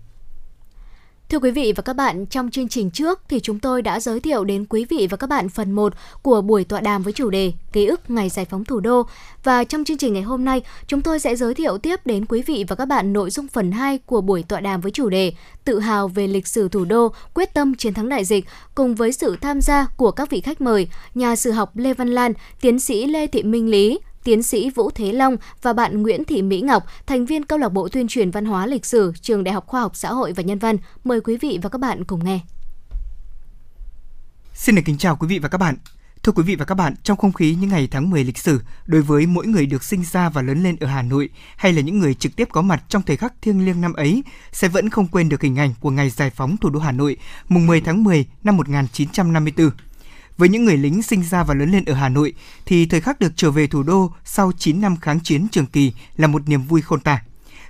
Thưa quý vị và các bạn, trong chương trình trước thì chúng tôi đã giới thiệu đến quý vị và các bạn phần 1 của buổi tọa đàm với chủ đề Ký ức ngày giải phóng thủ đô. Và trong chương trình ngày hôm nay, chúng tôi sẽ giới thiệu tiếp đến quý vị và các bạn nội dung phần 2 của buổi tọa đàm với chủ đề Tự hào về lịch sử thủ đô, quyết tâm chiến thắng đại dịch cùng với sự tham gia của các vị khách mời, nhà sử học Lê Văn Lan, tiến sĩ Lê Thị Minh Lý, tiến sĩ Vũ Thế Long và bạn Nguyễn Thị Mỹ Ngọc, thành viên câu lạc bộ tuyên truyền văn hóa lịch sử trường Đại học Khoa học Xã hội và Nhân văn. Mời quý vị và các bạn cùng nghe. Xin được kính chào quý vị và các bạn. Thưa quý vị và các bạn, trong không khí những ngày tháng 10 lịch sử, đối với mỗi người được sinh ra và lớn lên ở Hà Nội hay là những người trực tiếp có mặt trong thời khắc thiêng liêng năm ấy sẽ vẫn không quên được hình ảnh của ngày giải phóng thủ đô Hà Nội, mùng 10 tháng 10 năm 1954. Với những người lính sinh ra và lớn lên ở Hà Nội thì thời khắc được trở về thủ đô sau 9 năm kháng chiến trường kỳ là một niềm vui khôn tả.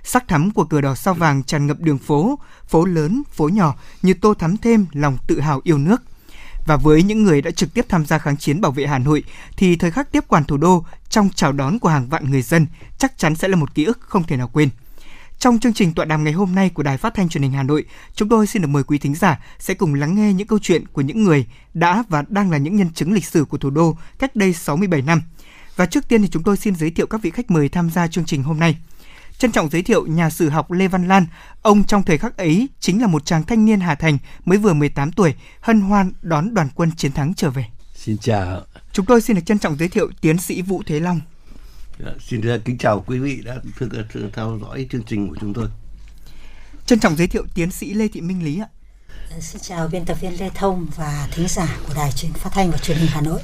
Sắc thắm của cờ đỏ sao vàng tràn ngập đường phố, phố lớn, phố nhỏ như tô thắm thêm lòng tự hào yêu nước. Và với những người đã trực tiếp tham gia kháng chiến bảo vệ Hà Nội thì thời khắc tiếp quản thủ đô trong chào đón của hàng vạn người dân chắc chắn sẽ là một ký ức không thể nào quên. Trong chương trình tọa đàm ngày hôm nay của Đài Phát thanh Truyền hình Hà Nội, chúng tôi xin được mời quý thính giả sẽ cùng lắng nghe những câu chuyện của những người đã và đang là những nhân chứng lịch sử của thủ đô cách đây 67 năm. Và trước tiên thì chúng tôi xin giới thiệu các vị khách mời tham gia chương trình hôm nay. Trân trọng giới thiệu nhà sử học Lê Văn Lan, ông trong thời khắc ấy chính là một chàng thanh niên Hà Thành mới vừa 18 tuổi, hân hoan đón đoàn quân chiến thắng trở về. Xin chào. Chúng tôi xin được trân trọng giới thiệu tiến sĩ Vũ Thế Long, Dạ, Xin kính chào quý vị đã thực thực theo dõi chương trình của chúng tôi. trân trọng giới thiệu tiến sĩ Lê Thị Minh Lý ạ. Xin chào biên tập viên Lê Thông và thính giả của Đài truyền phát thanh và truyền hình Hà Nội.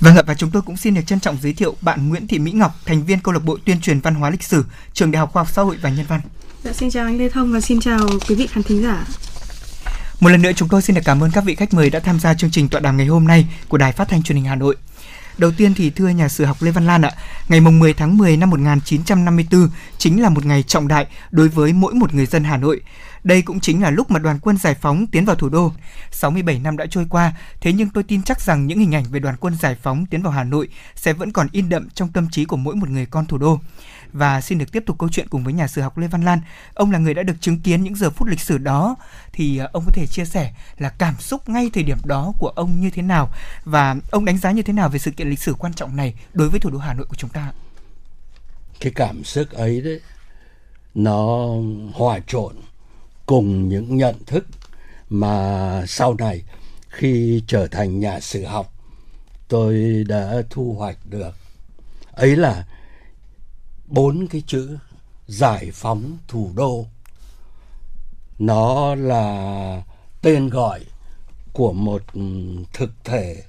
Vâng ạ, và chúng tôi cũng xin được trân trọng giới thiệu bạn Nguyễn Thị Mỹ Ngọc, thành viên câu lạc bộ tuyên truyền văn hóa lịch sử, trường Đại học Khoa học Xã hội và Nhân văn. Dạ, xin chào anh Lê Thông và xin chào quý vị khán thính giả. Một lần nữa chúng tôi xin được cảm ơn các vị khách mời đã tham gia chương trình tọa đàm ngày hôm nay của Đài Phát thanh Truyền hình Hà Nội. Đầu tiên thì thưa nhà sử học Lê Văn Lan ạ, ngày mùng 10 tháng 10 năm 1954 chính là một ngày trọng đại đối với mỗi một người dân Hà Nội. Đây cũng chính là lúc mà đoàn quân giải phóng tiến vào thủ đô. 67 năm đã trôi qua, thế nhưng tôi tin chắc rằng những hình ảnh về đoàn quân giải phóng tiến vào Hà Nội sẽ vẫn còn in đậm trong tâm trí của mỗi một người con thủ đô. Và xin được tiếp tục câu chuyện cùng với nhà sử học Lê Văn Lan. Ông là người đã được chứng kiến những giờ phút lịch sử đó thì ờ, ông có thể chia sẻ là cảm xúc ngay thời điểm đó của ông như thế nào và ông đánh giá như thế nào về sự kiện lịch sử quan trọng này đối với thủ đô Hà Nội của chúng ta. Cái cảm xúc ấy đấy nó hòa trộn cùng những nhận thức mà sau này khi trở thành nhà sử học tôi đã thu hoạch được. Ấy là bốn cái chữ giải phóng thủ đô. Nó là tên gọi của một thực thể,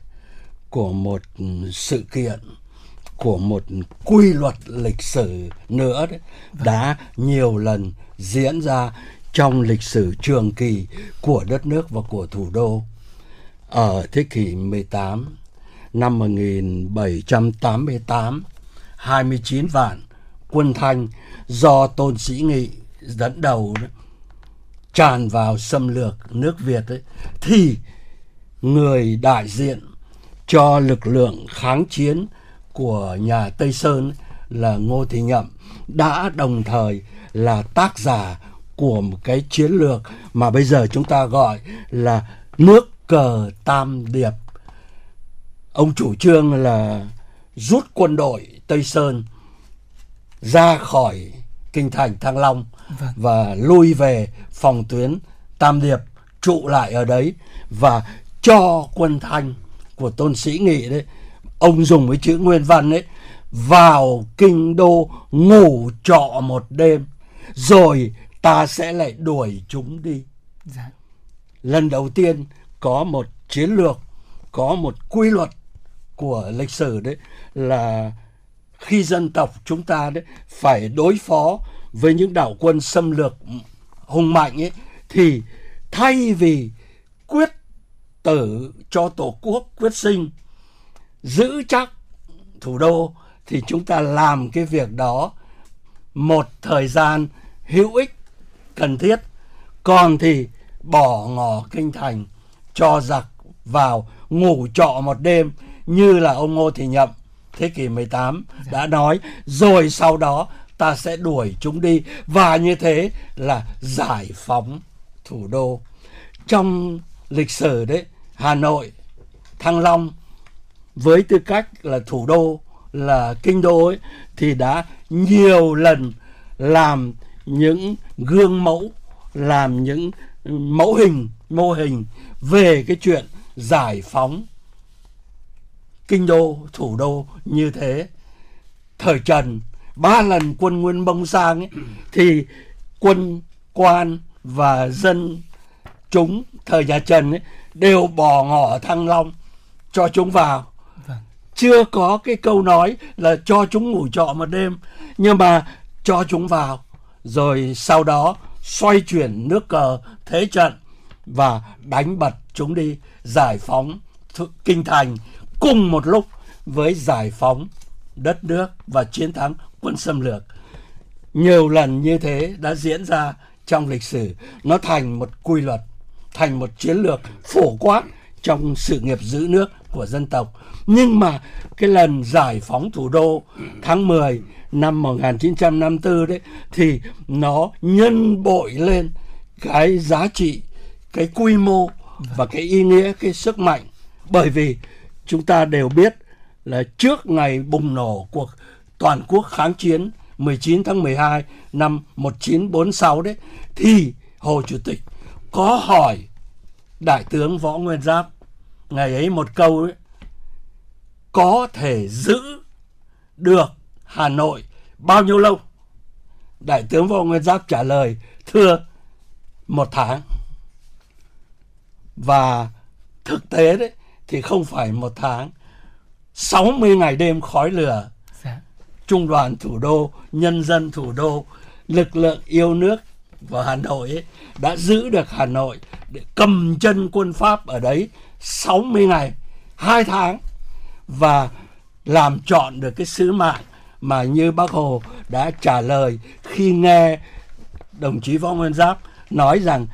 của một sự kiện, của một quy luật lịch sử nữa đấy, đã nhiều lần diễn ra trong lịch sử trường kỳ của đất nước và của thủ đô. Ở thế kỷ 18, năm 1788, 29 vạn quân Thanh do Tôn Sĩ Nghị dẫn đầu đó, tràn vào xâm lược nước Việt ấy, thì người đại diện cho lực lượng kháng chiến của nhà Tây Sơn ấy, là Ngô Thị Nhậm đã đồng thời là tác giả của một cái chiến lược mà bây giờ chúng ta gọi là nước cờ tam điệp. Ông chủ trương là rút quân đội Tây Sơn ra khỏi kinh thành Thăng Long Vâng. và lui về phòng tuyến Tam Điệp trụ lại ở đấy và cho quân Thanh của Tôn Sĩ Nghị đấy ông dùng cái chữ nguyên văn ấy vào kinh đô ngủ trọ một đêm rồi ta sẽ lại đuổi chúng đi Dạ. lần đầu tiên có một chiến lược có một quy luật của lịch sử đấy là khi dân tộc chúng ta đấy phải đối phó với những đảo quân xâm lược hùng mạnh ấy thì thay vì quyết tử cho tổ quốc quyết sinh giữ chắc thủ đô thì chúng ta làm cái việc đó một thời gian hữu ích cần thiết. Còn thì bỏ ngỏ kinh thành cho giặc vào ngủ trọ một đêm như là ông Ngô Thị Nhậm thế kỷ 18 đã nói rồi sau đó ta sẽ đuổi chúng đi. Và như thế là giải phóng thủ đô. Trong lịch sử đấy Hà Nội Thăng Long với tư cách là thủ đô là kinh đô ấy thì đã nhiều lần làm những gương mẫu làm những mẫu hình mô hình về cái chuyện giải phóng kinh đô thủ đô như thế. Thời trần ba lần quân nguyên mông sang ấy, thì quân quan và dân chúng thời nhà trần ấy, đều bỏ ngỏ thăng long cho chúng vào. Chưa có cái câu nói là cho chúng ngủ trọ một đêm nhưng mà cho chúng vào rồi sau đó xoay chuyển nước cờ thế trận và đánh bật chúng đi, giải phóng kinh thành cùng một lúc với giải phóng đất nước và chiến thắng quân xâm lược. Nhiều lần như thế đã diễn ra trong lịch sử. Nó thành một quy luật, thành một chiến lược phổ quát trong sự nghiệp giữ nước của dân tộc. Nhưng mà cái lần giải phóng thủ đô tháng 10 năm 1954 đấy, thì nó nhân bội lên cái giá trị, cái quy mô và cái ý nghĩa, cái sức mạnh. Bởi vì chúng ta đều biết là trước ngày bùng nổ cuộc toàn quốc kháng chiến 19 tháng 12 năm 1946 đấy, thì Hồ Chủ tịch có hỏi Đại tướng Võ Nguyên Giáp ngày ấy một câu ấy, có thể giữ được Hà Nội bao nhiêu lâu? Đại tướng Võ Nguyên Giáp trả lời thưa một tháng và thực tế đấy thì không phải một tháng 60 ngày đêm khói lửa dạ. trung đoàn thủ đô nhân dân thủ đô lực lượng yêu nước và Hà Nội ấy, đã giữ được Hà Nội để cầm chân quân Pháp ở đấy 60 ngày, 2 tháng và làm chọn được cái sứ mạng mà như bác Hồ đã trả lời khi nghe đồng chí Võ Nguyên Giáp nói rằng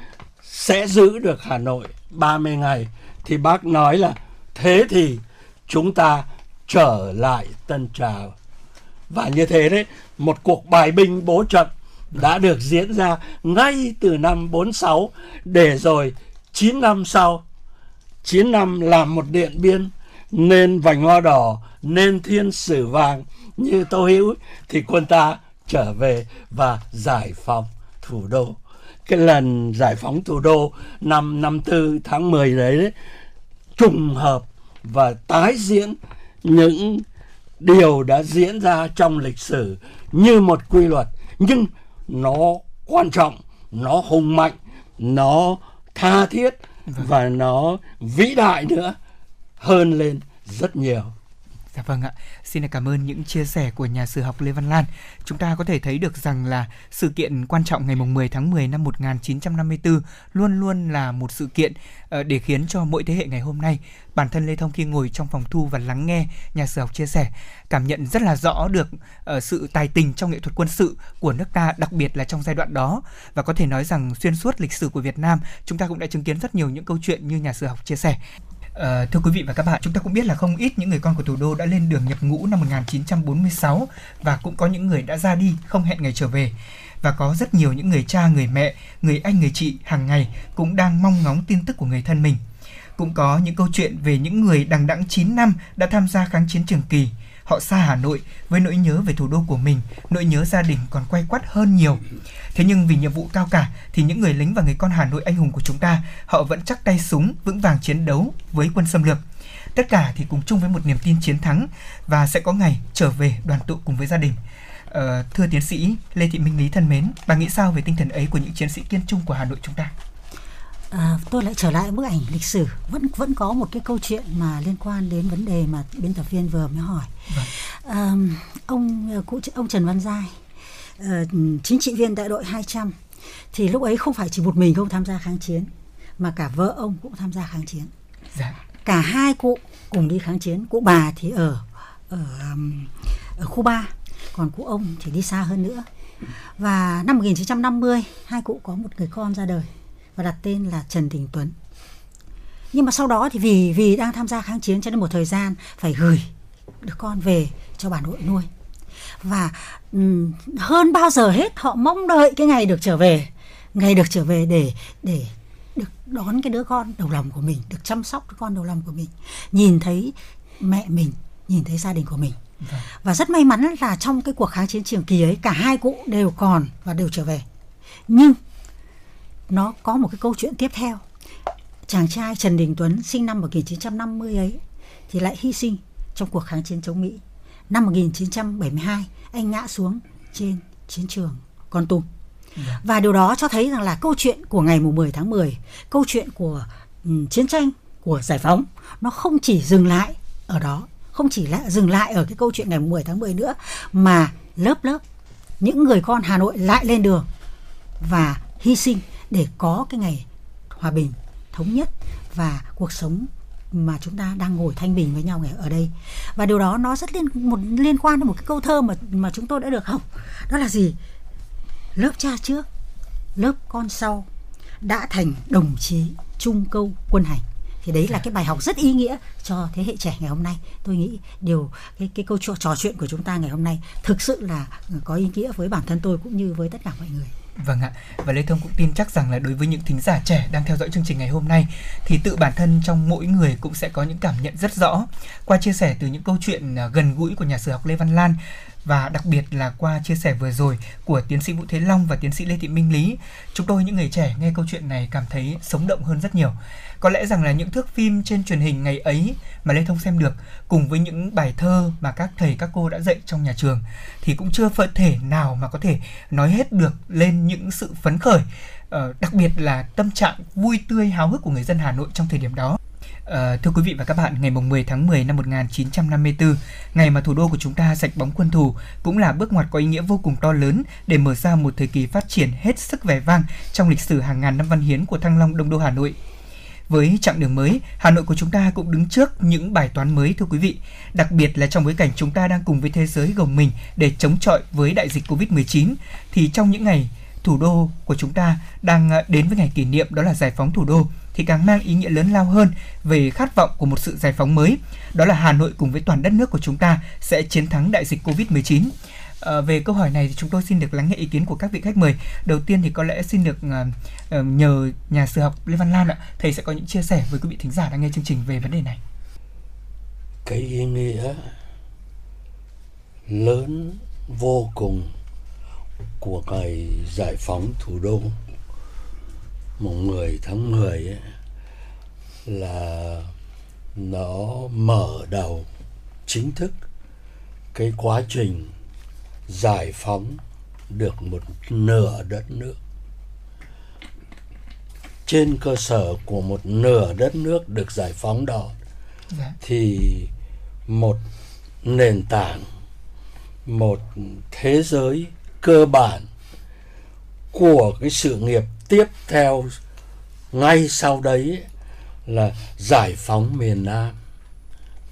sẽ giữ được Hà Nội 30 ngày thì bác nói là thế thì chúng ta trở lại Tân Trào. Và như thế đấy, một cuộc bài binh bố trận đã được diễn ra ngay từ năm 46 để rồi 9 năm sau 9 năm làm một điện biên nên vành hoa đỏ nên thiên sử vàng như tô hữu thì quân ta trở về và giải phóng thủ đô. Cái lần giải phóng thủ đô năm năm tư tháng 10 đấy, đấy trùng hợp và tái diễn những điều đã diễn ra trong lịch sử như một quy luật. Nhưng nó quan trọng nó hùng mạnh nó tha thiết và nó vĩ đại nữa hơn lên rất nhiều. Dạ vâng ạ, xin cảm ơn những chia sẻ của nhà sử học Lê Văn Lan. Chúng ta có thể thấy được rằng là sự kiện quan trọng ngày 10 tháng 10 năm 1954 luôn luôn là một sự kiện ờ, để khiến cho mỗi thế hệ ngày hôm nay bản thân Lê Thông khi ngồi trong phòng thu và lắng nghe nhà sử học chia sẻ cảm nhận rất là rõ được ờ, sự tài tình trong nghệ thuật quân sự của nước ta đặc biệt là trong giai đoạn đó. Và có thể nói rằng xuyên suốt lịch sử của Việt Nam chúng ta cũng đã chứng kiến rất nhiều những câu chuyện như nhà sử học chia sẻ. À, thưa quý vị và các bạn, chúng ta cũng biết là không ít những người con của thủ đô đã lên đường nhập ngũ năm 1946 và cũng có những người đã ra đi không hẹn ngày trở về. Và có rất nhiều những người cha, người mẹ, người anh, người chị hàng ngày cũng đang mong ngóng tin tức của người thân mình. Cũng có những câu chuyện về những người đằng đẵng 9 năm đã tham gia kháng chiến trường kỳ, họ xa Hà Nội với nỗi nhớ về thủ đô của mình, nỗi nhớ gia đình còn quay quắt hơn nhiều. Thế nhưng vì nhiệm vụ cao cả thì những người lính và người con Hà Nội anh hùng của chúng ta, họ vẫn chắc tay súng, vững vàng chiến đấu với quân xâm lược. Tất cả thì cùng chung với một niềm tin chiến thắng và sẽ có ngày trở về đoàn tụ cùng với gia đình. Ờ, thưa tiến sĩ Lê Thị Minh Lý thân mến, bà nghĩ sao về tinh thần ấy của những chiến sĩ kiên trung của Hà Nội chúng ta? À, tôi lại trở lại bức ảnh lịch sử. Vẫn vẫn có một cái câu chuyện mà liên quan đến vấn đề mà biên tập viên vừa mới hỏi. Vâng. à, ông cụ ông Trần Văn Giai uh, chính trị viên đại đội 200 thì lúc ấy không phải chỉ một mình ông tham gia kháng chiến mà cả vợ ông cũng tham gia kháng chiến. Dạ. cả hai cụ cùng đi kháng chiến. Cụ bà thì ở ở, ở khu ba còn cụ ông thì đi xa hơn nữa. Và năm 1950, hai cụ có một người con ra đời và đặt tên là Trần Đình Tuấn. Nhưng mà sau đó thì vì vì đang tham gia kháng chiến cho nên một thời gian phải gửi đứa con về cho bà nội nuôi. Và hơn bao giờ hết họ mong đợi cái ngày được trở về, ngày được trở về để để được đón cái đứa con đầu lòng của mình, được chăm sóc đứa con đầu lòng của mình, nhìn thấy mẹ mình, nhìn thấy gia đình của mình. Và rất may mắn là trong cái cuộc kháng chiến trường kỳ ấy cả hai cụ đều còn và đều trở về. Nhưng nó có một cái câu chuyện tiếp theo. Chàng trai Trần Đình Tuấn sinh năm 1950 ấy thì lại hy sinh trong cuộc kháng chiến chống Mỹ. Năm 1972 anh ngã xuống trên chiến trường Con Tum. Và điều đó cho thấy rằng là câu chuyện của ngày mùng 10 tháng 10, câu chuyện của ừm, chiến tranh, của giải phóng nó không chỉ dừng lại ở đó, không chỉ là dừng lại ở cái câu chuyện ngày mùng 10 tháng 10 nữa mà lớp lớp những người con Hà Nội lại lên đường và hy sinh để có cái ngày hòa bình, thống nhất và cuộc sống mà chúng ta đang ngồi thanh bình với nhau ngày ở đây. Và điều đó nó rất liên một liên quan đến một cái câu thơ mà mà chúng tôi đã được học. Đó là gì? Lớp cha trước lớp con sau đã thành đồng chí trung câu quân hành. Thì đấy là cái bài học rất ý nghĩa cho thế hệ trẻ ngày hôm nay. Tôi nghĩ điều cái cái câu trò, trò chuyện của chúng ta ngày hôm nay thực sự là có ý nghĩa với bản thân tôi cũng như với tất cả mọi người Vâng ạ, và Lê Thông cũng tin chắc rằng là đối với những thính giả trẻ đang theo dõi chương trình ngày hôm nay thì tự bản thân trong mỗi người cũng sẽ có những cảm nhận rất rõ qua chia sẻ từ những câu chuyện à, gần gũi của nhà sử học Lê Văn Lan và đặc biệt là qua chia sẻ vừa rồi của tiến sĩ Vũ Thế Long và tiến sĩ Lê Thị Minh Lý. Chúng tôi những người trẻ nghe câu chuyện này cảm thấy sống động hơn rất nhiều. Có lẽ rằng là những thước phim trên truyền hình ngày ấy mà Lê Thông xem được cùng với những bài thơ mà các thầy các cô đã dạy trong nhà trường thì cũng chưa phận thể nào mà có thể nói hết được lên những sự phấn khởi ờ, đặc biệt là tâm trạng vui tươi háo hức của người dân Hà Nội trong thời điểm đó. Ờ, thưa quý vị và các bạn, ngày mùng 10 tháng 10 năm 1954, ngày mà thủ đô của chúng ta sạch bóng quân thù, cũng là bước ngoặt có ý nghĩa vô cùng to lớn để mở ra một thời kỳ phát triển hết sức vẻ vang trong lịch sử hàng ngàn năm văn hiến của Thăng Long Đông Đô Hà Nội. Với chặng đường mới, Hà Nội của chúng ta cũng đứng trước những bài toán mới thưa quý vị. Đặc biệt là trong bối cảnh chúng ta đang cùng với thế giới gồng mình để chống chọi với đại dịch Covid-19 thì trong những ngày thủ đô của chúng ta đang ờ, đến với ngày kỷ niệm đó là giải phóng thủ đô thì càng mang ý nghĩa lớn lao hơn về khát vọng của một sự giải phóng mới. Đó là Hà Nội cùng với toàn đất nước của chúng ta sẽ chiến thắng đại dịch Covid-19. À, ờ, về câu hỏi này thì chúng tôi xin được lắng nghe ý kiến của các vị khách mời. Đầu tiên thì có lẽ xin được à, nhờ nhà sử học Lê Văn Lan ạ, thầy sẽ có những chia sẻ với quý vị thính giả đang nghe chương trình về vấn đề này. cái ý nghĩa lớn vô cùng của ngày giải phóng thủ đô mùng 10 tháng 10 ấy, là nó mở đầu chính thức cái quá trình giải phóng được một nửa đất nước trên cơ sở của một nửa đất nước được giải phóng đó Dạ. thì một nền tảng một thế giới cơ bản của cái sự nghiệp tiếp theo, ngay sau đấy là giải phóng miền Nam,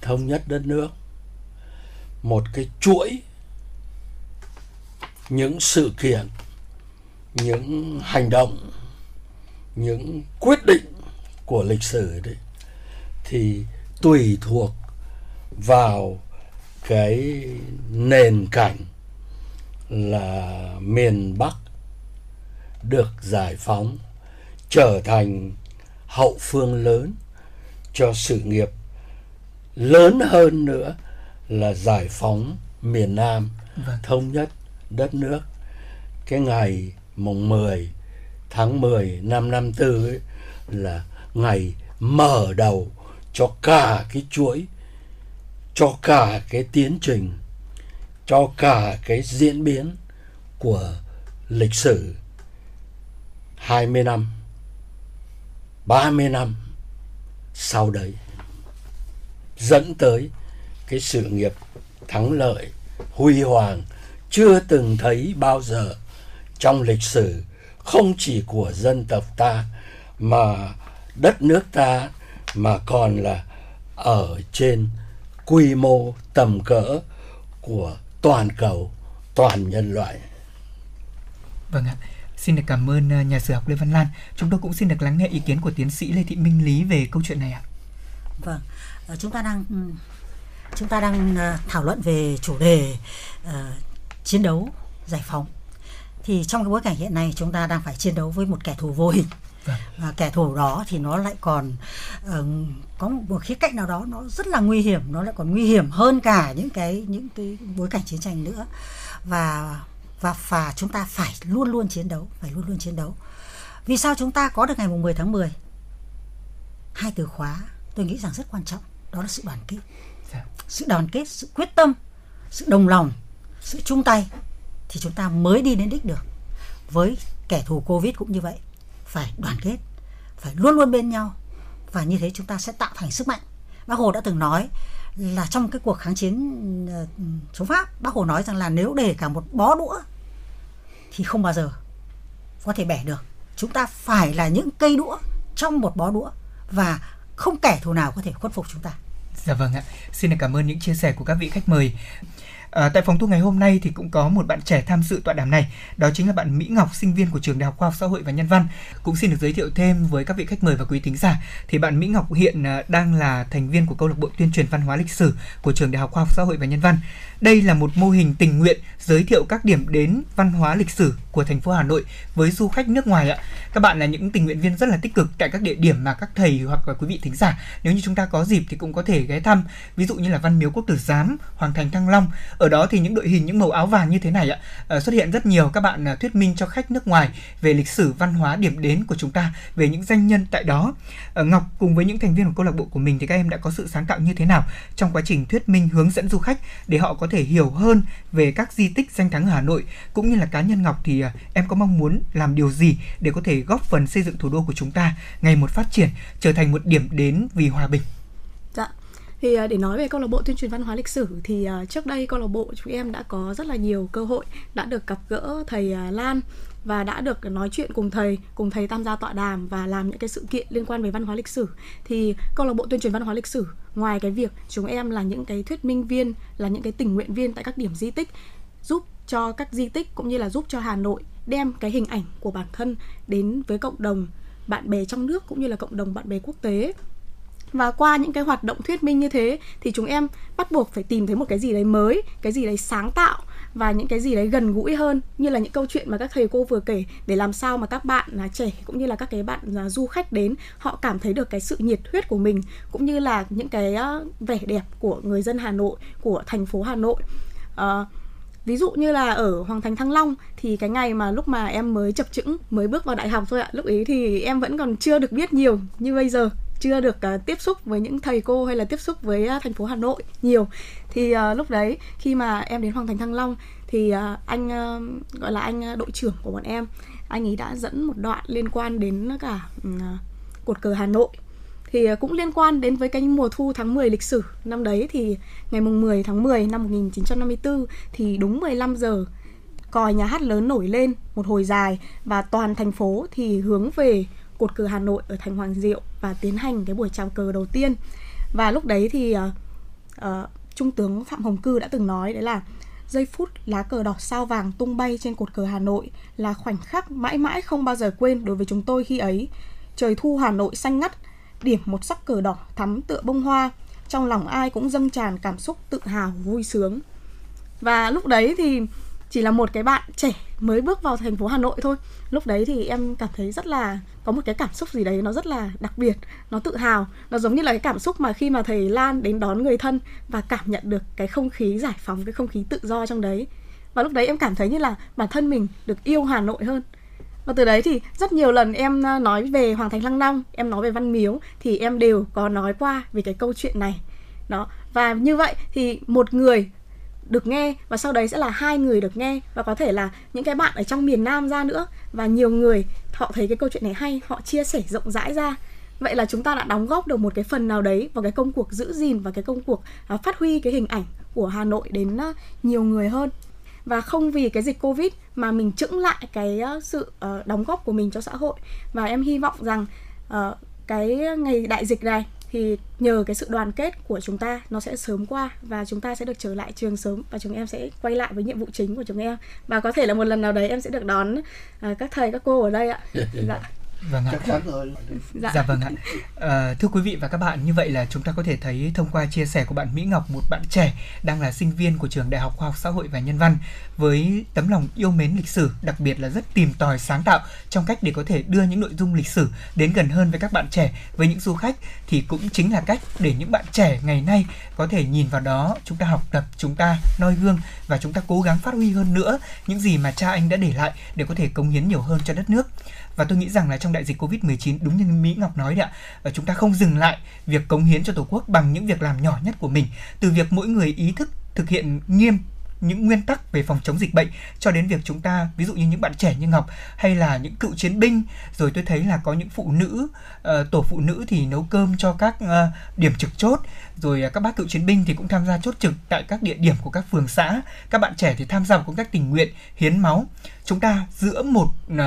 thống nhất đất nước. Một cái chuỗi những sự kiện, những hành động, những quyết định của lịch sử đấy, thì tùy thuộc vào cái nền cảnh là miền Bắc được giải phóng trở thành hậu phương lớn cho sự nghiệp. Lớn hơn nữa là giải phóng miền Nam Vâng. thống nhất đất nước. Cái ngày mùng 10 tháng 10 năm 54 ấy là ngày mở đầu cho cả cái chuỗi cho cả cái tiến trình cho cả cái diễn biến của lịch sử 20 năm 30 năm sau đấy dẫn tới cái sự nghiệp thắng lợi, huy hoàng chưa từng thấy bao giờ trong lịch sử, không chỉ của dân tộc ta mà đất nước ta mà còn là ở trên quy mô tầm cỡ của toàn cầu, toàn nhân loại Vâng ạ. Xin được cảm ơn ờ, nhà sử học Lê Văn Lan. Chúng tôi cũng xin được lắng nghe ý kiến của tiến sĩ Lê Thị Minh Lý về câu chuyện này ạ. Vâng, ờ, chúng ta đang chúng ta đang ờ, thảo luận về chủ đề ờ, chiến đấu giải phóng. Thì trong cái bối cảnh hiện nay chúng ta đang phải chiến đấu với một kẻ thù vô hình. Và kẻ thù đó thì nó lại còn ờ, có một khía cạnh nào đó nó rất là nguy hiểm, nó lại còn nguy hiểm hơn cả những cái những cái bối cảnh chiến tranh nữa. Và và và chúng ta phải luôn luôn chiến đấu, phải luôn luôn chiến đấu. Vì sao chúng ta có được ngày mùng 10 tháng 10? Hai từ khóa tôi nghĩ rằng rất quan trọng, đó là sự đoàn kết. Sự đoàn kết, sự quyết tâm, sự đồng lòng, sự chung tay thì chúng ta mới đi đến đích được. Với kẻ thù Covid cũng như vậy, phải đoàn kết, phải luôn luôn bên nhau và như thế chúng ta sẽ tạo thành sức mạnh. Bác Hồ đã từng nói là trong cái cuộc kháng chiến ờ, chống Pháp, Bác Hồ nói rằng là nếu để cả một bó đũa thì không bao giờ có thể bẻ được. Chúng ta phải là những cây đũa trong một bó đũa và không kẻ thù nào có thể khuất phục chúng ta. Dạ vâng ạ. Xin được cảm ơn những chia sẻ của các vị khách mời. À, tại phòng thu ngày hôm nay thì cũng có một bạn trẻ tham dự tọa đàm này, đó chính là bạn Mỹ Ngọc, sinh viên của trường Đại học Khoa học Xã hội và Nhân văn. Cũng xin được giới thiệu thêm với các vị khách mời và quý thính giả, thì bạn Mỹ Ngọc hiện à, đang là thành viên của câu lạc bộ tuyên truyền văn hóa lịch sử của trường Đại học Khoa học Xã hội và Nhân văn. Đây là một mô hình tình nguyện giới thiệu các điểm đến văn hóa lịch sử của thành phố Hà Nội với du khách nước ngoài ạ. Các bạn là những tình nguyện viên rất là tích cực tại các địa điểm mà các thầy hoặc là quý vị thính giả nếu như chúng ta có dịp thì cũng có thể ghé thăm. Ví dụ như là Văn Miếu Quốc Tử Giám, Hoàng Thành Thăng Long. Ở ở đó thì những đội hình những màu áo vàng như thế này ạ ờ, xuất hiện rất nhiều các bạn ờ, thuyết minh cho khách nước ngoài về lịch sử văn hóa điểm đến của chúng ta, về những danh nhân tại đó. Ờ, Ngọc cùng với những thành viên của câu lạc bộ của mình thì các em đã có sự sáng tạo như thế nào trong quá trình thuyết minh hướng dẫn du khách để họ có thể hiểu hơn về các di tích danh thắng ở Hà Nội cũng như là cá nhân Ngọc thì em có mong muốn làm điều gì để có thể góp phần xây dựng thủ đô của chúng ta ngày một phát triển trở thành một điểm đến vì hòa bình. Thì à, để nói về câu lạc bộ tuyên truyền văn hóa lịch sử thì à, trước đây câu lạc bộ chúng em đã có rất là nhiều cơ hội đã được gặp gỡ thầy à, Lan và đã được nói chuyện cùng thầy, cùng thầy tham gia tọa đàm và làm những cái sự kiện liên quan về văn hóa lịch sử. Thì câu lạc bộ tuyên truyền văn hóa lịch sử ngoài cái việc chúng em là những cái thuyết minh viên, là những cái tình nguyện viên tại các điểm di tích giúp cho các di tích cũng như là giúp cho Hà Nội đem cái hình ảnh của bản thân đến với cộng đồng bạn bè trong nước cũng như là cộng đồng bạn bè quốc tế và qua những cái hoạt động thuyết minh như thế thì chúng em bắt buộc phải tìm thấy một cái gì đấy mới cái gì đấy sáng tạo và những cái gì đấy gần gũi hơn như là những câu chuyện mà các thầy cô vừa kể để làm sao mà các bạn là trẻ cũng như là các cái bạn là du khách đến họ cảm thấy được cái sự nhiệt huyết của mình cũng như là những cái à, vẻ đẹp của người dân Hà Nội của thành phố Hà Nội. À, ví dụ như là ở Hoàng Thành Thăng Long thì cái ngày mà lúc mà em mới chập chững mới bước vào đại học thôi ạ lúc ấy thì em vẫn còn chưa được biết nhiều như bây giờ chưa được uh, tiếp xúc với những thầy cô hay là tiếp xúc với uh, thành phố Hà Nội nhiều. Thì uh, lúc đấy khi mà em đến Hoàng Thành Thăng Long thì uh, anh uh, gọi là anh uh, đội trưởng của bọn em anh ấy đã dẫn một đoạn liên quan đến cả uh, cột cờ Hà Nội. Thì uh, cũng liên quan đến với cái mùa thu tháng 10 lịch sử năm đấy thì ngày mùng 10 tháng 10 năm 1954 thì đúng 15 giờ còi nhà hát lớn nổi lên một hồi dài và toàn thành phố thì hướng về cột cờ Hà Nội ở thành Hoàng Diệu và tiến hành cái buổi chào cờ đầu tiên. Và lúc đấy thì uh, uh, trung tướng Phạm Hồng Cư đã từng nói đấy là giây phút lá cờ đỏ sao vàng tung bay trên cột cờ Hà Nội là khoảnh khắc mãi mãi không bao giờ quên đối với chúng tôi khi ấy. Trời thu Hà Nội xanh ngắt điểm một sắc cờ đỏ thắm tựa bông hoa trong lòng ai cũng dâng tràn cảm xúc tự hào vui sướng. Và lúc đấy thì chỉ là một cái bạn trẻ mới bước vào thành phố Hà Nội thôi lúc đấy thì em cảm thấy rất là có một cái cảm xúc gì đấy nó rất là đặc biệt nó tự hào nó giống như là cái cảm xúc mà khi mà thầy Lan đến đón người thân và cảm nhận được cái không khí giải phóng cái không khí tự do trong đấy và lúc đấy em cảm thấy như là bản thân mình được yêu Hà Nội hơn và từ đấy thì rất nhiều lần em ờ, nói về Hoàng Thành Lăng Long, em nói về Văn Miếu thì em đều có nói qua về cái câu chuyện này. Đó. Và như vậy thì một người được nghe và sau đấy sẽ là hai người được nghe. Và có thể là những cái bạn ở trong miền Nam ra nữa và nhiều người họ thấy cái câu chuyện này hay, họ chia sẻ rộng rãi ra. Vậy là chúng ta đã đóng góp được một cái phần nào đấy vào cái công cuộc giữ gìn và cái công cuộc à, phát huy cái hình ảnh của Hà Nội đến à, nhiều người hơn. Và không vì cái dịch covid mà mình chững lại cái à, sự ờ, đóng góp của mình cho xã hội. Và em hy vọng rằng ờ, cái ngày đại dịch này thì nhờ cái sự đoàn kết của chúng ta nó sẽ sớm qua và chúng ta sẽ được trở lại trường sớm và chúng em sẽ quay lại với nhiệm vụ chính của chúng em. Và có thể là một lần nào đấy em sẽ được đón à, các thầy các cô ở đây ạ. Dạ Vâng ạ. chắc chắn rồi dạ, Dạ vâng ạ. À, thưa quý vị và các bạn, như vậy là chúng ta có thể thấy thông qua chia sẻ của bạn Mỹ Ngọc, một bạn trẻ đang là sinh viên của trường Đại học Khoa học Xã hội và Nhân văn với tấm lòng yêu mến lịch sử, đặc biệt là rất tìm tòi sáng tạo trong cách để có thể đưa những nội dung lịch sử đến gần hơn với các bạn trẻ, với những du khách thì cũng chính là cách để những bạn trẻ ngày nay có thể nhìn vào đó, chúng ta học tập, chúng ta noi gương và chúng ta cố gắng phát huy hơn nữa những gì mà cha anh đã để lại để có thể cống hiến nhiều hơn cho đất nước và tôi nghĩ rằng là trong đại dịch Covid-19 đúng như Mỹ Ngọc nói đấy ạ, ờ, chúng ta không dừng lại việc cống hiến cho Tổ quốc bằng những việc làm nhỏ nhất của mình, từ việc mỗi người ý thức thực hiện nghiêm những nguyên tắc về phòng chống dịch bệnh cho đến việc chúng ta ví dụ như những bạn trẻ như Ngọc hay là những cựu chiến binh rồi tôi thấy là có những phụ nữ uh, tổ phụ nữ thì nấu cơm cho các uh, điểm trực chốt rồi uh, các bác cựu chiến binh thì cũng tham gia chốt trực tại các địa điểm của các phường xã. Các bạn trẻ thì tham gia vào công tác tình nguyện hiến máu. Chúng ta giữa một uh,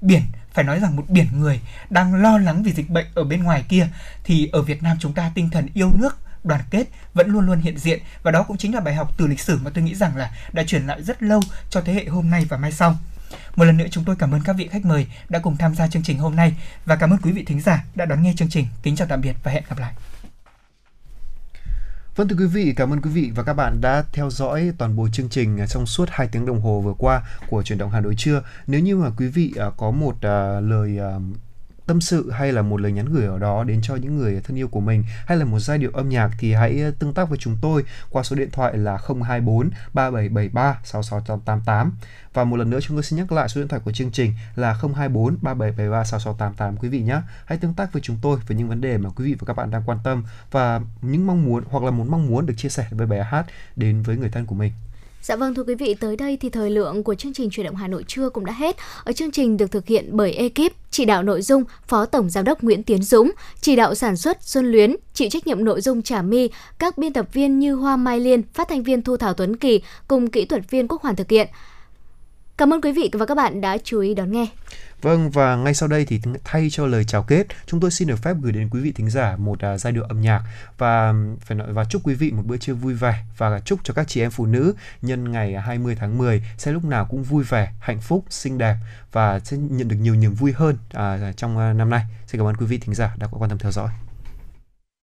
biển phải nói rằng một biển người đang lo lắng vì dịch bệnh ở bên ngoài kia, thì ở Việt Nam chúng ta tinh thần yêu nước, đoàn kết vẫn luôn luôn hiện diện và đó cũng chính là bài học từ lịch sử mà tôi nghĩ rằng là đã truyền lại rất lâu cho thế hệ hôm nay và mai sau. Một lần nữa chúng tôi cảm ơn các vị khách mời đã cùng tham gia chương trình hôm nay và cảm ơn quý vị thính giả đã đón nghe chương trình. Kính chào tạm biệt và hẹn gặp lại. Vâng thưa quý vị, cảm ơn quý vị và các bạn đã theo dõi toàn bộ chương trình trong suốt 2 tiếng đồng hồ vừa qua của chuyển động Hà Nội trưa. Nếu như mà quý vị à, có một à, lời à, tâm sự hay là một lời nhắn gửi ở đó đến cho những người thân yêu của mình hay là một giai điệu âm nhạc thì hãy tương tác với chúng tôi qua số điện thoại là 024 3773 6688 và một lần nữa chúng tôi xin nhắc lại số điện thoại của chương trình là 024 3773 6688 quý vị nhé. Hãy tương tác với chúng tôi với những vấn đề mà quý vị và các bạn đang quan tâm và những mong muốn hoặc là muốn mong muốn được chia sẻ với bài hát đến với người thân của mình. Dạ vâng thưa quý vị, tới đây thì thời lượng của chương trình truyền động Hà Nội trưa cũng đã hết. Ở chương trình được thực hiện bởi ekip chỉ đạo nội dung Phó Tổng Giám đốc Nguyễn Tiến Dũng, chỉ đạo sản xuất Xuân Luyến, chịu trách nhiệm nội dung Trà My, các biên tập viên như Hoa Mai Liên, phát thanh viên Thu Thảo Tuấn Kỳ cùng kỹ thuật viên Quốc Hoàn thực hiện. Cảm ơn quý vị và các bạn đã chú ý đón nghe. Vâng và ngay sau đây thì thay cho lời chào kết, chúng tôi xin được phép gửi đến quý vị thính giả một uh, giai điệu âm nhạc và phải nói và chúc quý vị một bữa trưa vui vẻ và chúc cho các chị em phụ nữ nhân ngày 20 tháng 10 sẽ lúc nào cũng vui vẻ, hạnh phúc, xinh đẹp và sẽ nhận được nhiều niềm vui hơn uh, trong uh, năm nay. Xin cảm ơn quý vị thính giả đã quan tâm theo dõi.